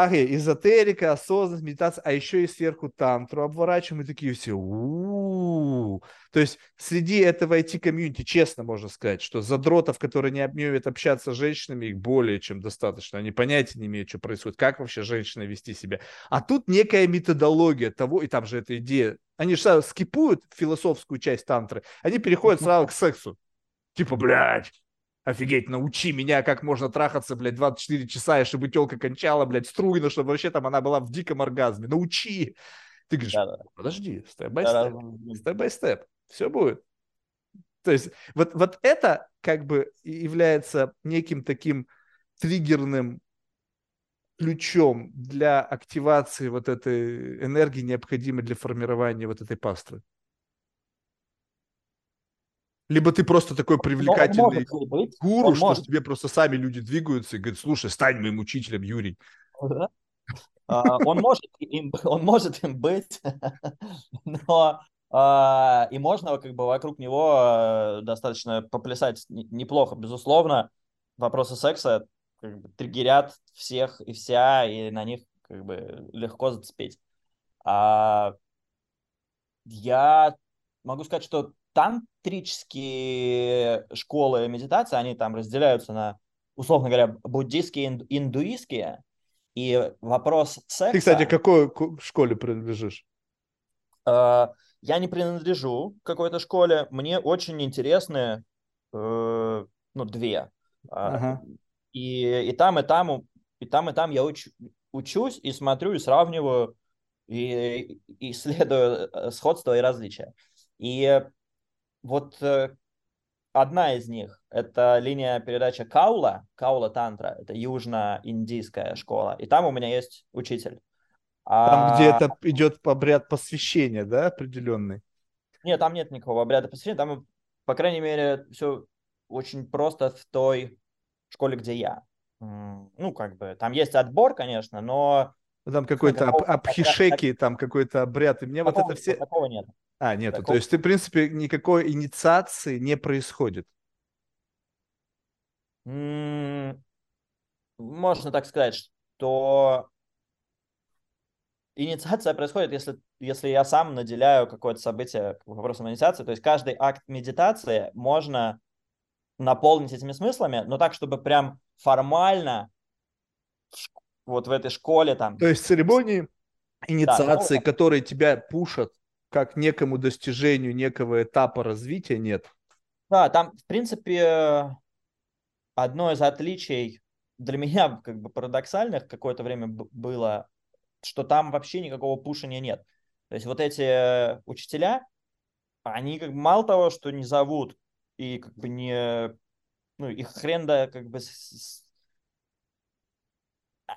Ага, эзотерика, осознанность, медитация, а еще и сверху тантру обворачиваем, и такие все, у То есть среди этого IT-комьюнити, честно можно сказать, что задротов, которые не умеют общаться с женщинами, их более чем достаточно. Они понятия не имеют, что происходит, как вообще женщина вести себя. А тут некая методология того, и там же эта идея. Они же сразу скипуют философскую часть тантры, они переходят сразу к сексу. Типа, блядь, офигеть, научи меня, как можно трахаться, блядь, 24 часа, и чтобы телка кончала, блядь, струйно, чтобы вообще там она была в диком оргазме. Научи. Ты говоришь, да, да. подожди, степ-бай-степ, степ-бай-степ, все будет. То есть вот, вот это как бы является неким таким триггерным ключом для активации вот этой энергии, необходимой для формирования вот этой паствы. Либо ты просто такой привлекательный быть, гуру, что может. тебе просто сами люди двигаются и говорят, слушай, стань моим учителем, Юрий. А, он может им, он может им быть, но а, и можно как бы вокруг него э, достаточно поплясать неплохо, безусловно. Вопросы секса как бы, триггерят всех и вся, и на них как бы легко зацепить. А я могу сказать, что тантрические школы медитации, они там разделяются на, условно говоря, буддийские, индуистские, и вопрос секса... Ты, кстати, какой школе принадлежишь? Э, я не принадлежу какой-то школе, мне очень интересны, э, ну, две. А, ага. И, и там, и там, и там, и там я уч, учусь и смотрю, и сравниваю, и, и исследую э, сходства и различия. И вот э, одна из них – это линия передачи Каула, Каула Тантра, это южно-индийская школа, и там у меня есть учитель. Там, а... где это идет обряд посвящения, да, определенный? Нет, там нет никакого обряда посвящения, там, по крайней мере, все очень просто в той школе, где я. Ну, как бы, там есть отбор, конечно, но ну, там какой-то об, абхишеки, там какой-то обряд. И мне такого, вот это все... Такого нет. А, нет. Такого... То есть ты, в принципе, никакой инициации не происходит. Можно так сказать, что инициация происходит, если, если я сам наделяю какое-то событие вопросом инициации. То есть каждый акт медитации можно наполнить этими смыслами, но так, чтобы прям формально вот в этой школе там... То есть церемонии инициации, да, ну, которые тебя пушат как некому достижению некого этапа развития, нет? Да, там, в принципе, одно из отличий для меня как бы парадоксальных какое-то время было, что там вообще никакого пушения нет. То есть вот эти учителя, они как бы мало того, что не зовут и как бы не, ну, их хрен да как бы с,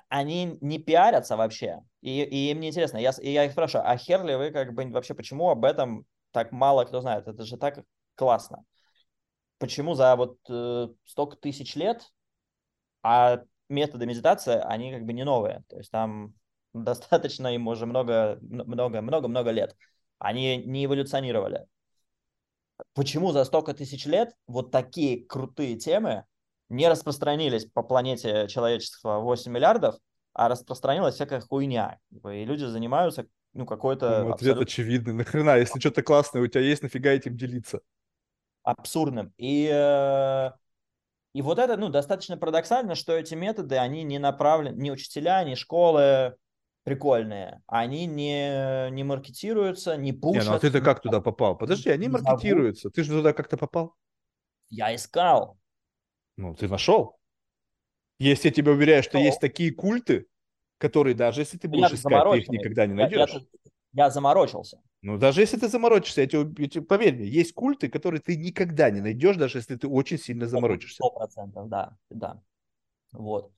они не пиарятся вообще. И, и им не интересно. Я, и я их спрашиваю, а хер ли вы как бы вообще, почему об этом так мало кто знает? Это же так классно. Почему за вот э, столько тысяч лет, а методы медитации, они как бы не новые. То есть там достаточно им уже много, много, много, много лет. Они не эволюционировали. Почему за столько тысяч лет вот такие крутые темы не распространились по планете человечества 8 миллиардов, а распространилась всякая хуйня. И люди занимаются ну, какой-то... Ну, ответ абсолютно... очевидный. Нахрена, если что-то классное у тебя есть, нафига этим делиться? Абсурдным. И, э, и вот это, ну, достаточно парадоксально, что эти методы, они не направлены, ни учителя, ни школы прикольные. Они не, не маркетируются, не пушат. Не, ну а ты-то как туда попал? Подожди, они маркетируются. Ты же туда как-то попал? Я искал. Ну, ты нашел. Если я тебя уверяю, что есть такие культы, которые даже если ты будешь я искать, ты их никогда не найдешь. Я, я, я заморочился. Ну, даже если ты заморочишься, я тебе, я тебе, поверь мне, есть культы, которые ты никогда не найдешь, даже если ты очень сильно заморочишься. Сто процентов, да, да. Вот.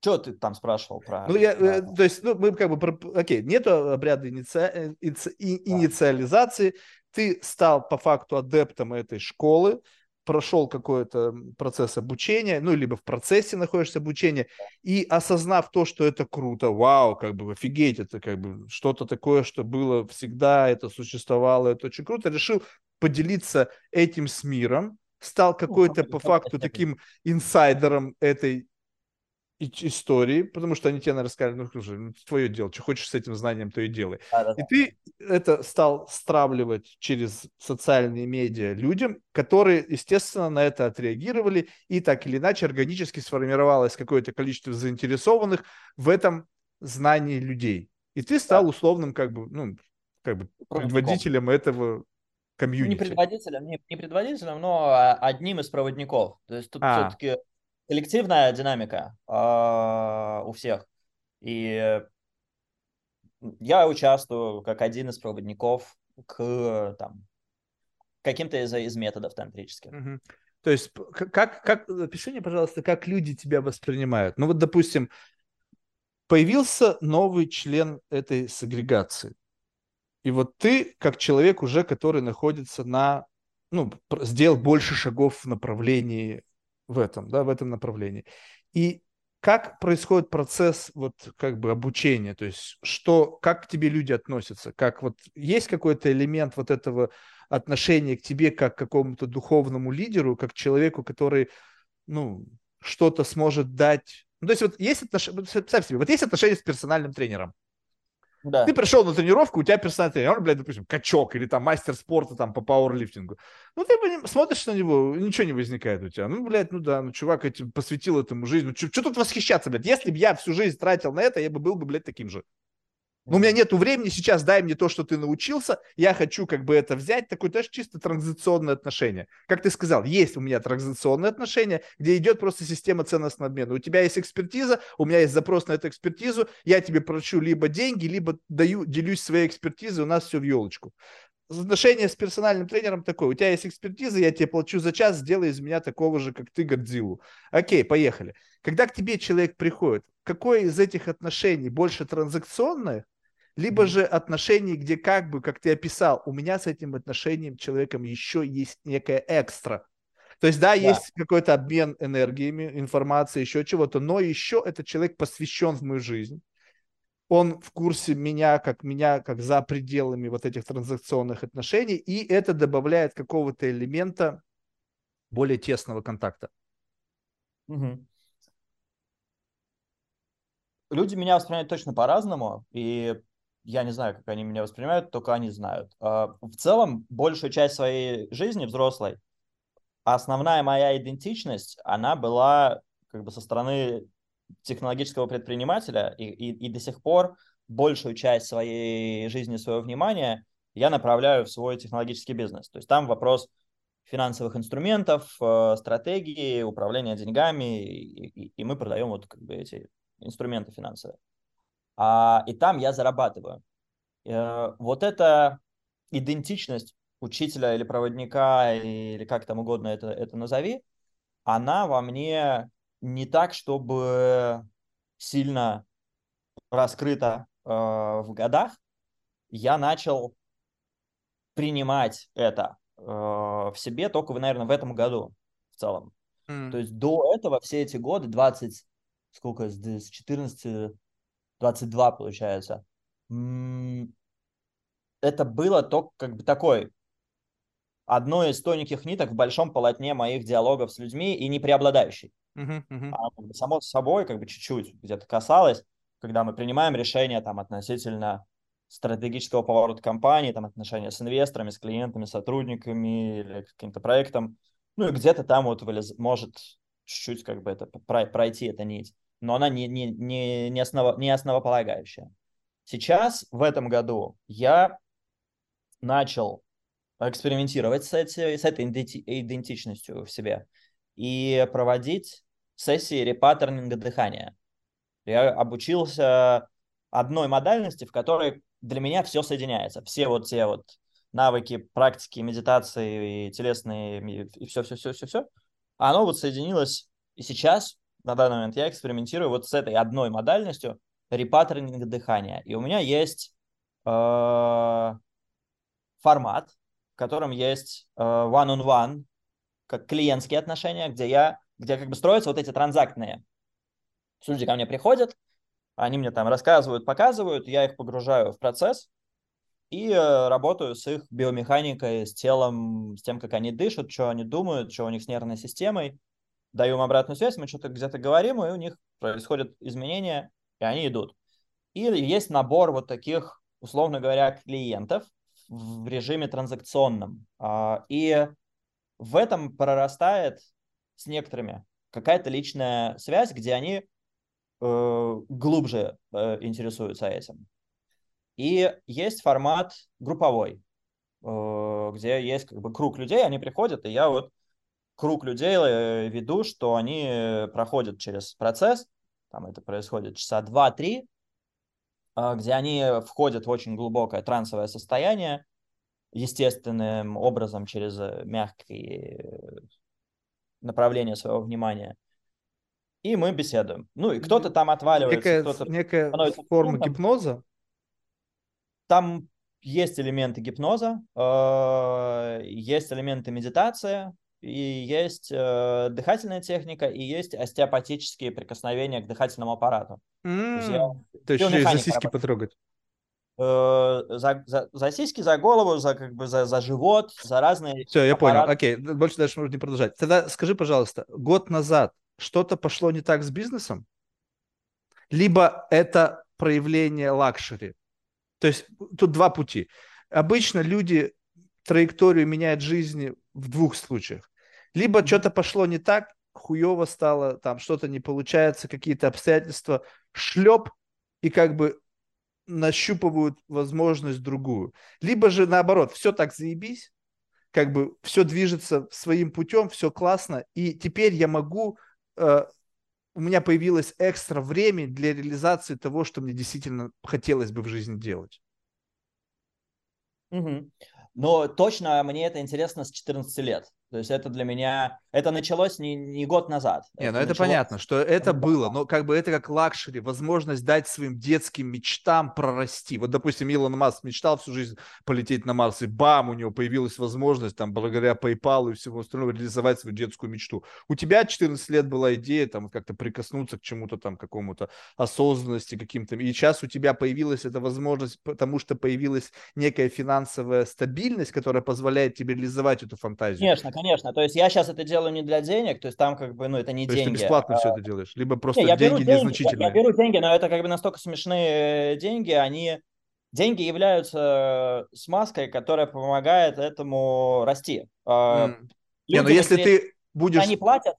Что ты там спрашивал про... Ну, я, да. Э, то есть, ну, мы как бы, про, окей, нету обряда иници... Инициализации, да. ты стал по факту адептом этой школы, прошел какой-то процесс обучения, ну, либо в процессе находишься обучения, и осознав то, что это круто, вау, как бы офигеть, это как бы что-то такое, что было всегда, это существовало, это очень круто, решил поделиться этим с миром, стал какой-то по факту таким инсайдером этой истории, потому что они тебе, наверное, сказали, ну, слушай, ну, твое дело, что хочешь с этим знанием, то и делай. Да, да, и ты это стал стравливать через социальные медиа людям, которые, естественно, на это отреагировали, и так или иначе органически сформировалось какое-то количество заинтересованных в этом знании людей. И ты стал да. условным, как бы, ну, как бы предводителем этого комьюнити. Не предводителем, не, не предводителем, но а, одним из проводников. То есть тут а. все-таки коллективная динамика э, у всех. И я участвую как один из проводников к там, каким-то из, из методов тантрических. Угу. То есть, как, как, пиши мне, пожалуйста, как люди тебя воспринимают. Ну вот, допустим, появился новый член этой сегрегации. И вот ты, как человек уже, который находится на, ну, сделал больше шагов в направлении в этом, да, в этом направлении. И как происходит процесс вот как бы обучения, то есть что, как к тебе люди относятся, как вот есть какой-то элемент вот этого отношения к тебе как к какому-то духовному лидеру, как человеку, который, ну, что-то сможет дать. Ну, то есть вот есть отношения, представь себе, вот есть отношения с персональным тренером. Да. Ты пришел на тренировку, у тебя персональный тренер, блядь, допустим, качок или там мастер спорта там по пауэрлифтингу. Ну, ты смотришь на него, ничего не возникает у тебя. Ну, блядь, ну да, ну, чувак этим посвятил этому жизнь. Ну, что тут восхищаться, блядь? Если бы я всю жизнь тратил на это, я бы был бы, блядь, таким же. Но у меня нету времени сейчас, дай мне то, что ты научился, я хочу как бы это взять, такое даже чисто транзакционное отношение. Как ты сказал, есть у меня транзакционное отношение, где идет просто система ценностного обмена. У тебя есть экспертиза, у меня есть запрос на эту экспертизу, я тебе прощу либо деньги, либо даю, делюсь своей экспертизой, у нас все в елочку. Отношение с персональным тренером такое, у тебя есть экспертиза, я тебе плачу за час, сделай из меня такого же, как ты, Годзиллу. Окей, поехали. Когда к тебе человек приходит, какое из этих отношений больше транзакционное, либо же отношения, где как бы, как ты описал, у меня с этим отношением человеком еще есть некое экстра. То есть, да, да. есть какой-то обмен энергиями, информацией, еще чего-то, но еще этот человек посвящен в мою жизнь. Он в курсе меня, как меня, как за пределами вот этих транзакционных отношений, и это добавляет какого-то элемента более тесного контакта. Угу. люди меня воспринимают точно по-разному, и я не знаю, как они меня воспринимают, только они знают. А, в целом, большую часть своей жизни взрослой, основная моя идентичность, она была как бы со стороны технологического предпринимателя, и, и, и до сих пор большую часть своей жизни, своего внимания я направляю в свой технологический бизнес. То есть там вопрос финансовых инструментов, э, стратегии, управления деньгами, и, и, и мы продаем вот как бы эти инструменты финансовые. А, и там я зарабатываю. Э, вот эта идентичность учителя или проводника, или как там угодно это, это назови, она во мне не так, чтобы сильно раскрыта э, в годах. Я начал принимать это э, в себе только, наверное, в этом году в целом. Mm. То есть до этого все эти годы, 20, сколько, с 14, 22 получается, это было только как бы такой одной из тоненьких ниток в большом полотне моих диалогов с людьми и не преобладающий. Uh-huh, uh-huh. А как бы, само собой как бы чуть-чуть где-то касалось, когда мы принимаем решения там относительно стратегического поворота компании, там отношения с инвесторами, с клиентами, сотрудниками или каким-то проектом. Ну и где-то там вот вылез, может чуть-чуть как бы это пройти эта нить, но она не, не, не, не, основа, не основополагающая. Сейчас, в этом году, я начал экспериментировать с, эти, с этой идентичностью в себе и проводить сессии репаттернинга дыхания. Я обучился одной модальности, в которой для меня все соединяется. Все вот те вот навыки, практики, медитации, и телесные, и все-все-все-все-все, оно вот соединилось. И сейчас, на данный момент, я экспериментирую вот с этой одной модальностью репаттернинга дыхания. И у меня есть э, формат, в котором есть э, one-on-one, как клиентские отношения, где я, где как бы строятся вот эти транзактные. Люди ко мне приходят, они мне там рассказывают, показывают, я их погружаю в процесс и э, работаю с их биомеханикой, с телом, с тем, как они дышат, что они думают, что у них с нервной системой. Даю им обратную связь, мы что-то где-то говорим, и у них происходят изменения, и они идут. И есть набор вот таких, условно говоря, клиентов в режиме транзакционном. А, и в этом прорастает с некоторыми какая-то личная связь, где они Э, глубже э, интересуются этим. И есть формат групповой, э, где есть как бы круг людей, они приходят, и я вот круг людей веду, что они проходят через процесс, там это происходит часа два-три, где они входят в очень глубокое трансовое состояние, естественным образом через мягкие направления своего внимания и мы беседуем. Ну, и кто-то там отваливается. Некая, кто-то некая форма там, гипноза? Там есть элементы гипноза, э, есть элементы медитации, и есть э, дыхательная техника, и есть остеопатические прикосновения к дыхательному аппарату. Mm, то есть, я, то есть за сиськи работает. потрогать. Э, за, за, за сиськи, за голову, за, как бы, за, за живот, за разные... Все, я понял. Окей, больше дальше можно не продолжать. Тогда скажи, пожалуйста, год назад что-то пошло не так с бизнесом, либо это проявление luxury. То есть тут два пути. Обычно люди траекторию меняют жизни в двух случаях. Либо что-то пошло не так, хуево стало, там что-то не получается, какие-то обстоятельства, шлеп, и как бы нащупывают возможность другую. Либо же наоборот, все так заебись, как бы все движется своим путем, все классно, и теперь я могу Э, у меня появилось экстра время для реализации того, что мне действительно хотелось бы в жизни делать. Угу. Но точно мне это интересно с 14 лет. То есть это для меня, это началось не, не год назад. Не, ну это началось... понятно, что это было, но как бы это как luxury, возможность дать своим детским мечтам прорасти. Вот, допустим, Илон Маск мечтал всю жизнь полететь на Марс, и бам, у него появилась возможность, там, благодаря PayPal и всего остального, реализовать свою детскую мечту. У тебя 14 лет была идея, там, как-то прикоснуться к чему-то там, какому-то осознанности каким-то, и сейчас у тебя появилась эта возможность, потому что появилась некая финансовая стабильность, которая позволяет тебе реализовать эту фантазию. Конечно, конечно конечно. То есть я сейчас это делаю не для денег, то есть там как бы, ну, это не То деньги. есть ты бесплатно а... все это делаешь? Либо просто не, я деньги деньги, незначительные? Я, я беру деньги, но это как бы настолько смешные деньги, они... Деньги являются смазкой, которая помогает этому расти. Mm. Не, но если ты будешь... Они платят,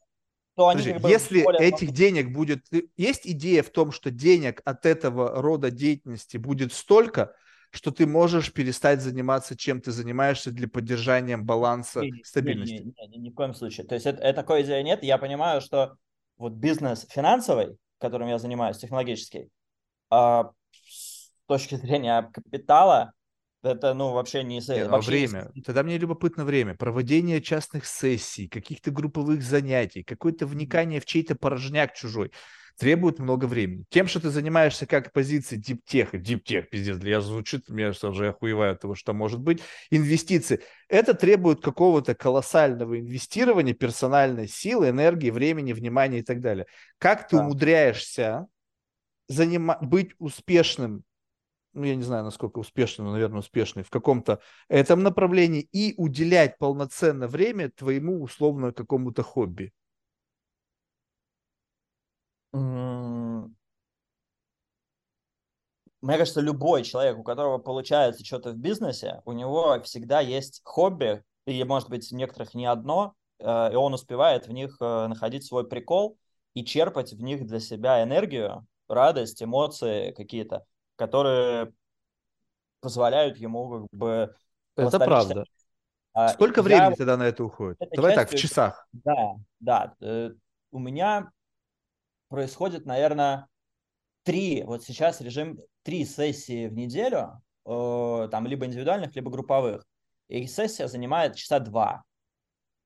то они Подожди, как бы если более... этих денег будет... Есть идея в том, что денег от этого рода деятельности будет столько, что ты можешь перестать заниматься, чем ты занимаешься для поддержания баланса не, стабильности? Не, не, не, ни в коем случае. То есть это, это такой идеи нет. Я понимаю, что вот бизнес финансовый, которым я занимаюсь, технологический, а, с точки зрения капитала, это, ну, вообще не... Не, ну, а вообще время. Не... Тогда мне любопытно время. Проводение частных сессий, каких-то групповых занятий, какое-то вникание в чей-то порожняк чужой требует много времени. Тем, что ты занимаешься как позиции диптеха, диптех, пиздец, я звучит, мне уже охуеваю от того, что может быть, инвестиции. Это требует какого-то колоссального инвестирования персональной силы, энергии, времени, внимания и так далее. Как ты да. умудряешься занима- быть успешным ну, я не знаю, насколько успешный, но, наверное, успешный в каком-то этом направлении и уделять полноценное время твоему условно какому-то хобби? Мне кажется, любой человек, у которого получается что-то в бизнесе, у него всегда есть хобби, и, может быть, у некоторых не одно, э, и он успевает в них э, находить свой прикол и черпать в них для себя энергию, радость, эмоции какие-то которые позволяют ему как бы... Это правда. А, Сколько я... времени тогда на это уходит? Это Давай так, в часах. Да, да. Э, у меня происходит, наверное, три, вот сейчас режим три сессии в неделю, э, там либо индивидуальных, либо групповых. И сессия занимает часа два.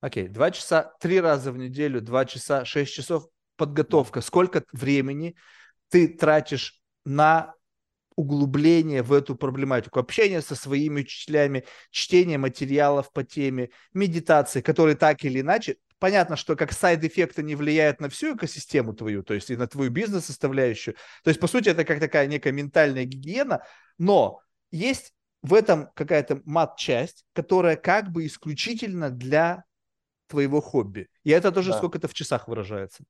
Окей, okay. два часа, три раза в неделю, два часа, шесть часов подготовка. Сколько времени ты тратишь на углубление в эту проблематику, общение со своими учителями, чтение материалов по теме, медитации, которые так или иначе, понятно, что как сайд-эффекты не влияют на всю экосистему твою, то есть и на твою бизнес-составляющую. То есть, по сути, это как такая некая ментальная гигиена, но есть в этом какая-то мат-часть, которая как бы исключительно для твоего хобби. И это тоже да. сколько-то в часах выражается.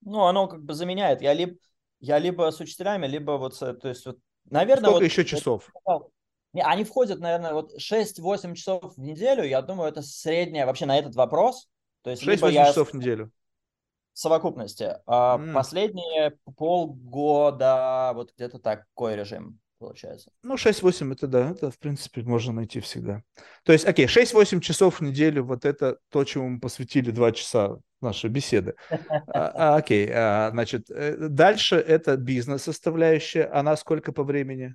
Ну, оно как бы заменяет. Я либо, я либо с учителями, либо вот, то есть вот Наверное, Сколько вот, еще часов? Они входят, наверное, вот 6-8 часов в неделю. Я думаю, это средняя вообще на этот вопрос. То есть 6-8 я... часов в неделю. В совокупности. Mm. Последние полгода, вот где-то такой режим получается. Ну, 6-8 это да, это в принципе можно найти всегда. То есть, окей, 6-8 часов в неделю, вот это то, чему мы посвятили 2 часа нашей беседы. А, а, окей, а, значит, э, дальше это бизнес-составляющая, она сколько по времени?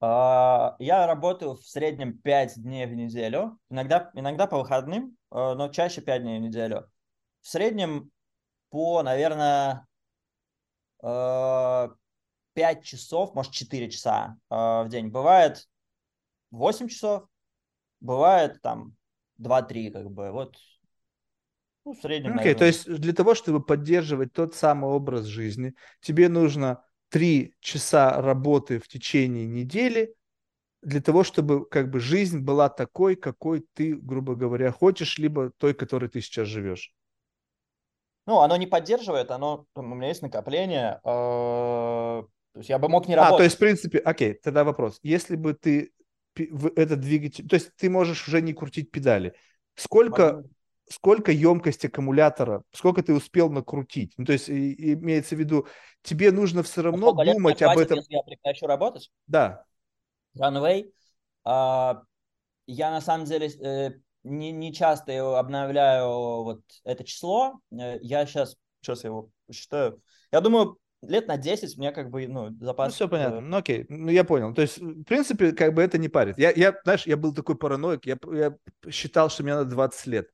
А, я работаю в среднем 5 дней в неделю, иногда, иногда по выходным, э, но чаще 5 дней в неделю. В среднем по, наверное, э, 5 часов, может 4 часа э, в день. Бывает 8 часов, бывает там 2-3, как бы, вот ну, в среднем, okay, то есть для того, чтобы поддерживать тот самый образ жизни, тебе нужно 3 часа работы в течение недели для того, чтобы как бы жизнь была такой, какой ты, грубо говоря, хочешь, либо той, которой ты сейчас живешь. Ну, оно не поддерживает, оно, у меня есть накопление, э, то есть я бы мог не работать. А, то есть, в принципе, окей, тогда вопрос. Если бы ты этот двигатель... То есть ты можешь уже не крутить педали. Сколько, Могу. Сколько емкость аккумулятора, сколько ты успел накрутить? Ну, то есть и, имеется в виду, тебе нужно все равно сколько думать об этом... Если я прекращу работать? Да. Runway. А, я на самом деле э, не, не часто обновляю вот это число. Э, я сейчас, сейчас я его посчитаю. Я думаю, лет на 10 мне как бы, ну, запас... Ну, все понятно, ну, окей, ну, я понял. То есть, в принципе, как бы это не парит. Я, я знаешь, я был такой параноик, я, я считал, что мне надо 20 лет.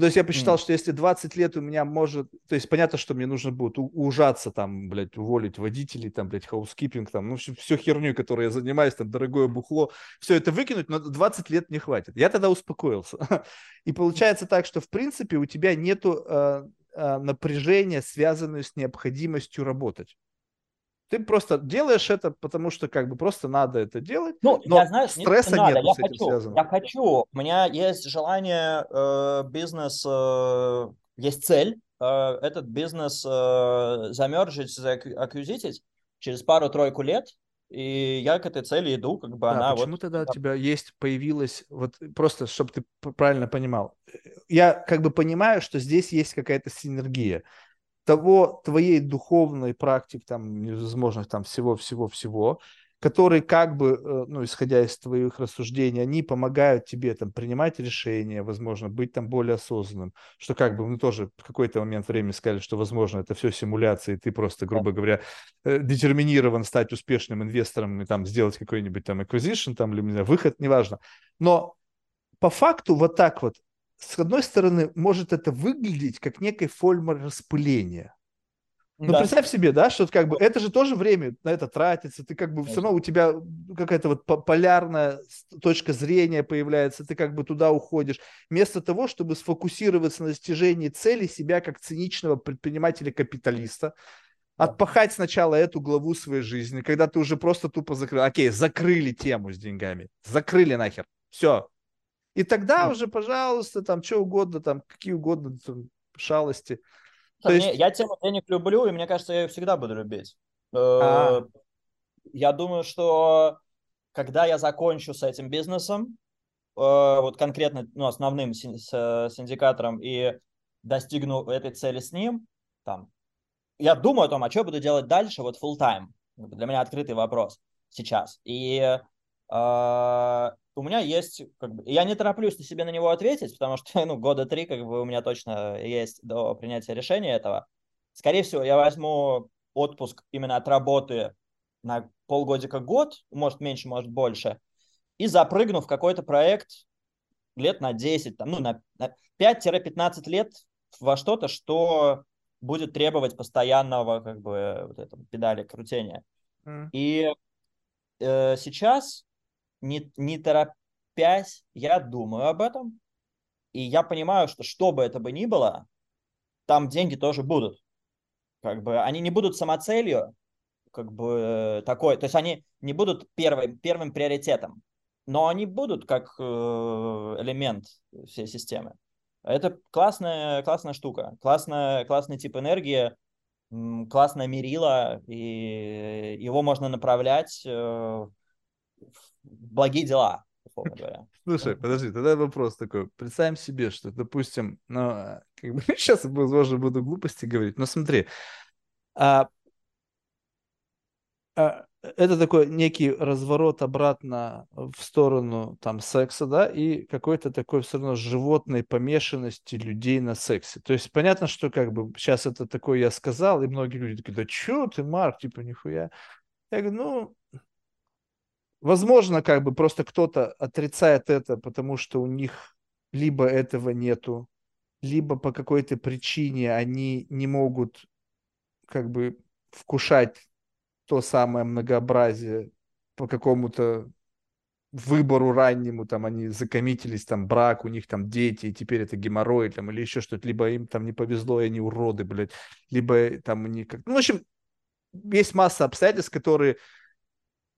То есть я посчитал, mm. что если 20 лет у меня может... То есть понятно, что мне нужно будет ужаться там, блядь, уволить водителей, там, блядь, housekeeping, там, ну, всю, всю херню, которой я занимаюсь, там, дорогое бухло, все это выкинуть, но 20 лет не хватит. Я тогда успокоился. И получается так, что, в принципе, у тебя нету э, а, напряжение, связанное с необходимостью работать. Ты просто делаешь это, потому что как бы просто надо это делать. Ну, но я знаю, стресса не нет я с этим хочу, связано. Я хочу. У меня есть желание э, бизнес, э, есть цель э, этот бизнес э, замержить, аквизитить через пару-тройку лет. И я к этой цели иду, как бы да, она почему вот... тогда у тебя есть, появилась, вот просто, чтобы ты правильно понимал. Я как бы понимаю, что здесь есть какая-то синергия того твоей духовной практики, там, невозможно там всего-всего-всего, которые как бы, э, ну, исходя из твоих рассуждений, они помогают тебе там принимать решения, возможно, быть там более осознанным, что как бы мы тоже в какой-то момент времени сказали, что, возможно, это все симуляция, и ты просто, грубо говоря, э, детерминирован стать успешным инвестором и там сделать какой-нибудь там acquisition, там, или, не знаю, выход, неважно. Но по факту вот так вот с одной стороны, может это выглядеть как некой форма распыления. Ну, да. представь себе, да, что как бы это же тоже время на это тратится, ты как бы все равно у тебя какая-то вот полярная точка зрения появляется, ты как бы туда уходишь. Вместо того, чтобы сфокусироваться на достижении цели себя как циничного предпринимателя-капиталиста, отпахать сначала эту главу своей жизни, когда ты уже просто тупо закрыл. Окей, закрыли тему с деньгами, закрыли нахер, все, и тогда уже, пожалуйста, там что угодно, там какие угодно там, шалости. То есть... Я тему денег люблю, и мне кажется, я ее всегда буду любить. А. Я думаю, что когда я закончу с этим бизнесом, э, вот конкретно ну, основным синдикатором и достигну этой цели с ним, там, я думаю о том, а что буду делать дальше, вот full time. Для меня открытый вопрос сейчас. И э, у меня есть, как бы, я не тороплюсь на себе на него ответить, потому что, ну, года три, как бы, у меня точно есть до принятия решения этого. Скорее всего, я возьму отпуск именно от работы на полгодика год, может меньше, может больше, и запрыгну в какой-то проект лет на 10, там, ну, на, на 5-15 лет во что-то, что будет требовать постоянного, как бы, вот этого педали крутения. Mm. И э, сейчас не, не торопясь, я думаю об этом, и я понимаю, что что бы это бы ни было, там деньги тоже будут. Как бы они не будут самоцелью, как бы такой, то есть они не будут первым, первым приоритетом, но они будут как э, элемент всей системы. Это классная, классная штука, классная, классный тип энергии, классное мерило, и его можно направлять э, благие дела, условно говоря. Слушай, подожди, тогда вопрос такой. Представим себе, что, допустим, ну, как бы сейчас, возможно, буду глупости говорить, но смотри, а, а, это такой некий разворот обратно в сторону там секса, да, и какой-то такой все равно животной помешанности людей на сексе. То есть понятно, что как бы сейчас это такое я сказал, и многие люди такие, да что ты, Марк, типа нихуя. Я говорю, ну, Возможно, как бы просто кто-то отрицает это, потому что у них либо этого нету, либо по какой-то причине они не могут как бы вкушать то самое многообразие по какому-то выбору раннему, там они закоммитились, там брак, у них там дети, и теперь это геморрой, там, или еще что-то, либо им там не повезло, и они уроды, блядь, либо там они как... Ну, в общем, есть масса обстоятельств, которые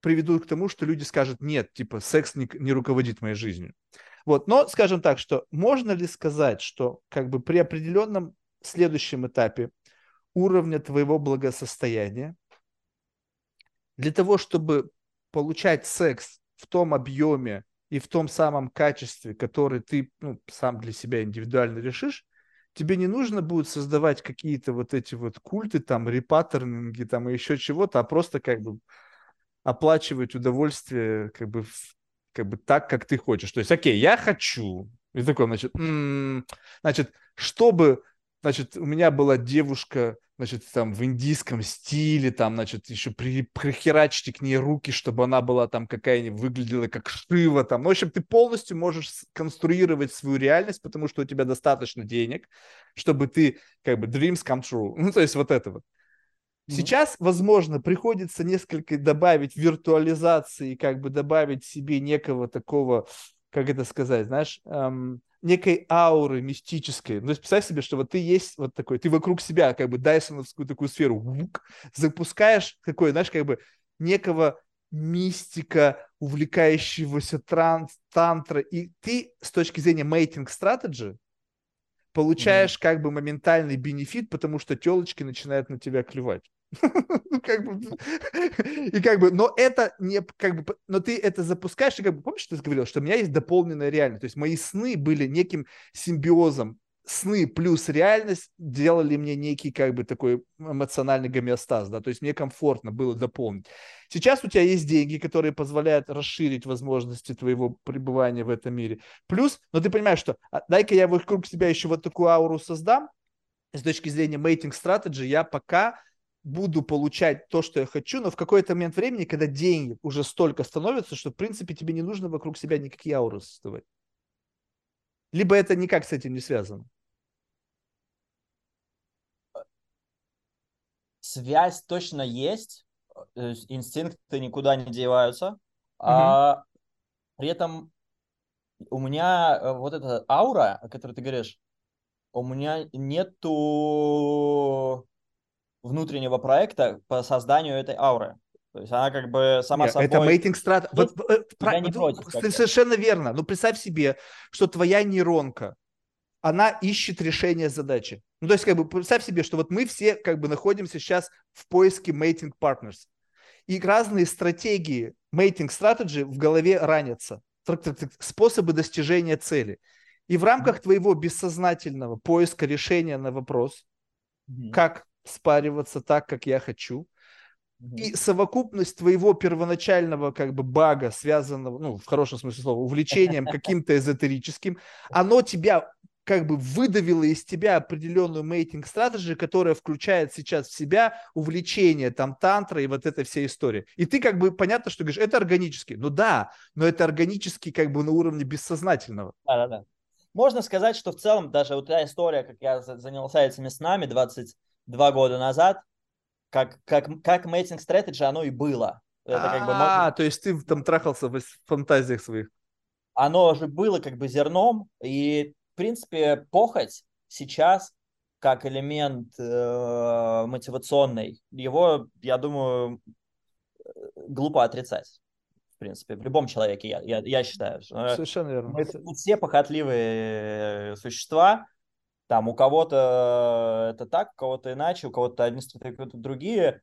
приведут к тому, что люди скажут, нет, типа, секс не, не руководит моей жизнью. Вот, но скажем так, что можно ли сказать, что как бы при определенном следующем этапе уровня твоего благосостояния, для того, чтобы получать секс в том объеме и в том самом качестве, который ты ну, сам для себя индивидуально решишь, тебе не нужно будет создавать какие-то вот эти вот культы, там, репаттернинги, там, и еще чего-то, а просто как бы оплачивать удовольствие как бы, как бы так, как ты хочешь. То есть, окей, я хочу. И такой, значит, м-м, значит, чтобы, значит, у меня была девушка, значит, там в индийском стиле, там, значит, еще при, прихерачите к ней руки, чтобы она была там какая-нибудь, выглядела как Шива, там. Ну, в общем, ты полностью можешь конструировать свою реальность, потому что у тебя достаточно денег, чтобы ты, как бы, dreams come true. Ну, то есть вот это вот. Сейчас, возможно, приходится несколько добавить виртуализации, как бы добавить себе некого такого, как это сказать, знаешь, эм, некой ауры мистической. Ну, то есть представь себе, что вот ты есть вот такой, ты вокруг себя как бы дайсоновскую такую сферу вук, запускаешь такой, знаешь, как бы некого мистика, увлекающегося транс, тантра, и ты с точки зрения мейтинг strategy получаешь mm-hmm. как бы моментальный бенефит, потому что телочки начинают на тебя клевать. Ну, как бы, и как бы, но это не, как бы, но ты это запускаешь, и как бы, помнишь, ты говорил, что у меня есть дополненная реальность, то есть мои сны были неким симбиозом сны плюс реальность делали мне некий как бы такой эмоциональный гомеостаз, да, то есть мне комфортно было дополнить. Сейчас у тебя есть деньги, которые позволяют расширить возможности твоего пребывания в этом мире. Плюс, но ты понимаешь, что а, дай-ка я вокруг себя еще вот такую ауру создам, с точки зрения mating strategy, я пока буду получать то, что я хочу, но в какой-то момент времени, когда деньги уже столько становятся, что, в принципе, тебе не нужно вокруг себя никакие ауры создавать. Либо это никак с этим не связано? Связь точно есть, э, инстинкты никуда не деваются, угу. а при этом у меня э, вот эта аура, о которой ты говоришь, у меня нету внутреннего проекта по созданию этой ауры. То есть она как бы сама Нет, собой... Это мейтинг страт... Вот, э, про... не против, совершенно верно. Но представь себе, что твоя нейронка, она ищет решение задачи. Ну, то есть, как бы, представь себе, что вот мы все как бы находимся сейчас в поиске mating partners. И разные стратегии mating strategy в голове ранятся. Способы достижения цели. И в рамках твоего бессознательного поиска решения на вопрос, mm-hmm. как спариваться так, как я хочу, и совокупность твоего первоначального как бы бага, связанного, ну, в хорошем смысле слова, увлечением каким-то эзотерическим, оно тебя как бы выдавило из тебя определенную мейтинг стратегию, которая включает сейчас в себя увлечение там тантра и вот эта вся история. И ты как бы понятно, что говоришь, это органически. Ну да, но это органически как бы на уровне бессознательного. Да-да-да. Можно сказать, что в целом даже вот та история, как я занялся этими снами 22 года назад, как, как, как мейтинг стратегия оно и было. Это как бы можно... А, то есть ты там трахался в фантазиях своих. Оно же было как бы зерном, и, в принципе, похоть сейчас как элемент э, мотивационный, его, я думаю, глупо отрицать. В принципе, в любом человеке, я, я, я считаю. Совершенно верно. Мы, мы все похотливые существа, там у кого-то это так, у кого-то иначе, у кого-то одни стратегии, у кого-то другие.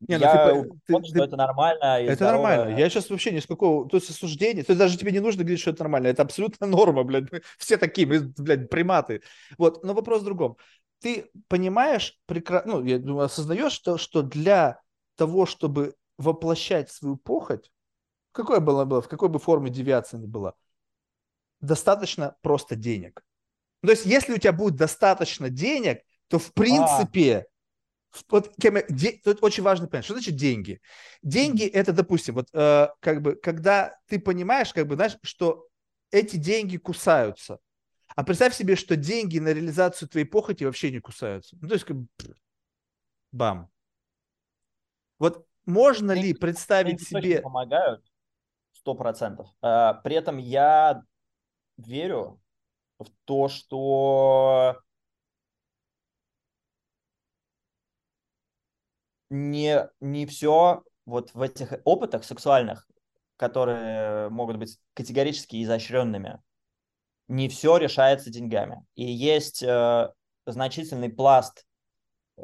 Не, ну, я ну, типа, уверен, ты, что ты, это нормально. Это здорово. нормально. Я сейчас вообще ни с какого... То есть осуждения... То есть даже тебе не нужно говорить, что это нормально. Это абсолютно норма, блядь. Мы все такие, мы, блядь, приматы. Вот, но вопрос в другом. Ты понимаешь, прекрасно, ну, я думаю, осознаешь, то, что для того, чтобы воплощать свою похоть, какой была, была, в какой бы форме девиация ни была, достаточно просто денег. То есть, если у тебя будет достаточно денег, то в принципе, а. вот, де, тут очень важно понять, что значит деньги. Деньги это, допустим, вот э, как бы, когда ты понимаешь, как бы, знаешь, что эти деньги кусаются. А представь себе, что деньги на реализацию твоей похоти вообще не кусаются. Ну, то есть, как бы, бам. Вот можно деньги, ли представить себе... помогают, сто процентов. А, при этом я верю, в то, что не, не все вот в этих опытах сексуальных, которые могут быть категорически изощренными, не все решается деньгами. И есть э, значительный пласт э,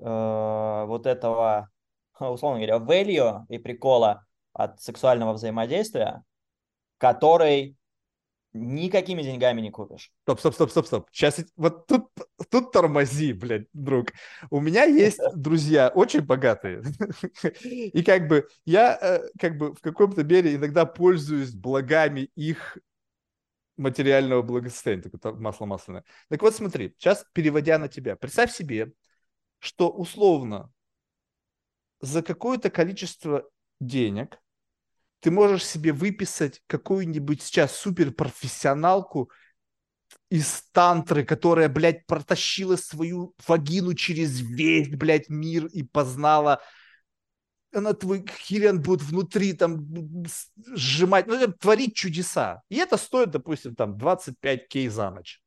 вот этого, условно говоря, value и прикола от сексуального взаимодействия, который никакими деньгами не купишь. Стоп, стоп, стоп, стоп, стоп. Сейчас вот тут, тут тормози, блядь, друг. У меня есть друзья очень богатые. И как бы я э, как бы в каком-то мере иногда пользуюсь благами их материального благосостояния, такое масло масляное. Так вот смотри, сейчас переводя на тебя, представь себе, что условно за какое-то количество денег ты можешь себе выписать какую-нибудь сейчас суперпрофессионалку из тантры, которая, блядь, протащила свою вагину через весь, блядь, мир и познала она твой хилен будет внутри там сжимать, ну, творить чудеса. И это стоит, допустим, там 25 кей за ночь.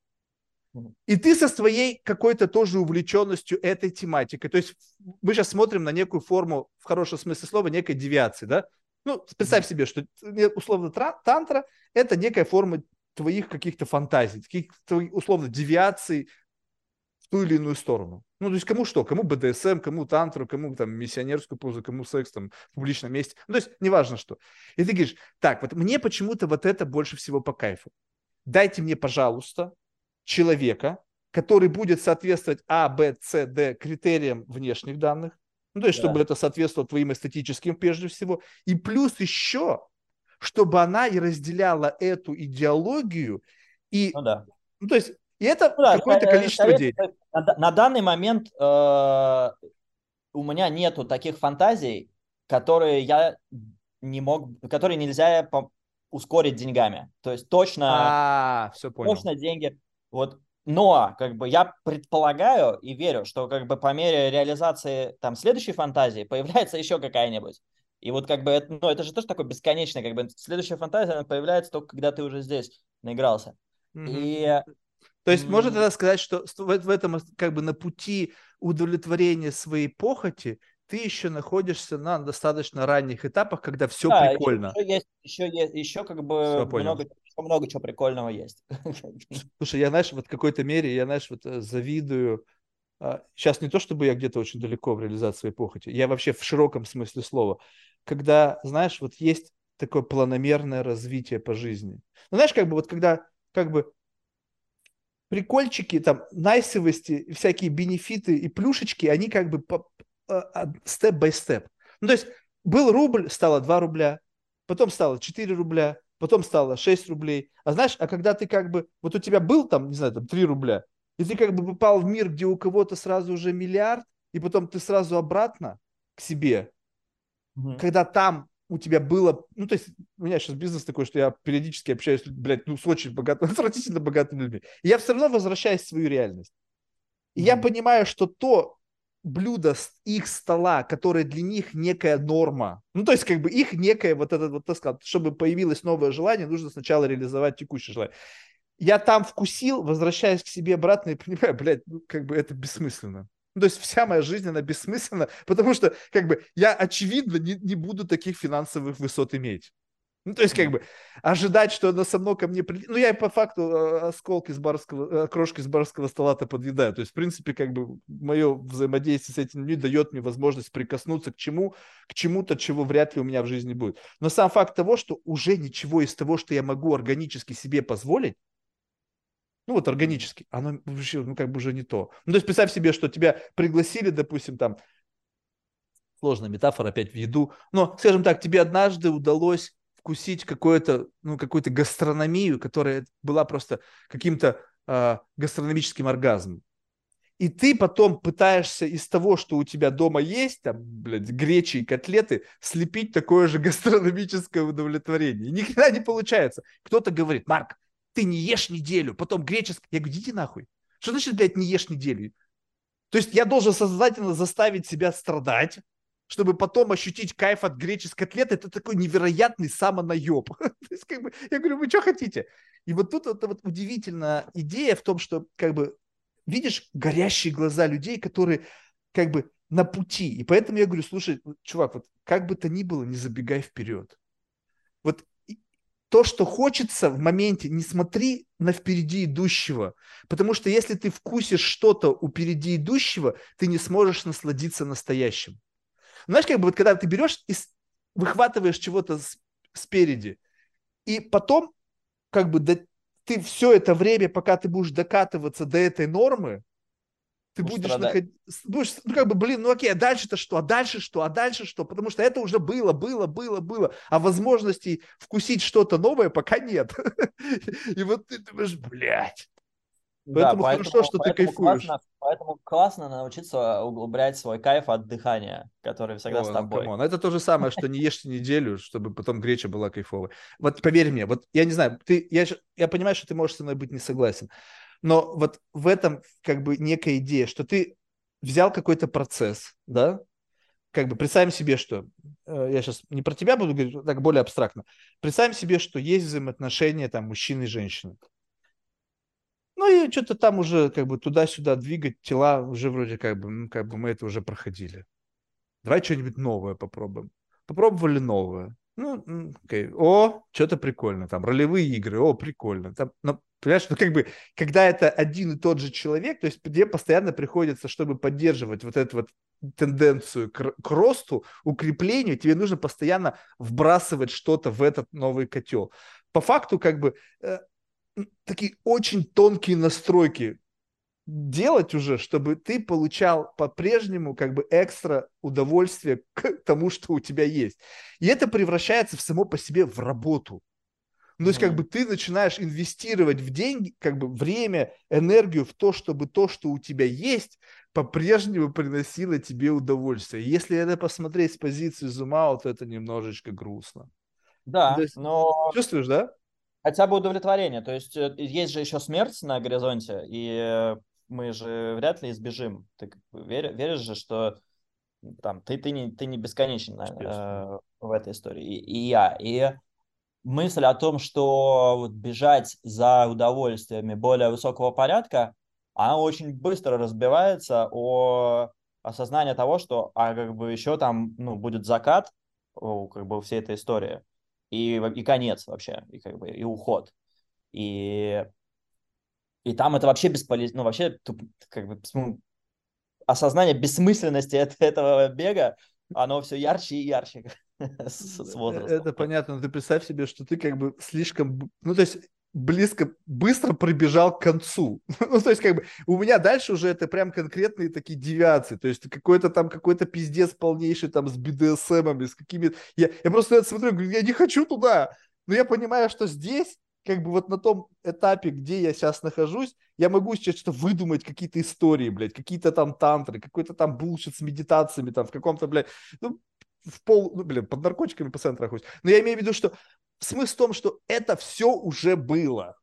И ты со своей какой-то тоже увлеченностью этой тематикой. То есть мы сейчас смотрим на некую форму, в хорошем смысле слова, некой девиации, да? Ну, представь себе, что условно тантра – это некая форма твоих каких-то фантазий, каких-то условно девиаций в ту или иную сторону. Ну, то есть кому что, кому БДСМ, кому тантру, кому там миссионерскую позу, кому секс там в публичном месте. Ну, то есть неважно что. И ты говоришь, так, вот мне почему-то вот это больше всего по кайфу. Дайте мне, пожалуйста, человека, который будет соответствовать А, Б, С, Д критериям внешних данных, ну, то есть, да. чтобы это соответствовало твоим эстетическим прежде всего, и плюс еще, чтобы она и разделяла эту идеологию, и, ну, да. ну то есть, и это ну, да, какое-то количество совет, денег. На, на данный момент э, у меня нету таких фантазий, которые я не мог, которые нельзя по, ускорить деньгами. То есть точно, а, все понял. точно деньги. Вот, но как бы я предполагаю и верю, что как бы по мере реализации там следующей фантазии появляется еще какая-нибудь. И вот как бы это, ну, это же тоже такое бесконечное, как бы следующая фантазия она появляется только когда ты уже здесь наигрался. Mm-hmm. И то есть mm-hmm. можно тогда сказать, что в этом как бы на пути удовлетворения своей похоти ты еще находишься на достаточно ранних этапах, когда все да, прикольно. Еще есть, еще есть, еще как бы еще много чего прикольного есть. Слушай, я, знаешь, вот в какой-то мере, я, знаешь, вот э, завидую. Сейчас а, не то, чтобы я где-то очень далеко в реализации своей похоти, я вообще в широком смысле слова. Когда, знаешь, вот есть такое планомерное развитие по жизни. Ну, знаешь, как бы вот когда как бы прикольчики, там, найсовости, всякие бенефиты и плюшечки, они как бы степ-бай-степ. Ну, то есть был рубль, стало 2 рубля, потом стало 4 рубля, потом стало 6 рублей. А знаешь, а когда ты как бы, вот у тебя был там, не знаю, там 3 рубля, и ты как бы попал в мир, где у кого-то сразу уже миллиард, и потом ты сразу обратно к себе, угу. когда там у тебя было, ну, то есть у меня сейчас бизнес такой, что я периодически общаюсь, блядь, ну, с очень богатыми, отвратительно богатыми людьми. И я все равно возвращаюсь в свою реальность. И mm-hmm. я понимаю, что то блюдо с их стола, которое для них некая норма, ну, то есть как бы их некое вот это вот, так сказать, чтобы появилось новое желание, нужно сначала реализовать текущее желание. Я там вкусил, возвращаюсь к себе обратно и понимаю, блядь, ну, как бы это бессмысленно. Ну, то есть вся моя жизнь, она бессмысленна, потому что, как бы, я, очевидно, не, не буду таких финансовых высот иметь. Ну, то есть, как бы, ожидать, что она со мной ко мне прилетит. Ну, я по факту э, осколки с барского, э, крошки с барского стола-то подъедаю. То есть, в принципе, как бы, мое взаимодействие с этим людьми дает мне возможность прикоснуться к чему, к чему-то, чего вряд ли у меня в жизни будет. Но сам факт того, что уже ничего из того, что я могу органически себе позволить, ну вот органически, оно вообще, ну как бы уже не то. Ну то есть представь себе, что тебя пригласили, допустим, там, сложная метафора опять в еду, но, скажем так, тебе однажды удалось вкусить какую-то, ну, какую-то гастрономию, которая была просто каким-то э, гастрономическим оргазмом. И ты потом пытаешься из того, что у тебя дома есть, там, блядь, гречи и котлеты, слепить такое же гастрономическое удовлетворение. И ни хрена не получается. Кто-то говорит, Марк, ты не ешь неделю, потом греческий. Я говорю, идите нахуй. Что значит, блядь, не ешь неделю? То есть я должен сознательно заставить себя страдать, чтобы потом ощутить кайф от греческой котлеты, это такой невероятный самонаеб. Как бы, я говорю, вы что хотите? И вот тут это вот удивительная идея в том, что как бы видишь горящие глаза людей, которые как бы на пути. И поэтому я говорю, слушай, чувак, вот как бы то ни было, не забегай вперед. Вот то, что хочется в моменте, не смотри на впереди идущего. Потому что если ты вкусишь что-то у впереди идущего, ты не сможешь насладиться настоящим. Знаешь, как бы вот когда ты берешь и выхватываешь чего-то спереди, и потом как бы да, ты все это время, пока ты будешь докатываться до этой нормы, ты будешь находить, будешь, ну как бы, блин, ну окей, а дальше-то что, а дальше что, а дальше что, потому что это уже было, было, было, было, а возможностей вкусить что-то новое пока нет. И вот ты думаешь, блядь. Поэтому, да, хорошо, что поэтому ты кайфуешь. Классно, поэтому классно научиться углублять свой кайф от дыхания, который всегда О, с ну, тобой. Ну, это то же самое, что не ешьте неделю, чтобы потом греча была кайфовой. Вот поверь мне, вот я не знаю, ты, я, я понимаю, что ты можешь со мной быть не согласен, но вот в этом как бы некая идея, что ты взял какой-то процесс, да, как бы представим себе, что э, я сейчас не про тебя буду говорить, так более абстрактно. Представим себе, что есть взаимоотношения там мужчины и женщины. Ну и что-то там уже как бы туда-сюда двигать тела уже вроде как бы, ну, как бы мы это уже проходили. Давай что-нибудь новое попробуем. Попробовали новое. Ну, окей. О, что-то прикольно. Там ролевые игры. О, прикольно. Там, ну, понимаешь, ну как бы, когда это один и тот же человек, то есть тебе постоянно приходится, чтобы поддерживать вот эту вот тенденцию к, к росту, укреплению, тебе нужно постоянно вбрасывать что-то в этот новый котел. По факту, как бы, э, такие очень тонкие настройки делать уже, чтобы ты получал по-прежнему как бы экстра удовольствие к тому, что у тебя есть. И это превращается в само по себе в работу. Ну, то есть, как бы ты начинаешь инвестировать в деньги, как бы время, энергию в то, чтобы то, что у тебя есть, по-прежнему приносило тебе удовольствие. Если это посмотреть с позиции зума, то это немножечко грустно. Да, есть, но... Чувствуешь, да? Хотя бы удовлетворение. То есть э, есть же еще смерть на горизонте, и мы же вряд ли избежим. Ты веришь, веришь же, что там ты, ты, не, ты не бесконечен э, в этой истории. И, и я. И мысль о том, что вот бежать за удовольствиями более высокого порядка, она очень быстро разбивается о осознание того, что а как бы еще там ну, будет закат у, как бы всей этой истории и, и конец вообще, и как бы и уход. И и там это вообще бесполезно, ну, вообще, как бы, осознание бессмысленности этого бега, оно все ярче и ярче с, с возрастом. Это понятно, но ты представь себе, что ты как бы слишком, ну, то есть близко, быстро пробежал к концу. ну, то есть, как бы, у меня дальше уже это прям конкретные такие девиации. То есть, какой-то там, какой-то пиздец полнейший там с BDSM, с какими-то... Я, я просто это смотрю, говорю, я не хочу туда. Но я понимаю, что здесь как бы вот на том этапе, где я сейчас нахожусь, я могу сейчас что-то выдумать, какие-то истории, блядь, какие-то там тантры, какой-то там булшит с медитациями, там в каком-то, блядь, ну, в пол, ну, блин, под наркотиками по центру нахожусь. Но я имею в виду, что смысл в том, что это все уже было.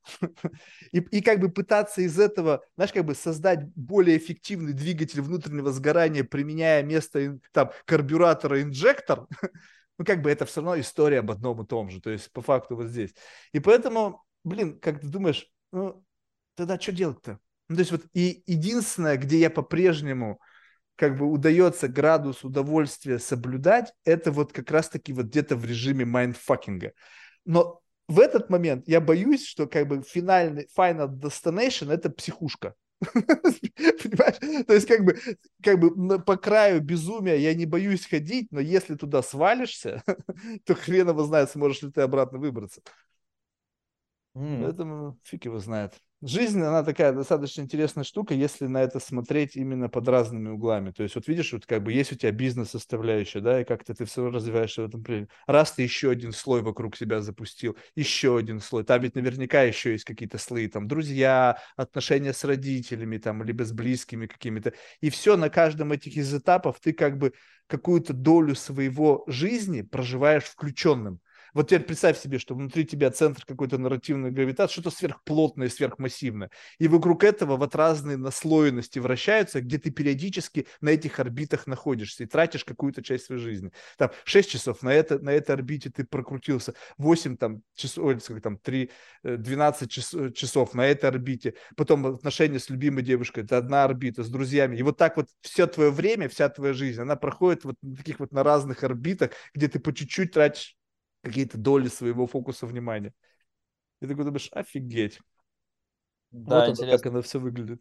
и, и как бы пытаться из этого, знаешь, как бы создать более эффективный двигатель внутреннего сгорания, применяя вместо там карбюратора инжектор, ну, как бы это все равно история об одном и том же, то есть по факту вот здесь. И поэтому, блин, как ты думаешь, ну, тогда что делать-то? Ну, то есть вот и единственное, где я по-прежнему как бы удается градус удовольствия соблюдать, это вот как раз-таки вот где-то в режиме mindfucking а. Но в этот момент я боюсь, что как бы финальный final destination это психушка. Понимаешь? То есть как бы, как бы по краю безумия я не боюсь ходить, но если туда свалишься, то хрен его знает, сможешь ли ты обратно выбраться. Mm. Поэтому фиг его знает жизнь, она такая достаточно интересная штука, если на это смотреть именно под разными углами. То есть вот видишь, вот как бы есть у тебя бизнес-составляющая, да, и как-то ты все развиваешься в этом примере. Раз ты еще один слой вокруг себя запустил, еще один слой. Там ведь наверняка еще есть какие-то слои, там, друзья, отношения с родителями, там, либо с близкими какими-то. И все на каждом этих из этапов ты как бы какую-то долю своего жизни проживаешь включенным. Вот теперь представь себе, что внутри тебя центр какой-то нарративной гравитации, что-то сверхплотное, сверхмассивное. И вокруг этого вот разные наслоенности вращаются, где ты периодически на этих орбитах находишься и тратишь какую-то часть своей жизни. Там 6 часов на, это, на этой орбите ты прокрутился, 8 там, часов, ой, там 3, 12 час, часов на этой орбите, потом отношения с любимой девушкой, это одна орбита, с друзьями. И вот так вот все твое время, вся твоя жизнь, она проходит вот на таких вот на разных орбитах, где ты по чуть-чуть тратишь какие-то доли своего фокуса внимания. И ты думаешь, офигеть. Да, вот это, как оно все выглядит.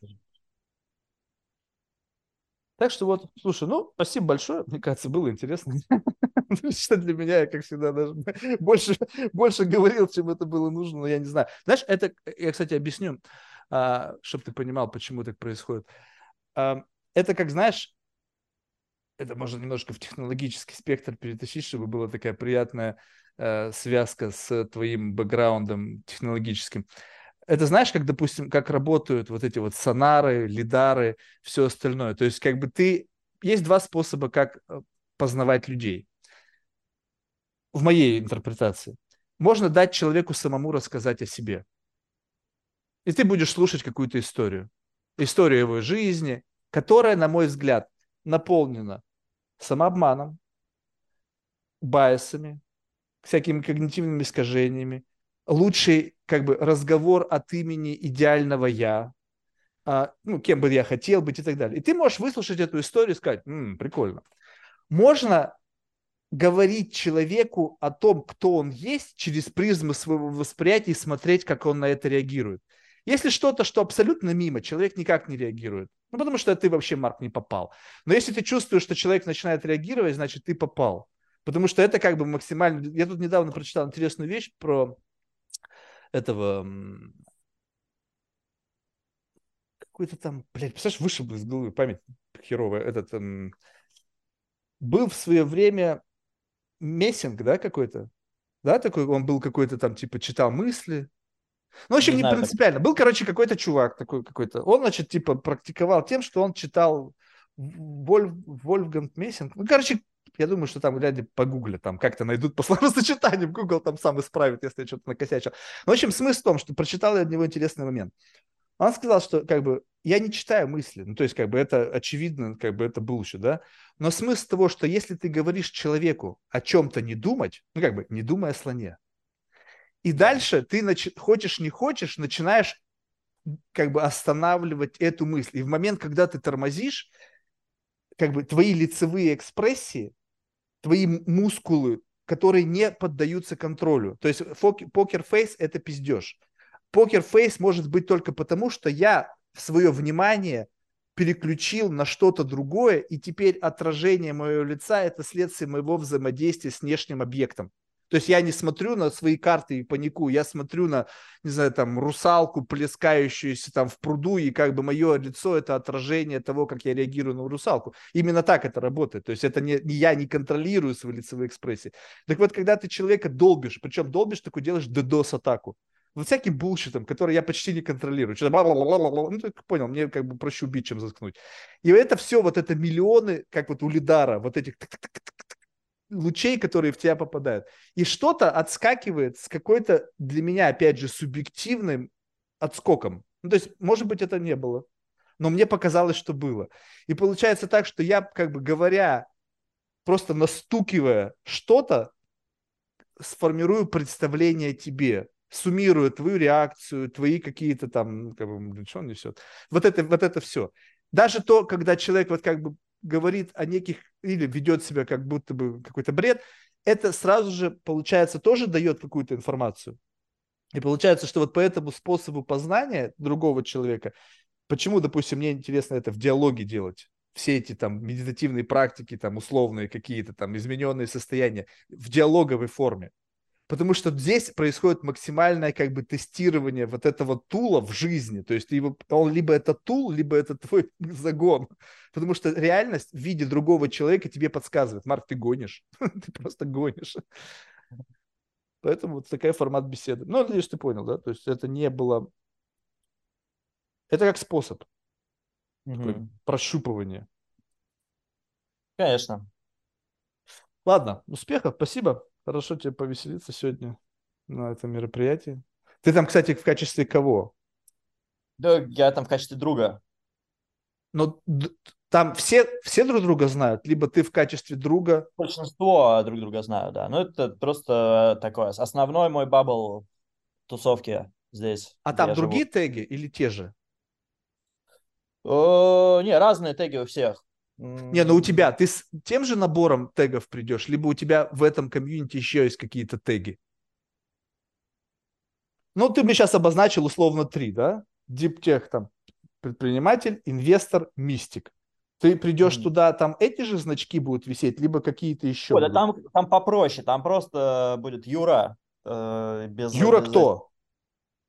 Так что вот, слушай, ну, спасибо большое. Мне кажется, было интересно. Что для меня, я, как всегда, даже больше, больше говорил, чем это было нужно, но я не знаю. Знаешь, это, я, кстати, объясню, а, чтобы ты понимал, почему так происходит. А, это, как знаешь, это можно немножко в технологический спектр перетащить, чтобы была такая приятная э, связка с твоим бэкграундом технологическим. Это знаешь, как, допустим, как работают вот эти вот сонары, лидары, все остальное. То есть как бы ты... Есть два способа, как э, познавать людей. В моей интерпретации. Можно дать человеку самому рассказать о себе. И ты будешь слушать какую-то историю. Историю его жизни, которая, на мой взгляд, наполнена самообманом, байсами, всякими когнитивными искажениями, лучший как бы разговор от имени идеального я, а, ну, кем бы я хотел быть и так далее. И ты можешь выслушать эту историю и сказать, М, прикольно. Можно говорить человеку о том, кто он есть, через призму своего восприятия и смотреть, как он на это реагирует. Если что-то, что абсолютно мимо, человек никак не реагирует. Ну, потому что ты вообще, Марк, не попал. Но если ты чувствуешь, что человек начинает реагировать, значит, ты попал. Потому что это как бы максимально... Я тут недавно прочитал интересную вещь про этого... Какой-то там, блядь, представляешь, вышел из головы, память херовая. Этот... Эм... Был в свое время Мессинг, да, какой-то? Да, такой, он был какой-то там, типа, читал мысли, ну, в общем, не, не принципиально. Был, короче, какой-то чувак такой какой-то. Он, значит, типа, практиковал тем, что он читал Вольф, Вольфганг Мессинг. Ну, короче, я думаю, что там глядя погуглят, там как-то найдут по словосочетаниям, Google там сам исправит, если я что-то накосячил. Ну, в общем, смысл в том, что прочитал я от него интересный момент. Он сказал, что как бы я не читаю мысли, ну то есть как бы это очевидно, как бы это bullshit, да, но смысл того, что если ты говоришь человеку о чем-то не думать, ну как бы не думай о слоне, и дальше ты нач... хочешь не хочешь, начинаешь как бы останавливать эту мысль. И в момент, когда ты тормозишь, как бы твои лицевые экспрессии, твои мускулы, которые не поддаются контролю. То есть poker face – это пиздеж. Poker face может быть только потому, что я свое внимание переключил на что-то другое, и теперь отражение моего лица – это следствие моего взаимодействия с внешним объектом. То есть я не смотрю на свои карты и панику, я смотрю на, не знаю, там, русалку, плескающуюся там в пруду, и как бы мое лицо – это отражение того, как я реагирую на русалку. Именно так это работает. То есть это не, не я не контролирую свои лицевые экспрессии. Так вот, когда ты человека долбишь, причем долбишь, такой делаешь DDoS-атаку, вот всяким булщитом, который я почти не контролирую. Что-то ну, ты понял, мне как бы проще убить, чем заткнуть. И это все, вот это миллионы, как вот у Лидара, вот этих лучей, которые в тебя попадают. И что-то отскакивает с какой-то, для меня, опять же, субъективным отскоком. Ну, то есть, может быть, это не было, но мне показалось, что было. И получается так, что я, как бы говоря, просто настукивая что-то, сформирую представление тебе, суммирую твою реакцию, твои какие-то там, как бы, что он несет. Вот это, вот это все. Даже то, когда человек вот как бы говорит о неких или ведет себя как будто бы какой-то бред, это сразу же, получается, тоже дает какую-то информацию. И получается, что вот по этому способу познания другого человека, почему, допустим, мне интересно это в диалоге делать, все эти там медитативные практики, там условные какие-то там измененные состояния в диалоговой форме. Потому что здесь происходит максимальное как бы тестирование вот этого тула в жизни. То есть его, он либо это тул, либо это твой загон. Потому что реальность в виде другого человека тебе подсказывает. Марк, ты гонишь. ты просто гонишь. Поэтому вот такой формат беседы. Ну, надеюсь, ты понял, да? То есть это не было... Это как способ. Угу. Прощупывание. Конечно. Ладно, успехов, спасибо. Хорошо тебе повеселиться сегодня на этом мероприятии. Ты там, кстати, в качестве кого? Да, я там в качестве друга. Но там все, все друг друга знают, либо ты в качестве друга? Большинство друг друга знают, да. Ну, это просто такое. Основной мой бабл тусовки здесь. А там другие живу. теги или те же? О, не, разные теги у всех. Не, ну у тебя, ты с тем же набором тегов придешь, либо у тебя в этом комьюнити еще есть какие-то теги? Ну, ты мне сейчас обозначил условно три, да? Диптех там, предприниматель, инвестор, мистик. Ты придешь mm. туда, там эти же значки будут висеть, либо какие-то еще? Ой, да там, там попроще, там просто будет Юра. Э, без, Юра без, кто?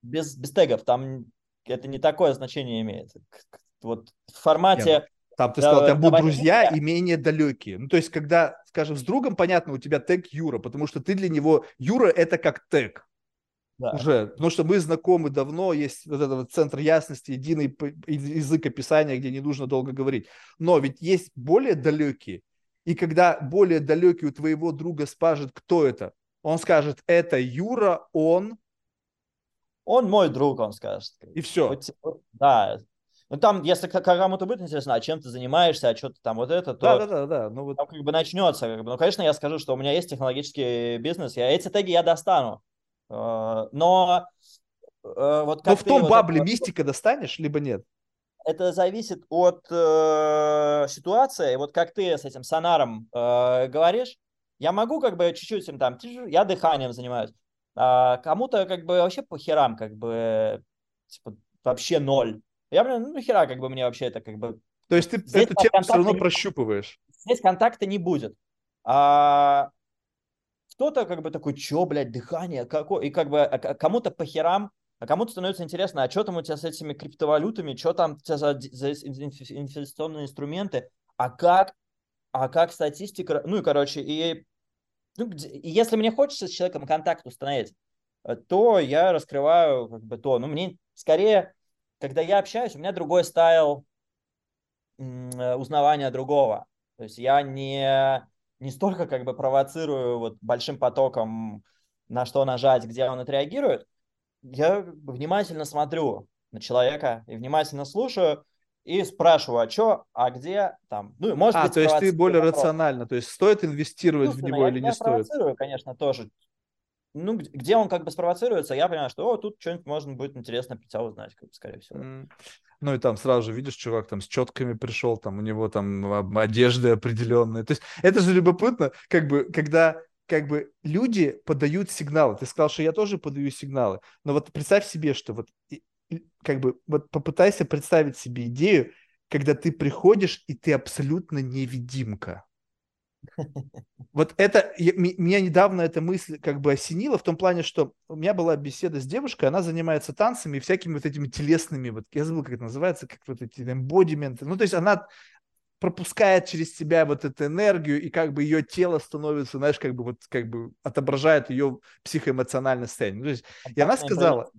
Без, без тегов, там это не такое значение имеет. Вот в формате... Нет. Там ты сказал, там будут друзья и менее далекие. Ну, то есть, когда, скажем, с другом, понятно, у тебя тег Юра, потому что ты для него... Юра – это как тег. Да. Уже, потому что мы знакомы давно, есть вот этот вот центр ясности, единый язык описания, где не нужно долго говорить. Но ведь есть более далекие, и когда более далекий у твоего друга спрашивает, кто это, он скажет, это Юра, он... Он мой друг, он скажет. И все. Да, Ну, там, если кому-то будет интересно, а чем ты занимаешься, а что ты там вот это, то да, да, да, да. Ну, вот... там как бы начнется. Как бы. Ну, конечно, я скажу, что у меня есть технологический бизнес, я эти теги я достану. Э, но э, вот как Но в том вот бабле это... мистика достанешь, либо нет? Это зависит от э, ситуации. Вот как ты с этим сонаром э, говоришь, я могу как бы чуть-чуть им там, я дыханием занимаюсь. А кому-то как бы вообще по херам, как бы, типа, вообще ноль. Я, блин, ну хера, как бы мне вообще это как бы... То есть ты здесь эту тему все равно не... прощупываешь? Здесь контакта не будет. А кто-то как бы такой, чё, блядь, дыхание, какое? И как бы а, кому-то по херам, а кому-то становится интересно, а что там у тебя с этими криптовалютами, что там у тебя за, за инвестиционные инструменты, а как, а как статистика, ну и короче, и, ну, и если мне хочется с человеком контакт установить, э, то я раскрываю как бы то, ну мне скорее когда я общаюсь, у меня другой стайл э, узнавания другого. То есть я не, не столько как бы провоцирую вот большим потоком, на что нажать, где он отреагирует. Я внимательно смотрю на человека и внимательно слушаю, и спрашиваю, а что, а где там. Ну, может а, быть, то есть ты более вопрос. рационально, то есть стоит инвестировать в него я, или не стоит? Я провоцирую, конечно, тоже ну, где он как бы спровоцируется, я понимаю, что о, тут что-нибудь можно будет интересно про тебя узнать, как бы, скорее всего. Mm. Ну и там сразу же видишь, чувак там с четками пришел, там у него там одежды определенные. То есть это же любопытно, как бы, когда как бы люди подают сигналы. Ты сказал, что я тоже подаю сигналы. Но вот представь себе, что вот как бы вот попытайся представить себе идею, когда ты приходишь и ты абсолютно невидимка. Вот это, я, меня недавно эта мысль как бы осенила в том плане, что у меня была беседа с девушкой, она занимается танцами и всякими вот этими телесными, вот я забыл, как это называется, как вот эти эмбодименты. Ну, то есть она пропускает через себя вот эту энергию, и как бы ее тело становится, знаешь, как бы вот как бы отображает ее психоэмоциональное состояние. Ну, то есть, и она сказала,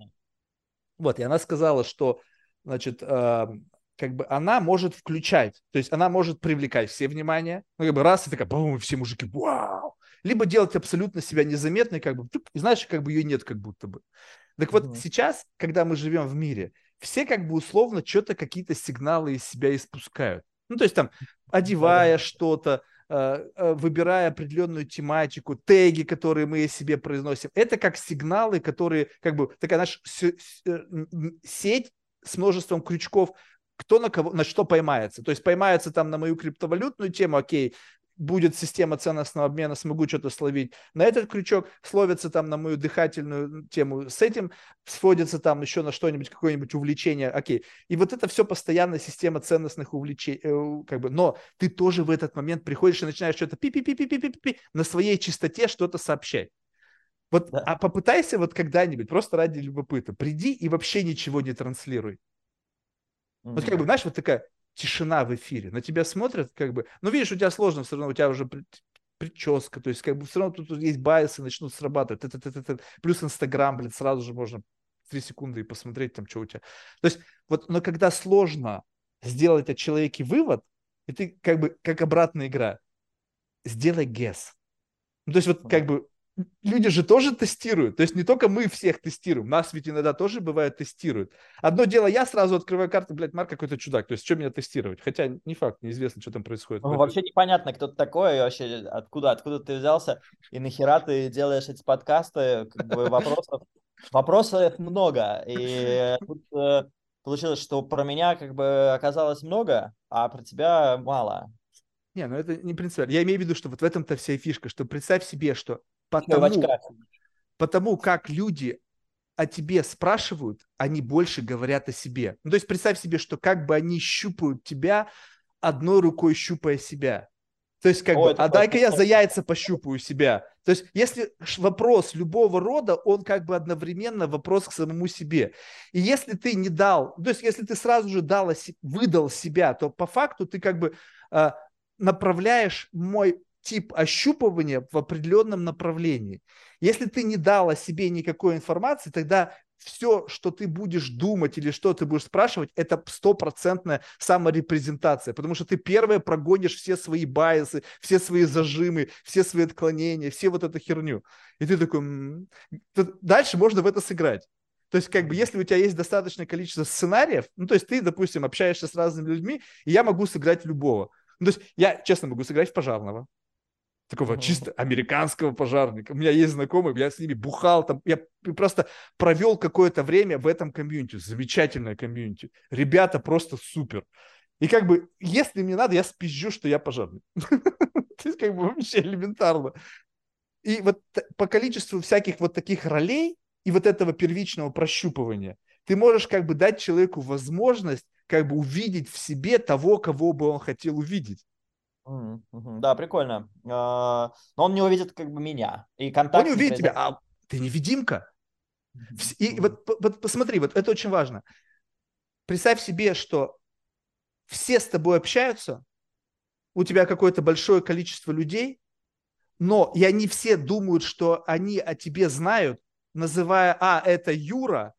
вот, и она сказала, что, значит, э, как бы она может включать, то есть она может привлекать все внимание, ну, как бы раз и такая, бум, все мужики, вау, либо делать абсолютно себя незаметной, как бы, и знаешь, как бы ее нет как будто бы. Так вот, mm-hmm. сейчас, когда мы живем в мире, все как бы условно что-то, какие-то сигналы из себя испускают. Ну, то есть там, одевая mm-hmm. что-то, э, э, выбирая определенную тематику, теги, которые мы себе произносим, это как сигналы, которые, как бы, такая наша э, сеть с множеством крючков, кто на кого, на что поймается. То есть поймается там на мою криптовалютную тему, окей, будет система ценностного обмена, смогу что-то словить. На этот крючок словится там на мою дыхательную тему, с этим сводится там еще на что-нибудь, какое-нибудь увлечение, окей. И вот это все постоянная система ценностных увлечений, э, как бы, но ты тоже в этот момент приходишь и начинаешь что-то пи-пи-пи-пи-пи-пи на своей чистоте что-то сообщать. Вот, да. а попытайся вот когда-нибудь, просто ради любопыта, приди и вообще ничего не транслируй. Вот как бы, знаешь, вот такая тишина в эфире. На тебя смотрят, как бы, ну, видишь, у тебя сложно, все равно у тебя уже прическа, то есть, как бы, все равно тут, есть байсы, начнут срабатывать. Это, это, это, плюс Инстаграм, блин, сразу же можно три секунды и посмотреть там, что у тебя. То есть, вот, но когда сложно сделать о человеке вывод, и ты, как бы, как обратная игра, сделай guess. Ну, то есть, вот, как бы, люди же тоже тестируют. То есть не только мы всех тестируем, нас ведь иногда тоже бывает тестируют. Одно дело, я сразу открываю карту, блядь, Марк какой-то чудак. То есть что меня тестировать? Хотя не факт, неизвестно, что там происходит. Ну, вообще непонятно, кто ты такой, вообще откуда, откуда ты взялся, и нахера ты делаешь эти подкасты, как бы вопросов, вопросов много. И тут э, получилось, что про меня как бы оказалось много, а про тебя мало. Не, ну это не принципиально. Я имею в виду, что вот в этом-то вся фишка, что представь себе, что Потому, потому как люди о тебе спрашивают, они больше говорят о себе. Ну, то есть представь себе, что как бы они щупают тебя, одной рукой щупая себя. То есть как О, бы, а дай-ка я за яйца пощупаю себя. То есть если вопрос любого рода, он как бы одновременно вопрос к самому себе. И если ты не дал, то есть если ты сразу же дал, выдал себя, то по факту ты как бы э, направляешь мой тип ощупывания в определенном направлении. Если ты не дал о себе никакой информации, тогда все, что ты будешь думать или что ты будешь спрашивать, это стопроцентная саморепрезентация, потому что ты первое прогонишь все свои байсы, все свои зажимы, все свои отклонения, все вот эту херню. И ты такой... Дальше можно в это сыграть. То есть, как бы, если у тебя есть достаточное количество сценариев, ну, то есть ты, допустим, общаешься с разными людьми, и я могу сыграть любого. Ну, то есть я, честно, могу сыграть в пожарного, такого mm-hmm. чисто американского пожарника. У меня есть знакомые, я с ними бухал, там, я просто провел какое-то время в этом комьюнити, замечательное комьюнити. Ребята просто супер. И как бы, если мне надо, я спизжу, что я пожарный. То есть как бы вообще элементарно. И вот по количеству всяких вот таких ролей и вот этого первичного прощупывания, ты можешь как бы дать человеку возможность как бы увидеть в себе того, кого бы он хотел увидеть. Да, прикольно. А, но он не увидит как бы меня. И контакт он не увидит тебя, а ты невидимка. И вот, вот посмотри, вот это очень важно. Представь себе, что все с тобой общаются, у тебя какое-то большое количество людей, но и они все думают, что они о тебе знают, называя, а, это Юра,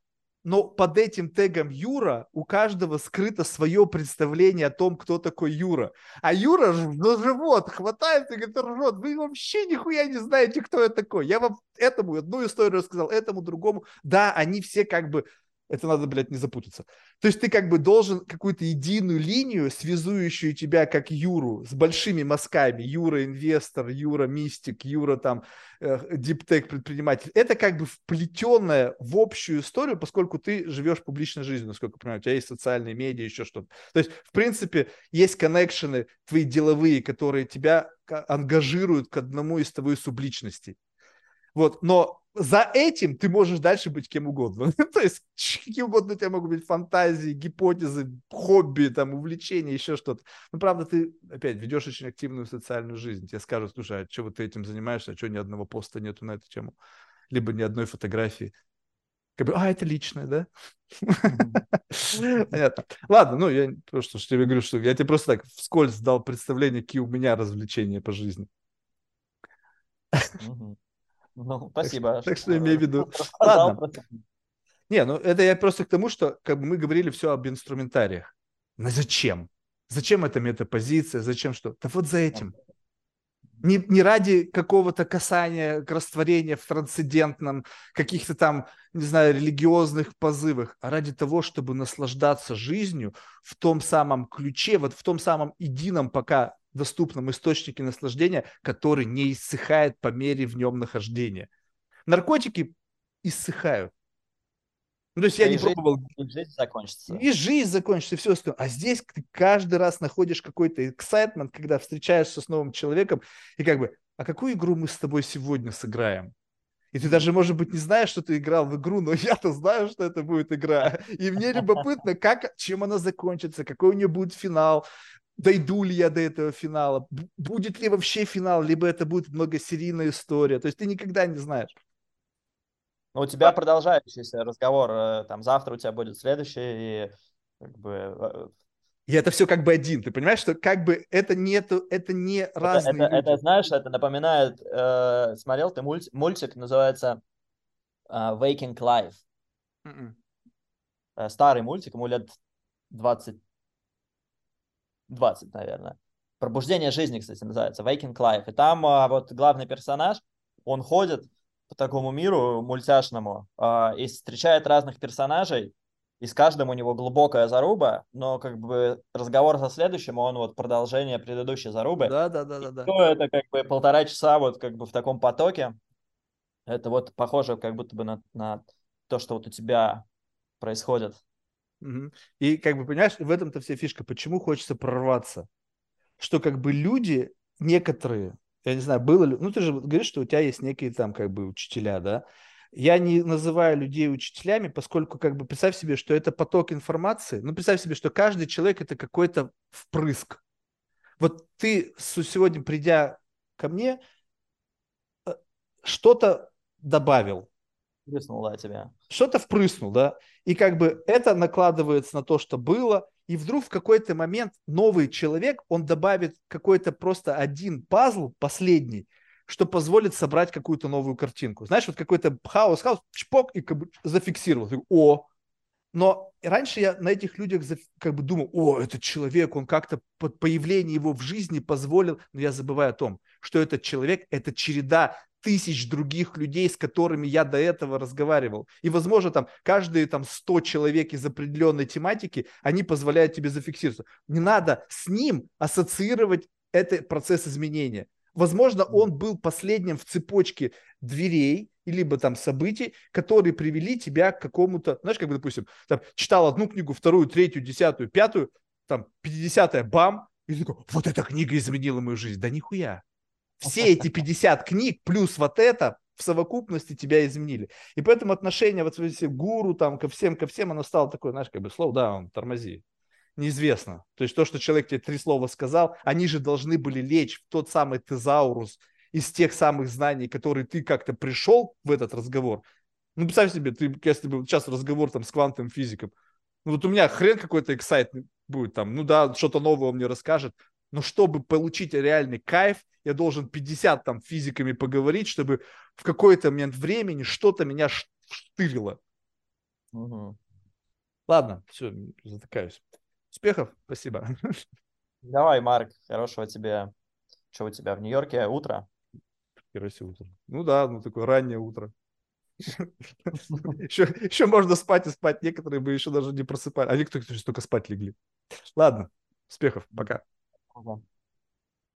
но под этим тегом Юра у каждого скрыто свое представление о том, кто такой Юра. А Юра за живот хватает и говорит, ржет, вы вообще нихуя не знаете, кто я такой. Я вам этому одну историю рассказал, этому другому. Да, они все как бы это надо, блядь, не запутаться. То есть ты как бы должен какую-то единую линию, связующую тебя как Юру с большими мазками. Юра инвестор, Юра мистик, Юра там э, диптек предприниматель. Это как бы вплетенное в общую историю, поскольку ты живешь публичной жизнью, насколько я понимаю. У тебя есть социальные медиа, еще что-то. То есть, в принципе, есть коннекшены твои деловые, которые тебя ангажируют к одному из твоих субличностей. Вот, но за этим ты можешь дальше быть кем угодно. То есть какие угодно у тебя могут быть фантазии, гипотезы, хобби, там, увлечения, еще что-то. Но правда, ты опять ведешь очень активную социальную жизнь. Тебе скажут, слушай, а вот ты этим занимаешься, а что ни одного поста нету на эту тему? Либо ни одной фотографии. Как бы, а, это личное, да? Понятно. Ладно, ну, я просто что тебе говорю, что я тебе просто так вскользь дал представление, какие у меня развлечения по жизни. Ну, спасибо. Так, так что имею в виду. Ладно. Не, ну это я просто к тому, что как бы мы говорили все об инструментариях. Но зачем? Зачем эта метапозиция? Зачем что? Да вот за этим. Не, не ради какого-то касания к растворения в трансцендентном, каких-то там, не знаю, религиозных позывах, а ради того, чтобы наслаждаться жизнью в том самом ключе, вот в том самом едином пока доступном источнике наслаждения, который не иссыхает по мере в нем нахождения. Наркотики иссыхают. Ну, то есть я и не жизнь, пробовал. И жизнь закончится. И жизнь закончится, и все остальное. А здесь ты каждый раз находишь какой-то эксайтмент, когда встречаешься с новым человеком, и как бы, а какую игру мы с тобой сегодня сыграем? И ты даже, может быть, не знаешь, что ты играл в игру, но я-то знаю, что это будет игра. И мне любопытно, как, чем она закончится, какой у нее будет финал, дойду ли я до этого финала, будет ли вообще финал, либо это будет многосерийная история. То есть ты никогда не знаешь. Ну, у тебя продолжающийся разговор, э, там завтра у тебя будет следующий, и как бы... Э, и это все как бы один, ты понимаешь, что как бы это не, это не это, разные это, люди. Это, знаешь, это напоминает, э, смотрел ты мульт, мультик, называется э, Waking Life. Mm-mm. Э, старый мультик, ему лет 20 20, наверное. Пробуждение жизни, кстати, называется, Waking Life. И там а, вот главный персонаж, он ходит по такому миру мультяшному а, и встречает разных персонажей, и с каждым у него глубокая заруба, но как бы разговор со следующим, он вот продолжение предыдущей зарубы. Да, да, да, да. да. Это как бы полтора часа вот как бы в таком потоке. Это вот похоже как будто бы на, на то, что вот у тебя происходит. Угу. И как бы, понимаешь, в этом-то вся фишка. Почему хочется прорваться? Что как бы люди, некоторые, я не знаю, было ли... Ну, ты же говоришь, что у тебя есть некие там как бы учителя, да? Я не называю людей учителями, поскольку как бы представь себе, что это поток информации. Ну, представь себе, что каждый человек это какой-то впрыск. Вот ты сегодня, придя ко мне, э, что-то добавил, Впрыснул, да, тебя. Что-то впрыснул, да. И как бы это накладывается на то, что было. И вдруг в какой-то момент новый человек, он добавит какой-то просто один пазл, последний, что позволит собрать какую-то новую картинку. Знаешь, вот какой-то хаос, хаос, чпок, и как бы зафиксировал. О, но раньше я на этих людях как бы думал, о, этот человек, он как-то под появление его в жизни позволил, но я забываю о том, что этот человек – это череда тысяч других людей, с которыми я до этого разговаривал. И, возможно, там каждые там 100 человек из определенной тематики, они позволяют тебе зафиксироваться. Не надо с ним ассоциировать этот процесс изменения. Возможно, он был последним в цепочке дверей, либо там событий, которые привели тебя к какому-то, знаешь, как бы, допустим, там, читал одну книгу, вторую, третью, десятую, пятую, там, пятидесятая, бам, и такой, вот эта книга изменила мою жизнь. Да нихуя. Все эти 50 книг плюс вот это в совокупности тебя изменили. И поэтому отношение вот к гуру, там, ко всем, ко всем, оно стало такое, знаешь, как бы, slow down, тормози. Неизвестно. То есть то, что человек тебе три слова сказал, они же должны были лечь в тот самый тезаурус из тех самых знаний, которые ты как-то пришел в этот разговор. Ну, представь себе, ты, если бы сейчас разговор там с квантовым физиком, ну вот у меня хрен какой-то эксайт будет там, ну да, что-то новое он мне расскажет, но чтобы получить реальный кайф, я должен 50 там физиками поговорить, чтобы в какой-то момент времени что-то меня штырило. Угу. Ладно, все, затыкаюсь. Успехов, спасибо. Давай, Марк, хорошего тебе. Что у тебя в Нью-Йорке? Утро? Хероси утро. Ну да, ну такое раннее утро. Еще, еще можно спать и спать. Некоторые бы еще даже не просыпали. А некоторые только спать легли. Ладно, успехов, пока. Okay.